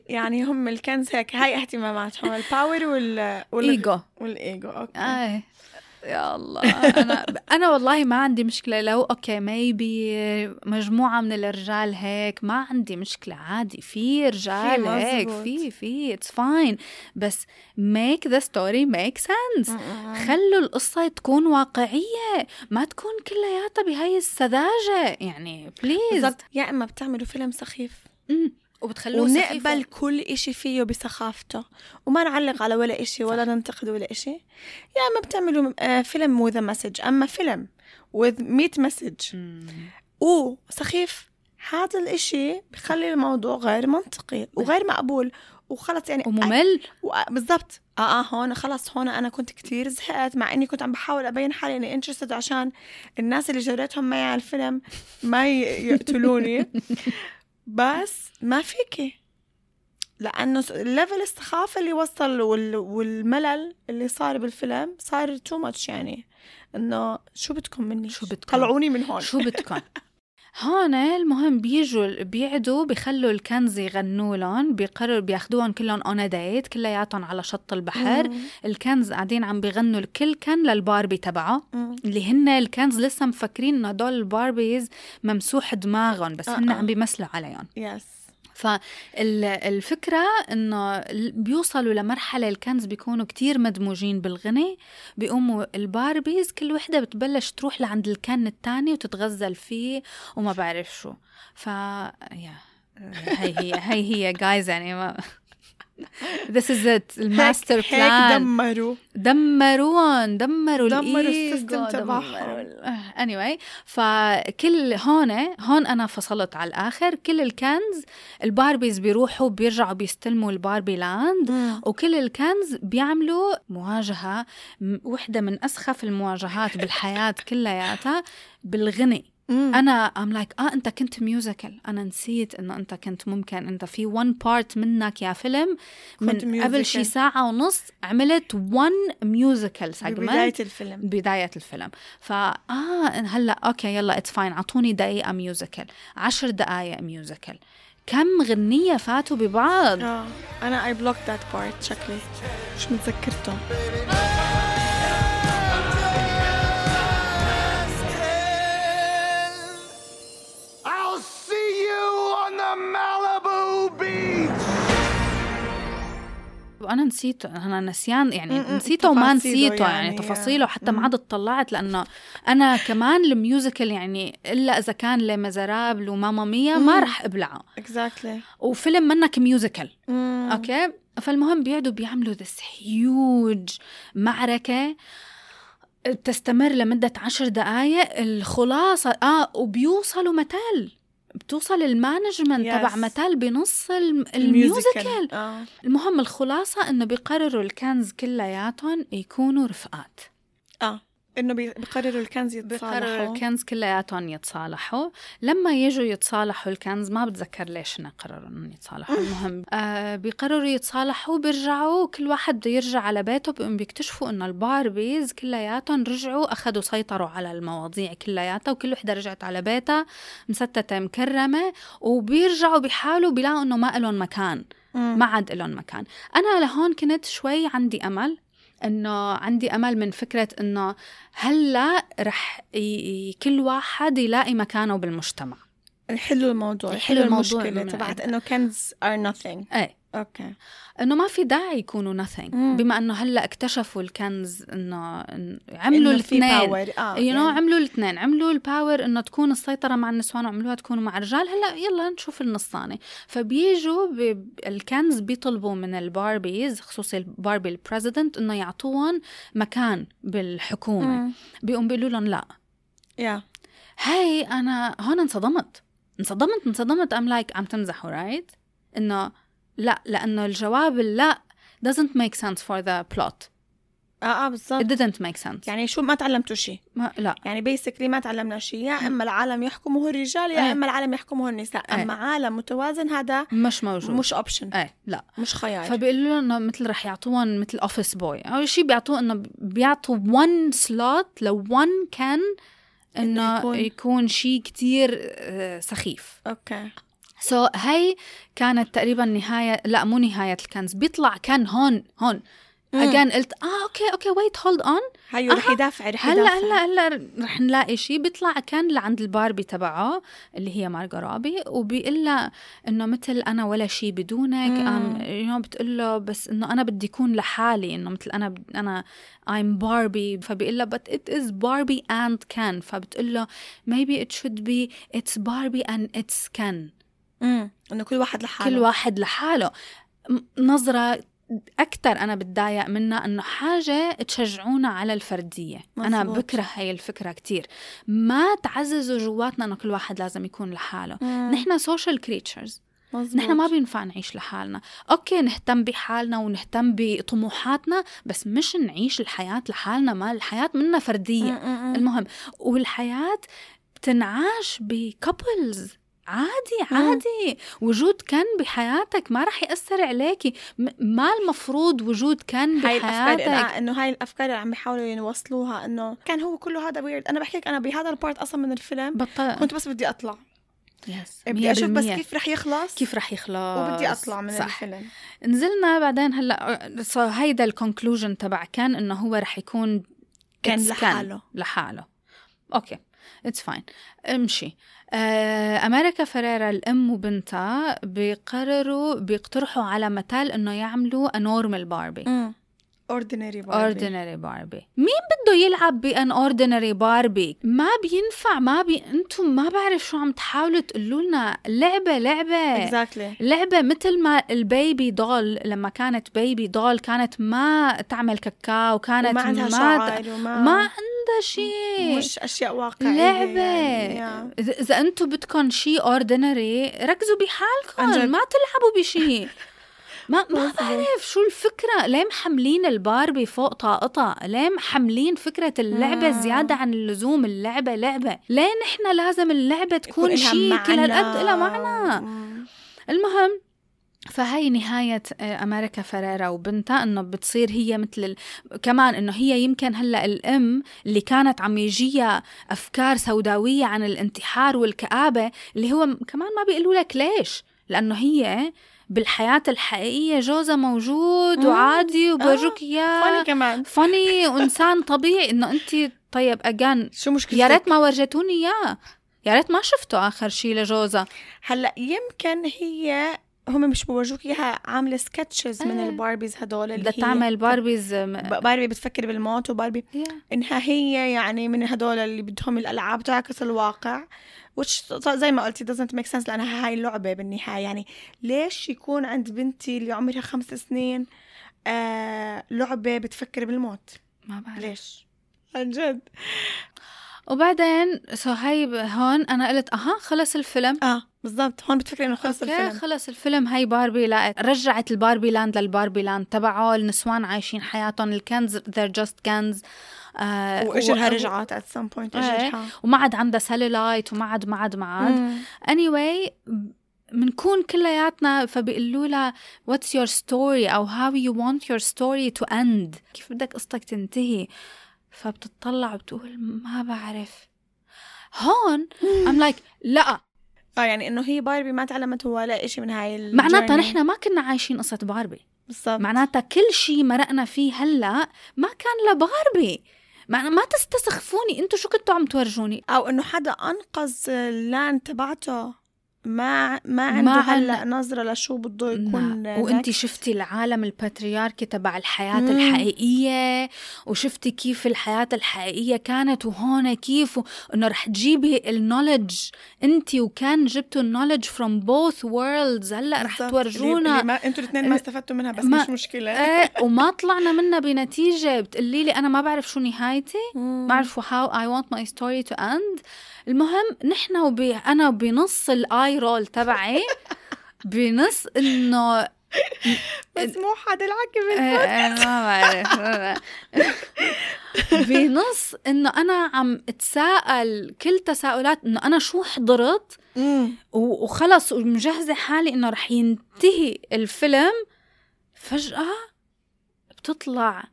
يعني هم الكنز هيك هاي اهتماماتهم ال power وال وال ego وال ego okay. اي يا الله. أنا أنا والله ما عندي مشكلة. لو okay maybe مجموعة من الرجال هيك ما عندي مشكلة. عادي في رجال في هيك. في في it's fine بس make the story make sense. خلوا القصة تكون واقعية. ما تكون كلياتها بهاي السذاجة. يعني please بالضبط. يا إما بتعملوا فيلم سخيف. وبتخلوه ونقبل سخيفة. كل إشي فيه بسخافته. وما نعلق على ولا إشي ولا ننتقد ولا إشي. يا إما بتعملوا آه، فيلم a message. أما فيلم with 100 message. وسخيف هذا الإشي بخلي الموضوع غير منطقي وغير مقبول. وخلص يعني وممل. و- بالضبط. آه آه هون خلص هون أنا كنت كتير زهقت مع إني كنت عم بحاول أبين حالي إني interested عشان الناس اللي جريتهم معي على الفيلم ما يقتلوني. بس ما فيكي. لأنه س- level السخافة اللي وصل وال- والملل اللي صار بالفيلم صار too much يعني. إنه شو بدكم مني؟ شو بدكم؟ طلعوني من هون. شو بدكم؟ هون المهم بيجوا بيعدوا بيخلوا الكنز يغنوا لهم بيقرروا بياخدوهم كلهم on date كلياتهم على شط البحر مم. الكنز قاعدين عم بيغنوا الكل كان للباربي تبعه مم. اللي هن الكنز لسه مفكرين إنه هدول الباربيز ممسوح دماغهم بس آه، هن آه. عم بيمثلوا عليهم yes فالفكرة إنه بيوصلوا لمرحلة الكنز بيكونوا كتير مدموجين بالغنى بيقوموا الباربيز كل وحدة بتبلش تروح لعند الكن التاني وتتغزل فيه وما بعرف شو. ف يا هي هي هي جايز يعني ما This is it. الماستر هيك, هيك plan دمروا. دمروهم دمروا دمروا ال system تبعهم. anyway فكل هون هون أنا فصلت على الآخر. كل الكنز الباربيز بيروحوا بيرجعوا بيستلموا الباربي لاند. وكل الكنز بيعملوا مواجهة م- وحدة من أسخف المواجهات بالحياة كلياتها بالغني أنا I'm like آه أنت كنت musical أنا نسيت إنه أنت كنت ممكن. أنت في one part منك يا فيلم. كنت من قبل شي. ساعة ونص عملت one musical segment ببداية الفيلم. بداية الفيلم. فا آه هلأ okay يلا it's fine أعطوني دقيقة musical عشر دقايق musical كم غنية فاتوا ببعض؟ آه أنا I block that part شكلي. مش متذكرته Malibu beach. أنا نسيته أنا نسيان يعني نسيته وما تفاصيله نسيته يعني, يعني. تفاصيله حتى ما. عاد اطلعت لأنه أنا كمان ال musical يعني إلا إذا كان لمزرابل وماما ميا ما م. رح أبلعه exactly وفيلم منك musical okay فالمهم بيقعدوا بيعملوا this huge معركة بتستمر لمدة عشر دقايق الخلاصة آه وبيوصلوا متال بتوصل ال management Yes. تبع متال بنص الم- ال musical. آه. المهم الخلاصة إنه بيقرروا الكنز كلياتهم يكونوا رفقات. آه. إنه بيقرروا الكنز يتصالحوا. الكنز كلياتهم يتصالحوا. لما يجوا يتصالحوا الكنز ما بتذكر ليش إنه قرروا إنهم يتصالحوا. المهم آه بيقرروا يتصالحوا بيرجعوا كل واحد بده يرجع على بيته بيقوم بيكتشفوا إنه الباربيز كلياتهم رجعوا أخذوا سيطروا على المواضيع كلياتها وكل وحدة رجعت على بيتها مستتة مكرمة وبيرجعوا بيحاولوا بيلاقوا إنه ما لهم مكان. ما عاد لهم مكان. أنا لهون كنت شوي عندي أمل إنه عندي أمل من فكرة إنه هلأ رح ي- كل واحد يلاقي مكانه بالمجتمع. يحلوا الموضوع يحلوا من- تبعت إنه كنز are nothing. إيه. أوكي. إنه ما في داعي يكونوا nothing. مم. بما إنه هلأ اكتشفوا الكنز إنه عملوا الاثنين. آه you know يعني. عملوا الاثنين. عملوا ال power إنه تكون السيطرة مع النسوان وعملوها تكون مع الرجال. هلأ يلا نشوف النصانه فبيجوا الكنز بيطلبوا من الباربيز خصوصي الباربي ال president إنه يعطوهم مكان بالحكومة. مم. بيقوم بيقولوا لهم لا. يا هاي أنا هون انصدمت. انصدمت انصدمت. I'm like عم تمزحوا right إنه لا لأنه الجواب لا doesn't make sense for the plot. آه آه it بالضبط didn't make sense. يعني شو ما تعلمتوا شيء ما لا. يعني basically ما تعلمنا شيء يا أما العالم يحكمه الرجال يا إيه. أما العالم يحكمه النساء. إيه. أما عالم متوازن هذا مش موجود. مش option إيه لا. مش خيار. فبيقولوا له إنه مثل رح يعطوهم مثل office boy أو شيء بيعطوه إنه بيعطوا one slot لو one كان إنه يكون- يكون شيء كتير آه، سخيف. أوكي. so so, هي كانت تقريبا نهاية لا مو نهاية الكنز بيطلع كان هون هون. مم. اجين قلت آه okay okay wait hold on here رح. يدافع رح هلأ يدافع. هلأ هلأ رح نلاقي شيء بيطلع كان لعند الباربي تبعه اللي هي مارغو روبي وبيقول لها إنه مثل أنا ولا شيء بدونك. أم يو بتقول له بس إنه أنا بدي أكون لحالي إنه مثل أنا أنا I'm Barbie. فبيقول لها but it is Barbie and Ken. فبتقول له maybe it should be it's Barbie and it's Ken. امم إنه كل واحد لحاله. كل واحد لحاله. نظرة أكثر أنا بتضايق منها إنه حاجة تشجعونا على الفردية. أنا مزبوط. بكره هاي الفكرة كتير. ما تعززوا جواتنا إنه كل واحد لازم يكون لحاله. مم. نحن social creatures مزبوط. نحن ما بينفع نعيش لحالنا. okay نهتم بحالنا ونهتم بطموحاتنا بس مش نعيش الحياة لحالنا ما الحياة منا فردية. مم،. المهم والحياة بتنعاش ب couples عادي. عادي. وجود كان بحياتك ما رح يأثر عليكي ما المفروض وجود كان هاي الأفكار بحياتك. إنه هاي الأفكار اللي عم بيحاولوا يوصلوها إنه كان هو كله هذا weird أنا بحكي لك أنا بهذا ال part أصلا من الفيلم بطل. كنت بس بدي أطلع. yes بدي أشوف بس 100%. كيف رح يخلص. كيف رح يخلص. وبدي أطلع من صح. الفيلم. نزلنا بعدين هلأ هيدا ال conclusion تبع كان إنه هو رح يكون كان لحاله. لحاله. أوكي it's fine امشي. أمريكا فريرا الأم وبنتها بيقرروا بيقترحوا على Mattel إنه يعملوا a normal باربي ordinary ordinary باربي مين بده يلعب ب an ordinary باربي ما بينفع ما بي أنتم ما بعرف شو عم تحاولوا تقولوا لنا. لعبة لعبة. exactly لعبة مثل ما ال baby doll لما كانت baby doll كانت ما تعمل كاكاو كانت وما عندها ما وما ما عندها شيء. مش أشياء واقعية لعبة. يعني. إذا إذا أنتم بدكم شيء ordinary ركزوا بحالكم. ما تلعبوا بشيء. ما ما مظبوط. بعرف شو الفكرة ليه محملين الباربي فوق طاقتها ليه محملين فكرة اللعبة مم. زيادة عن اللزوم اللعبة لعبة ليه نحن لازم اللعبة تكون شيء كل. هالقد لها معنى مم. المهم فهي نهاية آه، أمريكا فريرا وبنتها إنه بتصير هي مثل ال... كمان إنه هي يمكن هلأ الأم اللي كانت عم يجيها أفكار سوداوية عن الانتحار والكآبة اللي هو كمان ما بيقولوا لك ليش لأنه هي بالحياة الحقيقية جوزها موجود. وعادي وبورجوك funny إياه كمان. funny وإنسان طبيعي. إنه أنت طيب أجان شو مشكلتك؟ يا ريت ما ورجتوني إياه. يا ريت ما شفته آخر شي لجوزها. هلأ يمكن هي هم مش بورجوك اياها عاملة sketches من إيه. الباربيز هدول اللي تعمل باربيز ب- باربي بتفكر بالموت وباربي إنها هي يعني من هدول اللي بدهم الألعاب تعكس الواقع which زي ما قلتي doesn't make sense لأنها هاي اللعبة بالنهاية. يعني ليش يكون عند بنتي اللي عمرها خمس سنين آه لعبة بتفكر بالموت؟ ما بعرف. ليش؟ عن جد. وبعدين سو هاي هون أنا قلت أها خلص الفيلم. آه بالضبط. هون بتفكري إنه خلص أوكي الفيلم. خلص الفيلم. هاي باربي لقت رجعت الباربي land للباربي land تبعه النسوان عايشين حياتهم. ال Kens they're just Kens آه واجرها و- رجعت point إيه. اجرها وما عاد عندها سيلولايت وما عاد ما عاد ما عاد. مم. anyway بنكون كلياتنا فبيقولوا لها what's your story? أو how you want your story to end? كيف بدك قصتك تنتهي؟ فبتطلع وبتقول ما بعرف. هون I'm like لا. آه يعني إنه هي باربي ما تعلمت ولا شيء من هاي معناتها. نحن ما كنا عايشين قصة باربي بالضبط. معناتها كل شيء مرقنا فيه هلا ما كان لباربي معنى ما تستسخفوني. أنتوا شو كنتوا عم تورجوني؟ أو إنه حدا أنقذ ال land تبعته. ما ما عنده ما هلأ عن- نظرة لشو بده يكون. وانت. شفتي العالم ال patriarchy تبع الحياة مم. الحقيقية؟ وشفتي كيف الحياة الحقيقية كانت وهون كيف؟ إنه رح تجيبي ال knowledge انت وكان جبتوا ال knowledge from both worlds. هلأ رح تورجونا ما أنتوا الاثنين ما استفدتوا منها بس ما- مش مشكلة. إيه وما طلعنا منها بنتيجة. بتقولي لي أنا ما بعرف شو نهايتي ما بعرف how I want my story to end. المهم نحن وبي أنا بنص الآي رول تبعي بنص إنه مسموح هذا العكي إيه، إيه، ما بعرف. بنص إنه أنا عم أتساءل كل تساؤلات إنه أنا شو حضرت؟ وخلص ومجهزة حالي إنه رح ينتهي الفيلم. فجأة بتطلع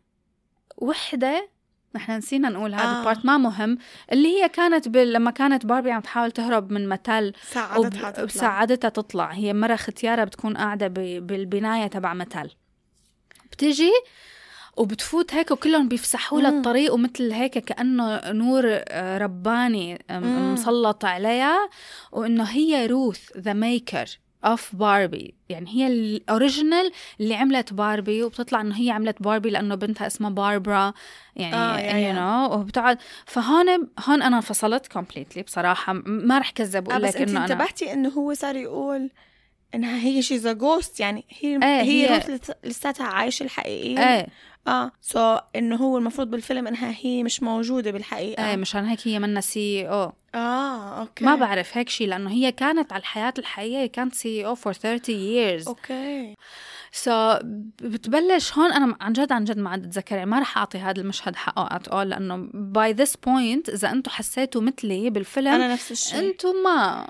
وحدة نحن نسينا نقول هذا آه. البارت ما مهم اللي هي كانت بال... لما كانت باربي عم تحاول تهرب من متل ساعدتها تطلع وساعدتها تطلع هي مرة ختيارة بتكون قاعدة ب... بالبناية تبع متل بتجي وبتفوت هيك وكلهم بيفسحوا لها. الطريق ومثل هيك كأنه نور آه، رباني. مسلط عليها وإنه هي روث the maker of باربي يعني هي ال original اللي عملت باربي وبتطلع إنه هي عملت باربي لأنه بنتها اسمها باربرا يعني آه،. you know وبتقعد. فهون هون أنا انفصلت completely بصراحة. ما رح كذب آه وأقول بس لك إنه انتبهتي إنه هو صار يقول إنها هي she's just يعني هي إيه، هي, هي- لساتها عايشة الحقيقية. إيه. آه. so إنه هو المفروض بالفيلم إنها هي مش موجودة بالحقيقة. إيه مشان هيك هي منا سي أو آه أوكي. ما بعرف هيك شيء لأنه هي كانت على الحياة الحقيقيه كانت سي أو فور 30 years. أوكي. سو so, بتبلش هون أنا عن جد عن جد ما عاد أتذكر يعني ما رح أعطي هذا المشهد حقه ات اول لأنه باي ذس بوينت إذا أنتم حسيتوا مثلي بالفيلم أنا نفس الشيء أنتم ما.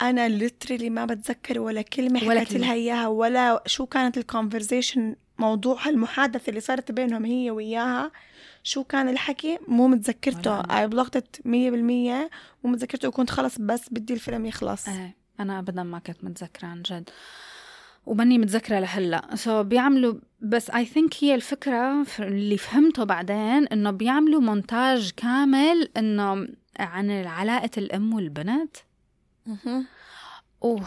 أنا ليترلي ما بتذكر ولا كلمة حكيت. لها إياها ولا شو كانت الكونفرزيشن موضوع المحادثة اللي صارت بينهم هي وياها. شو كان الحكي؟ مو متذكرته. I blocked it 100% مو متذكرته وكنت خلص بس بدي الفيلم يخلص. إيه أنا ابدا ما كنت متذكرة عن جد. وماني متذكرة لهلأ. so so بيعملوا بس I think هي الفكرة ف- اللي فهمته بعدين إنه بيعملوا مونتاج كامل إنه عن علاقة الأم والبنت. أوه.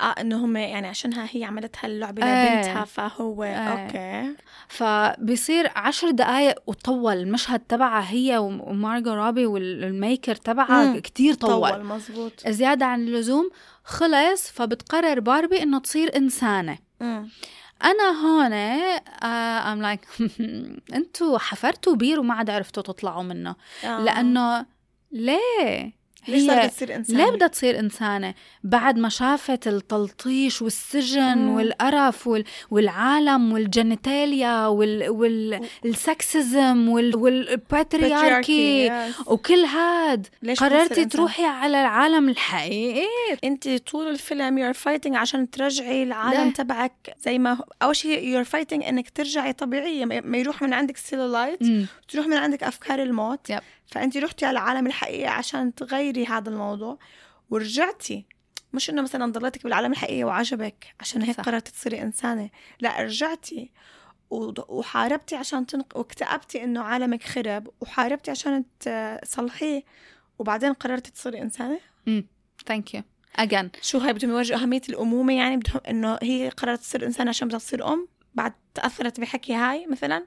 آه انه هم يعني عشانها هي عملت هاللعبه إيه. لبنتها فهو إيه. أوكي فبصير عشر دقايق وطول المشهد تبعها هي وم- ومارجو روبي وال maker تبعها. كتير طول, طول مزبوط زيادة عن اللزوم خلص فبتقرر باربي إنه تصير إنسانة مم. أنا هون I'm like أنتوا حفرتوا بير وما عاد عرفتوا تطلعوا منه آه. لأنه ليه ليش صارت هي تصير انسان ليه بدها تصير إنسانة بعد ما شافت التلطيش والسجن مم. والقرف وال... والعالم وال genitalia وال... وال sexism وال... وال patriarchy وكل هاد قررتي؟ تروحي على العالم الحقيقي أنت طول الفيلم you're fighting عشان ترجعي العالم لا. تبعك زي ما هو أول شيء you're fighting إنك ترجعي طبيعية ما يروح من عندك سيلولايت. تروح من عندك أفكار الموت yep. فانت رحتي على العالم الحقيقي عشان تغيري هذا الموضوع ورجعتي. مش إنه مثلا ضليتك بالعالم الحقيقي وعجبك عشان هيك صح. قررتي تصيري إنسانة. لا رجعتي وحاربتي عشان تنق... واكتئبتي إنه عالمك خرب وحاربتي عشان تصلحيه وبعدين قررتي تصيري إنسانة؟ thank you again شو هاي بدهم يورجوا أهمية الأمومة يعني؟ بدهم إنه هي قررت تصير إنسان عشان بدها تصير أم؟ بعد تأثرت بحكي هاي مثلا؟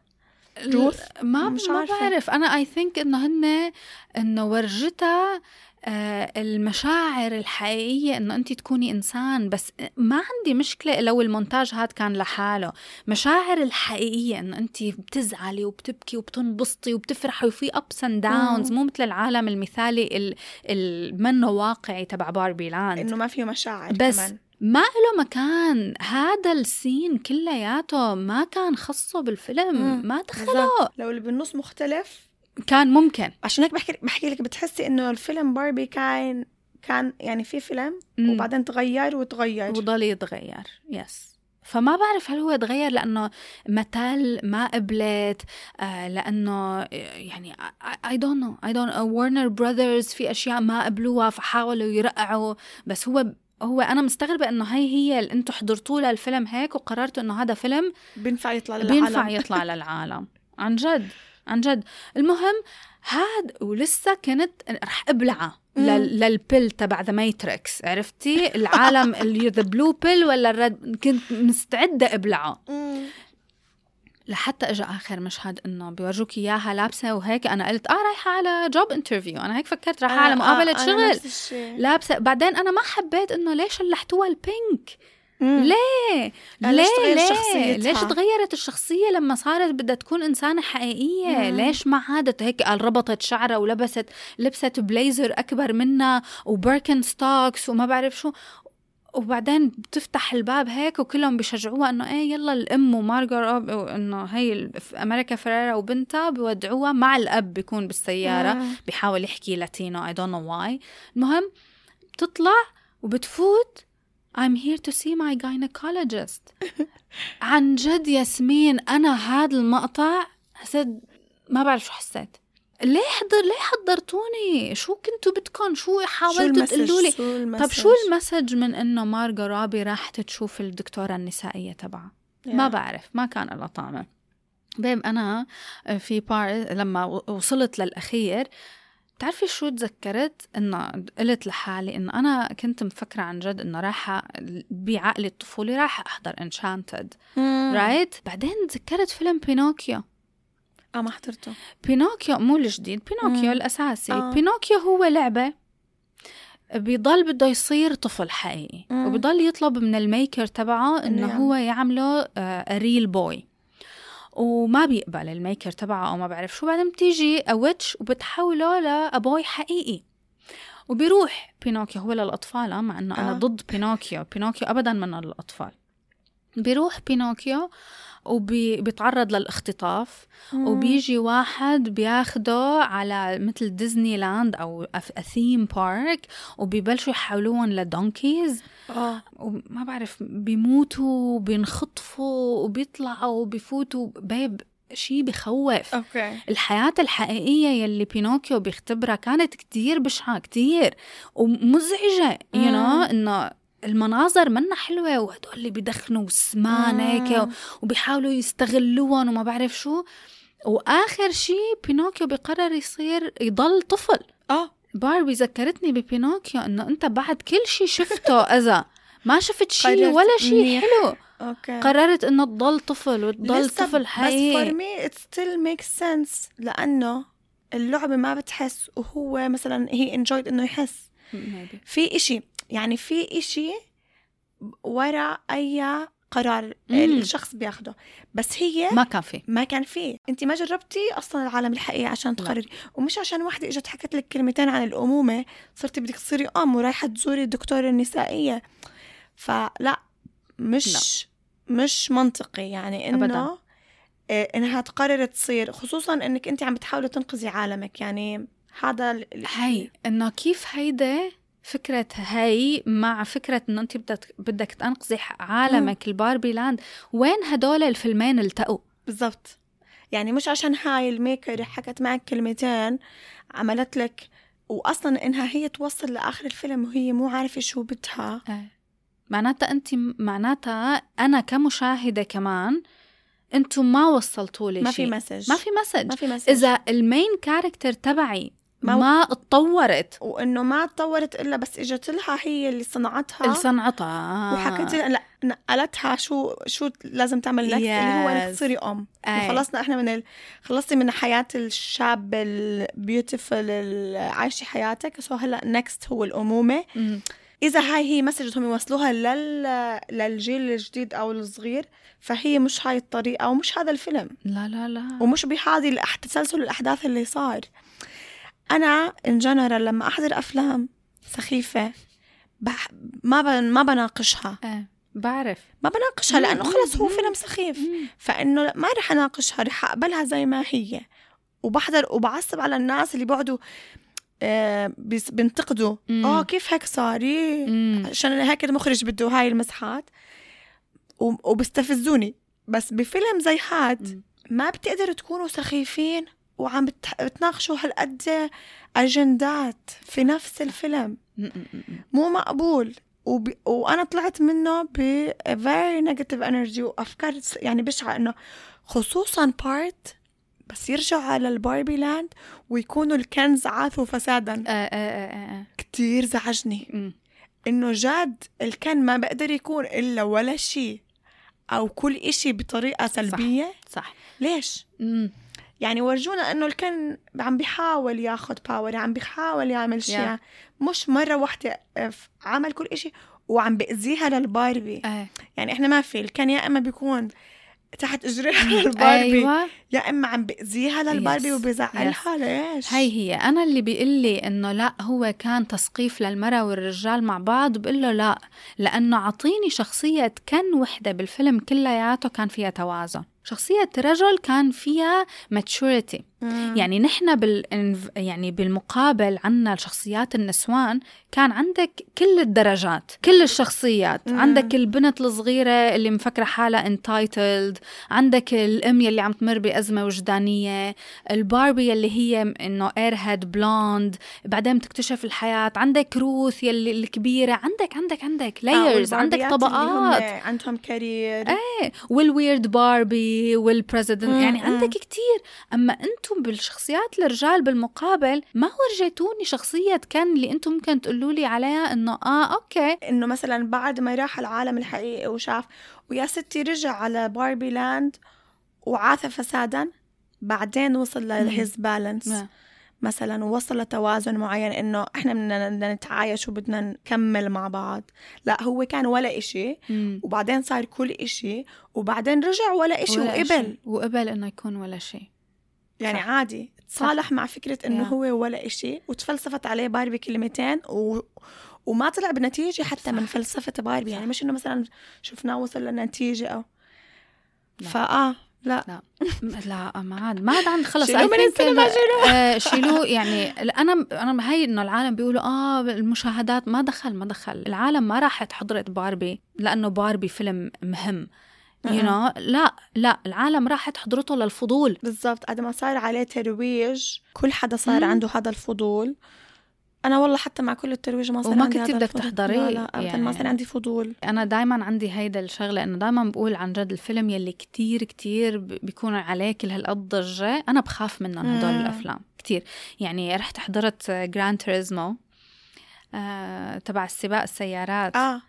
روث؟ ما مش ما. بعرف أنا I think إنه هن إنه ورجتها آه، المشاعر الحقيقية إنه انت تكوني إنسان بس ما عندي مشكلة لو المونتاج هاد كان لحاله مشاعر الحقيقية إنه انت بتزعلي وبتبكي وبتنبسطي وبتفرحي وفي ups and downs مو مثل العالم المثالي ال- المنه واقعي تبع Barbie Land إنه ما فيه مشاعر بس كمان. ما له مكان. هذا ال scene كلياته ما كان خصه بالفيلم. مم. ما دخله. لو اللي بالنص مختلف. كان ممكن. عشان هيك بحكي بحكي لك بتحسي إنه الفيلم باربي كان كان يعني في فيلم مم. وبعدين تغير وتغير. وضل يتغير. yes فما بعرف هل هو تغير لأنه متل ما قبلت آه لأنه آه، يعني I don't know I don't Warner Brothers في أشياء ما قبلوها فحاولوا يرقعوا. بس هو هو أنا مستغربة إنه هي هي اللي أنتم حضرتوا لها الفيلم هيك وقررتوا إنه هذا فيلم بينفع يطلع للعالم. بينفع يطلع للعالم. عن جد عن جد. المهم هاد ولسه كنت رح ابلعها مم. لل- لل pill تبع The Matrix عرفتي؟ العالم اللي the blue pill ولا ال red كنت مستعدة أبلعه. لحتى اجى آخر مشهد إنه بيورجوك إياها لابسة وهيك أنا قلت آه رايحة على job interview أنا هيك فكرت رايحة على آه، مقابلة آه، أنا شغل. لابسة بعدين أنا ما حبيت إنه ليش شلحتوها ال pink مم. ليه؟ يعني ليش ليه ليه؟ شخصيتها؟ ليش تغيرت الشخصية لما صارت بدها تكون إنسانة حقيقية؟ مم. ليش ما عادت هيك قال ربطت شعرها ولبست لبست بليزر أكبر منها و Birkenstocks وما بعرف شو وبعدين بتفتح الباب هيك وكلهم بيشجعوها إنه إيه يلا الأم ومارجر انه هي أمريكا فريرا وبنتها بيودعوها مع الأب بيكون بالسيارة مم. بيحاول يحكي لاتينو I don't know why المهم بتطلع وبتفوت. I'm here to see my gynecologist. عن جد ياسمين أنا هذا المقطع حسيت ما بعرف شو حسيت. ليه حضر ليه حضرتوني شو كنتوا بدكم شو حاولتوا؟ تقولوا لي شو طب؟ شو ال message من إنه مارجو روبي راحت تشوف الدكتورة النسائية تبعها ما Yeah. بعرف ما كان لها طعمة Babe أنا في بار لما وصلت للأخير بتعرفي شو تذكرت إنه قلت لحالي إنه أنا كنت مفكرة عن جد إنه رايحه بعقلي الطفولي رايحه أحضر Enchanted. right بعدين تذكرت فيلم بينوكيو آه ما حضرته بينوكيو مو الجديد بينوكيو مم. الأساسي آه. بينوكيو هو لعبة بيضل بده يصير طفل حقيقي مم. وبيضل يطلب من ال maker تبعه إنه إنه هو يعمله real boy وما بيقبل ال maker تبعه أو ما بعرف شو بعدين بتيجي a witch وبتحوله ل a boy حقيقي وبيروح بينوكيو هو للأطفال آه، مع إنه أنا آه. ضد بينوكيو بينوكيو ابدا من للاطفال بيروح بينوكيو وبيتعرض للاختطاف وبيجي واحد بياخده على مثل ديزني لاند أو theme park وبيبلشوا يحولوهم ل donkeys آه. وما بعرف بيموتوا بينخطفوا وبيطلعوا وبيفوتوا babe شيء بخوف. Okay. الحياة الحقيقية يلي بينوكيو بيختبرها كانت كتير بشعة كتير ومزعجة you know إنه المناظر منا حلوة وهدول اللي بيدخنوا سمان هيك وبيحاولوا يستغلوهم وما بعرف شو. وآخر شي بينوكيو بيقرر يصير يضل طفل. آه. باربي ذكرتني ببينوكيو إنه أنت بعد كل شي شفته أذى ما شفت شي قررت ولا شي منيح. حلو. أوكي. قررت إنه تضل طفل وتضل طفل بس حقيقي for me it still makes sense لأنه اللعبة ما بتحس وهو مثلا هي enjoyed إنه يحس. في إشي يعني في إشي ورا أي قرار مم. الشخص بياخده. بس هي ما كان في ما كان فيه. أنت ما جربتي أصلا العالم الحقيقي عشان تقرري؟ ومش عشان وحدة إجت حكت لك كلمتين عن الأمومة صرتي بدك تصيري أم ورايحة تزوري الدكتورة النسائية. فلا مش مش منطقي يعني إنه أبداً. إيه، إنها تقرر تصير خصوصا إنك أنت عم بتحاولي تنقذي عالمك. يعني هذا هي إنه كيف هيدا فكرة هي مع فكرة إنه أنت بدك بدك تنقذي عالمك الباربي لاند. وين هدول الفيلمين التقوا؟ بالضبط. يعني مش عشان هاي الميكر حكت معك كلمتين عملت لك واصلا إنها هي توصل لآخر الفيلم وهي مو عارفة شو بدها. معناتها أنت معناتها أنا كمشاهدة كمان أنتم ما وصلتوا لي ما في شيء message. ما في message. ما في message. إذا ال main character تبعي ما- ما اتطورت. وإنه ما تطورت إلا بس إجت لها هي اللي صنعتها. اللي صنعتها وحكت لها لا نقلتها شو شو لازم تعمل next اللي هو إنك Yes. تصيري أم. أي. خلصنا إحنا من ال... خلصتي من حياة الشاب ال beautiful عايشة حياتك. so هلا next هو الأمومة. مم. إذا هاي هي message هم يوصلوها لل... للجيل الجديد أو الصغير فهي مش هاي الطريقة ومش هذا الفيلم. لا لا لا. ومش بهذه الأح- تسلسل الأحداث اللي صار. أنا in general لما أحضر أفلام سخيفة بح... ما. ما بناقشها إيه بعرف ما بناقشها لأنه خلص هو. فيلم سخيف. فإنه ما رح أناقشها رح أقبلها زي ما هي وبحضر وبعصب على الناس اللي بيقعدوا آه بينتقدوا. آه كيف هيك صار مم. عشان هيك المخرج بده هاي المسحات وبستفزوني بس بفيلم زي هاد. ما بتقدروا تكونوا سخيفين وعم بت- بتناقشوا هالقد أجندات في نفس الفيلم. مو مقبول وب... وأنا طلعت منه ب very negative energy وأفكار يعني بشعه إنه خصوصا part بس يرجعوا على ال Barbie Land ويكونوا ال Kens عاثوا فسادا آه، آه، آه،. كتير زعجني. إنه جد ال Ken ما بقدر يكون إلا ولا شيء أو كل إشي بطريقة سلبية صح ليش مم. يعني ورجونا إنه ال Ken عم بيحاول ياخد power عم بيحاول يعمل شيء. Yeah. مش مرة واحدة اف- عمل كل إشي وعم بأذيها للباربي. إيه. يعني إحنا ما في الكن يا إما بيكون تحت اجريها للباربي أيوه. يا إما عم بأذيها للباربي Yes. وبزعلها ليش؟ هي هي. أنا اللي بيقول لي إنه لا هو كان تسقيف للمرأة والرجال مع بعض بقول له لا لأنه عطيني شخصية كان وحدة بالفيلم كلياته كان فيها توازن. شخصية رجل كان فيها maturity. مم. يعني نحن بال يعني بالمقابل عنا الشخصيات النسوان كان عندك كل الدرجات كل الشخصيات مم. عندك البنت الصغيرة اللي مفكرة حالها entitled عندك الأم يلي عم تمر بأزمة وجدانية الباربي يلي هي إنه airhead blonde بعدين بتكتشف الحياة عندك روث يلي الكبيرة عندك عندك عندك آه، layers عندك اللي هم طبقات عندهم career إيه وال weird Barbie وال president يعني. عندك كتير أما أنتم بالشخصيات الرجال بالمقابل؟ ما ورجيتوني شخصية كان اللي أنتم ممكن تقولوا لي عليها انه آه okay. إنه مثلا بعد ما راح العالم الحقيقي وشاف ويا ستي رجع على Barbie Land وعاث فسادا بعدين وصل ل his balance نعم. مثلا ووصل لتوازن معين إنه إحنا بدنا بدنا نتعايش وبدنا نكمل مع بعض. لا هو كان ولا إشي. مم. وبعدين صار كل إشي. وبعدين رجع ولا إشي ولا وقبل. إشي. وقبل إنه يكون ولا شيء. يعني صح. عادي تصالح مع فكرة إنه يا. هو ولا إشي وتفلسفت عليه باربي كلمتين و... وما طلع بنتيجة حتى من فلسفة باربي. يعني مش إنه مثلا شفناه وصل لنتيجة أو لا. فآه لا. لا. لا ما عاد ما عاد عند خلص شيلوه من السينما، ال- آه، شيلوه. يعني أنا أنا هي إنه العالم بيقولوا آه المشاهدات ما دخل ما دخل. العالم ما راحت حضرت باربي لأنه باربي فيلم مهم. you you know? لا لا العالم راحت حضرته للفضول بالضبط قد ما صار عليه ترويج كل حدا صار. عنده هذا الفضول أنا والله حتى مع كل الترويج ما صار وما هذا بدك. تحضريه لا لا ابدا ما يعني. صار عندي فضول أنا دائما عندي هيدا الشغلة إنه دائما بقول عن جد الفيلم يلي كتير كتير بيكون عليه كل هالقد ضجه أنا بخاف منهم هدول. الأفلام كتير يعني رحت حضرت Gran Turismo آه، تبع السباق السيارات آه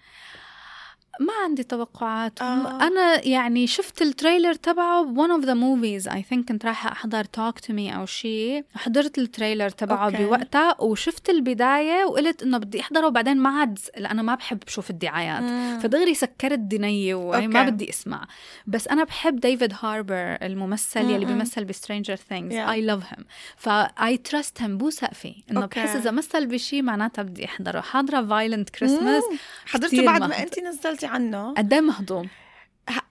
ما عندي توقعات آه. أنا يعني شفت ال trailer تبعه ب one of the movies I think كنت رايحة أحضر talk to me أو شيء حضرت ال trailer تبعه okay. بوقتها وشفت البداية وقلت إنه بدي أحضره وبعدين ما عاد لأنه ما بحب شوف الدعايات مم. فدغري سكرت دنيي وهي ما okay. بدي أسمع بس أنا بحب ديفيد هاربر الممثل يلي مم. بيمثل ب Stranger Things. I love him ف I trust him بوثق فيه إنه. بحس إذا مثل بشيء معناتها بدي أحضره حاضرة Violent Christmas مم. حضرته بعد ما. انت نزلتي عنه قد إيه مهضوم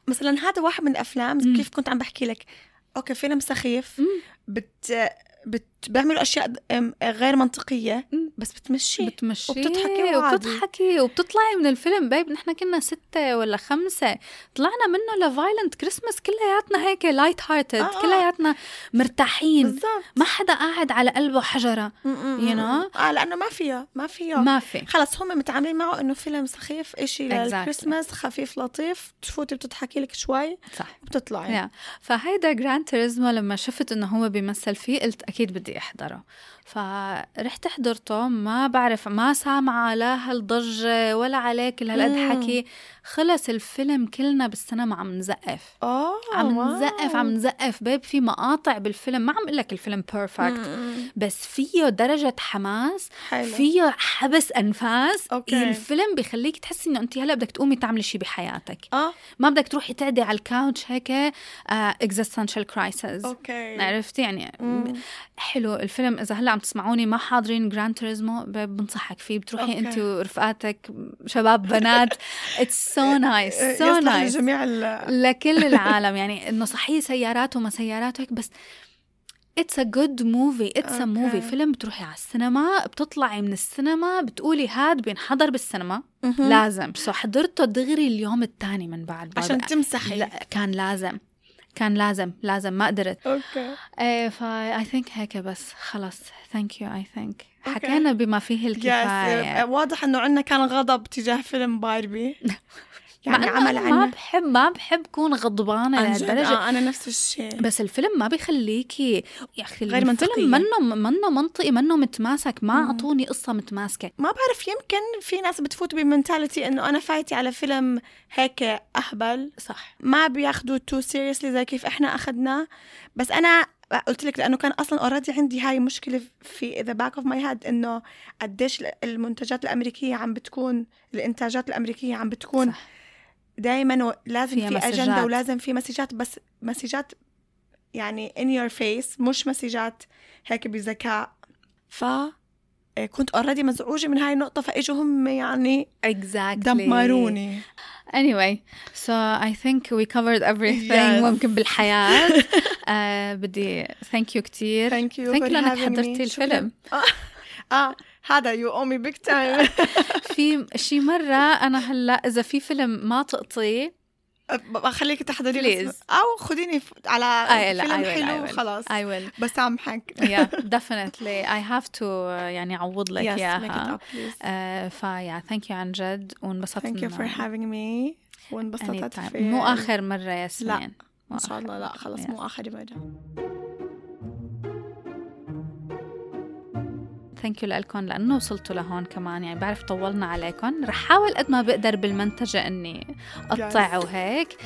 مثلا هذا واحد من الأفلام. كيف كنت عم بحكي لك okay فيلم سخيف. but but بيعملوا أشياء غير منطقية. بس بتمشي. بتمشي وبتضحكي وعادي. وبتضحكي وبتطلعي من الفيلم. babe نحن كنا ستة ولا خمسة. طلعنا منه ل Violent Christmas كلياتنا هيك light-hearted آه، آه. كلياتنا مرتاحين. بالضبط. ما حدا قاعد على قلبه حجرة you know؟ آه لأنه ما فيها ما فيها ما في. خلص هم متعاملين معه إنه فيلم سخيف Exactly. للكريسماس خفيف لطيف تفوتي بتضحكي لك شوي صح. وبتطلعي يا فهيدا Gran Turismo لما شفت إنه هو بيمثل فيه قلت أكيد بدي احضره فرحت حضرته ما بعرف ما سامعة لا هالضجة ولا عليه كل هالقد. حكي خلص الفيلم كلنا بالسينما عم نزقف. آه عم. نزقف عم نزقف. babe في مقاطع بالفيلم ما عم أقول لك الفيلم perfect. بس فيه درجة حماس حلو. فيه حبس أنفاس. okay. الفيلم بخليك تحسي إنه أنت هلأ بدك تقومي تعملي شيء بحياتك. آه. ما بدك تروحي تقعدي على ال couch هيك existential crisis okay. عرفتي؟ يعني مم. حلو الفيلم. إذا هلأ عم تسمعوني ما حاضرين Gran Turismo بنصحك فيه. بتروحي. أنت ورفقاتك شباب بنات. it's so nice so nice لجميع لكل العالم يعني إنه صحيح سيارات وما سيارات وهيك بس it's a good movie it's a. movie فيلم بتروحي على السينما بتطلعي من السينما بتقولي هاد بينحضر بالسينما. لازم. so حضرته دغري اليوم الثاني من بعد عشان باربي. تمسحي. لا كان لازم كان لازم لازم ما قدرت. okay. إيه ف I think هيك بس خلص thank you I think. حكينا بما فيه yes الكفاية. واضح إنه عندنا كان غضب تجاه فيلم باربي يعني عمل أنا ما عنا بحب ما بحب كون غضبانة لهالدرجه آه أنا نفس الشيء. بس الفيلم ما بيخليكي يا أخي غير. الفيلم منه منه منطقي منه متماسك. ما. أعطوني قصة متماسكة. ما بعرف يمكن في ناس بتفوت ب mentality إنه أنا فايتي على فيلم هيك أهبل. صح. ما بياخدوا too seriously زي كيف إحنا اخذناه بس أنا قلت لك لأنه كان أصلا already عندي هاي مشكلة in the back of my head إنه قديش المنتجات الأمريكية عم بتكون الإنتاجات الأمريكية عم بتكون صح. دائما لازم في messages. agenda ولازم في messages بس messages يعني in your face مش messages هيك بذكاء ف كنت already مزعوجة من هاي النقطة فإجوا هم يعني exactly دمروني anyway so I think we covered everything Yes. ممكن بالحياة. آه بدي thank you كتير. thank you thank you لأنك حضرتي الفيلم. آه هذا you owe me big time في شي مرة أنا هلأ إذا في فيلم ما تقطيه بخليك تحضري لي Please. أو خديني على فيلم I will, حلو. وخلاص. I will. بسامحك yeah definitely. I have to يعني أعوض لك yes please. آه فيا thank you عن جد. وانبسطت you for إنه- having me. وانبسطت مو آخر مرة ياسمين. لا. إن شاء الله لا. خلص Yes. مو آخر مره ثانك يو لكم لأنه وصلتوا لهون كمان. يعني بعرف طولنا عليكم رح حاول قد ما بقدر بالمنتجة إني أقطع. وهيك.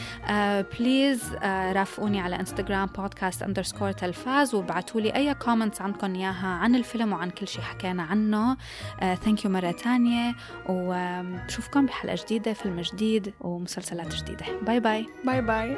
please رافقوني على انستغرام podcast underscore تلفاز وابعتوا لي أي comments عندكم إياها عن الفيلم وعن كل شيء حكينا عنه. thank you مرة تانية. وبشوفكم بحلقة جديدة فيلم جديد ومسلسلات جديدة. bye bye bye bye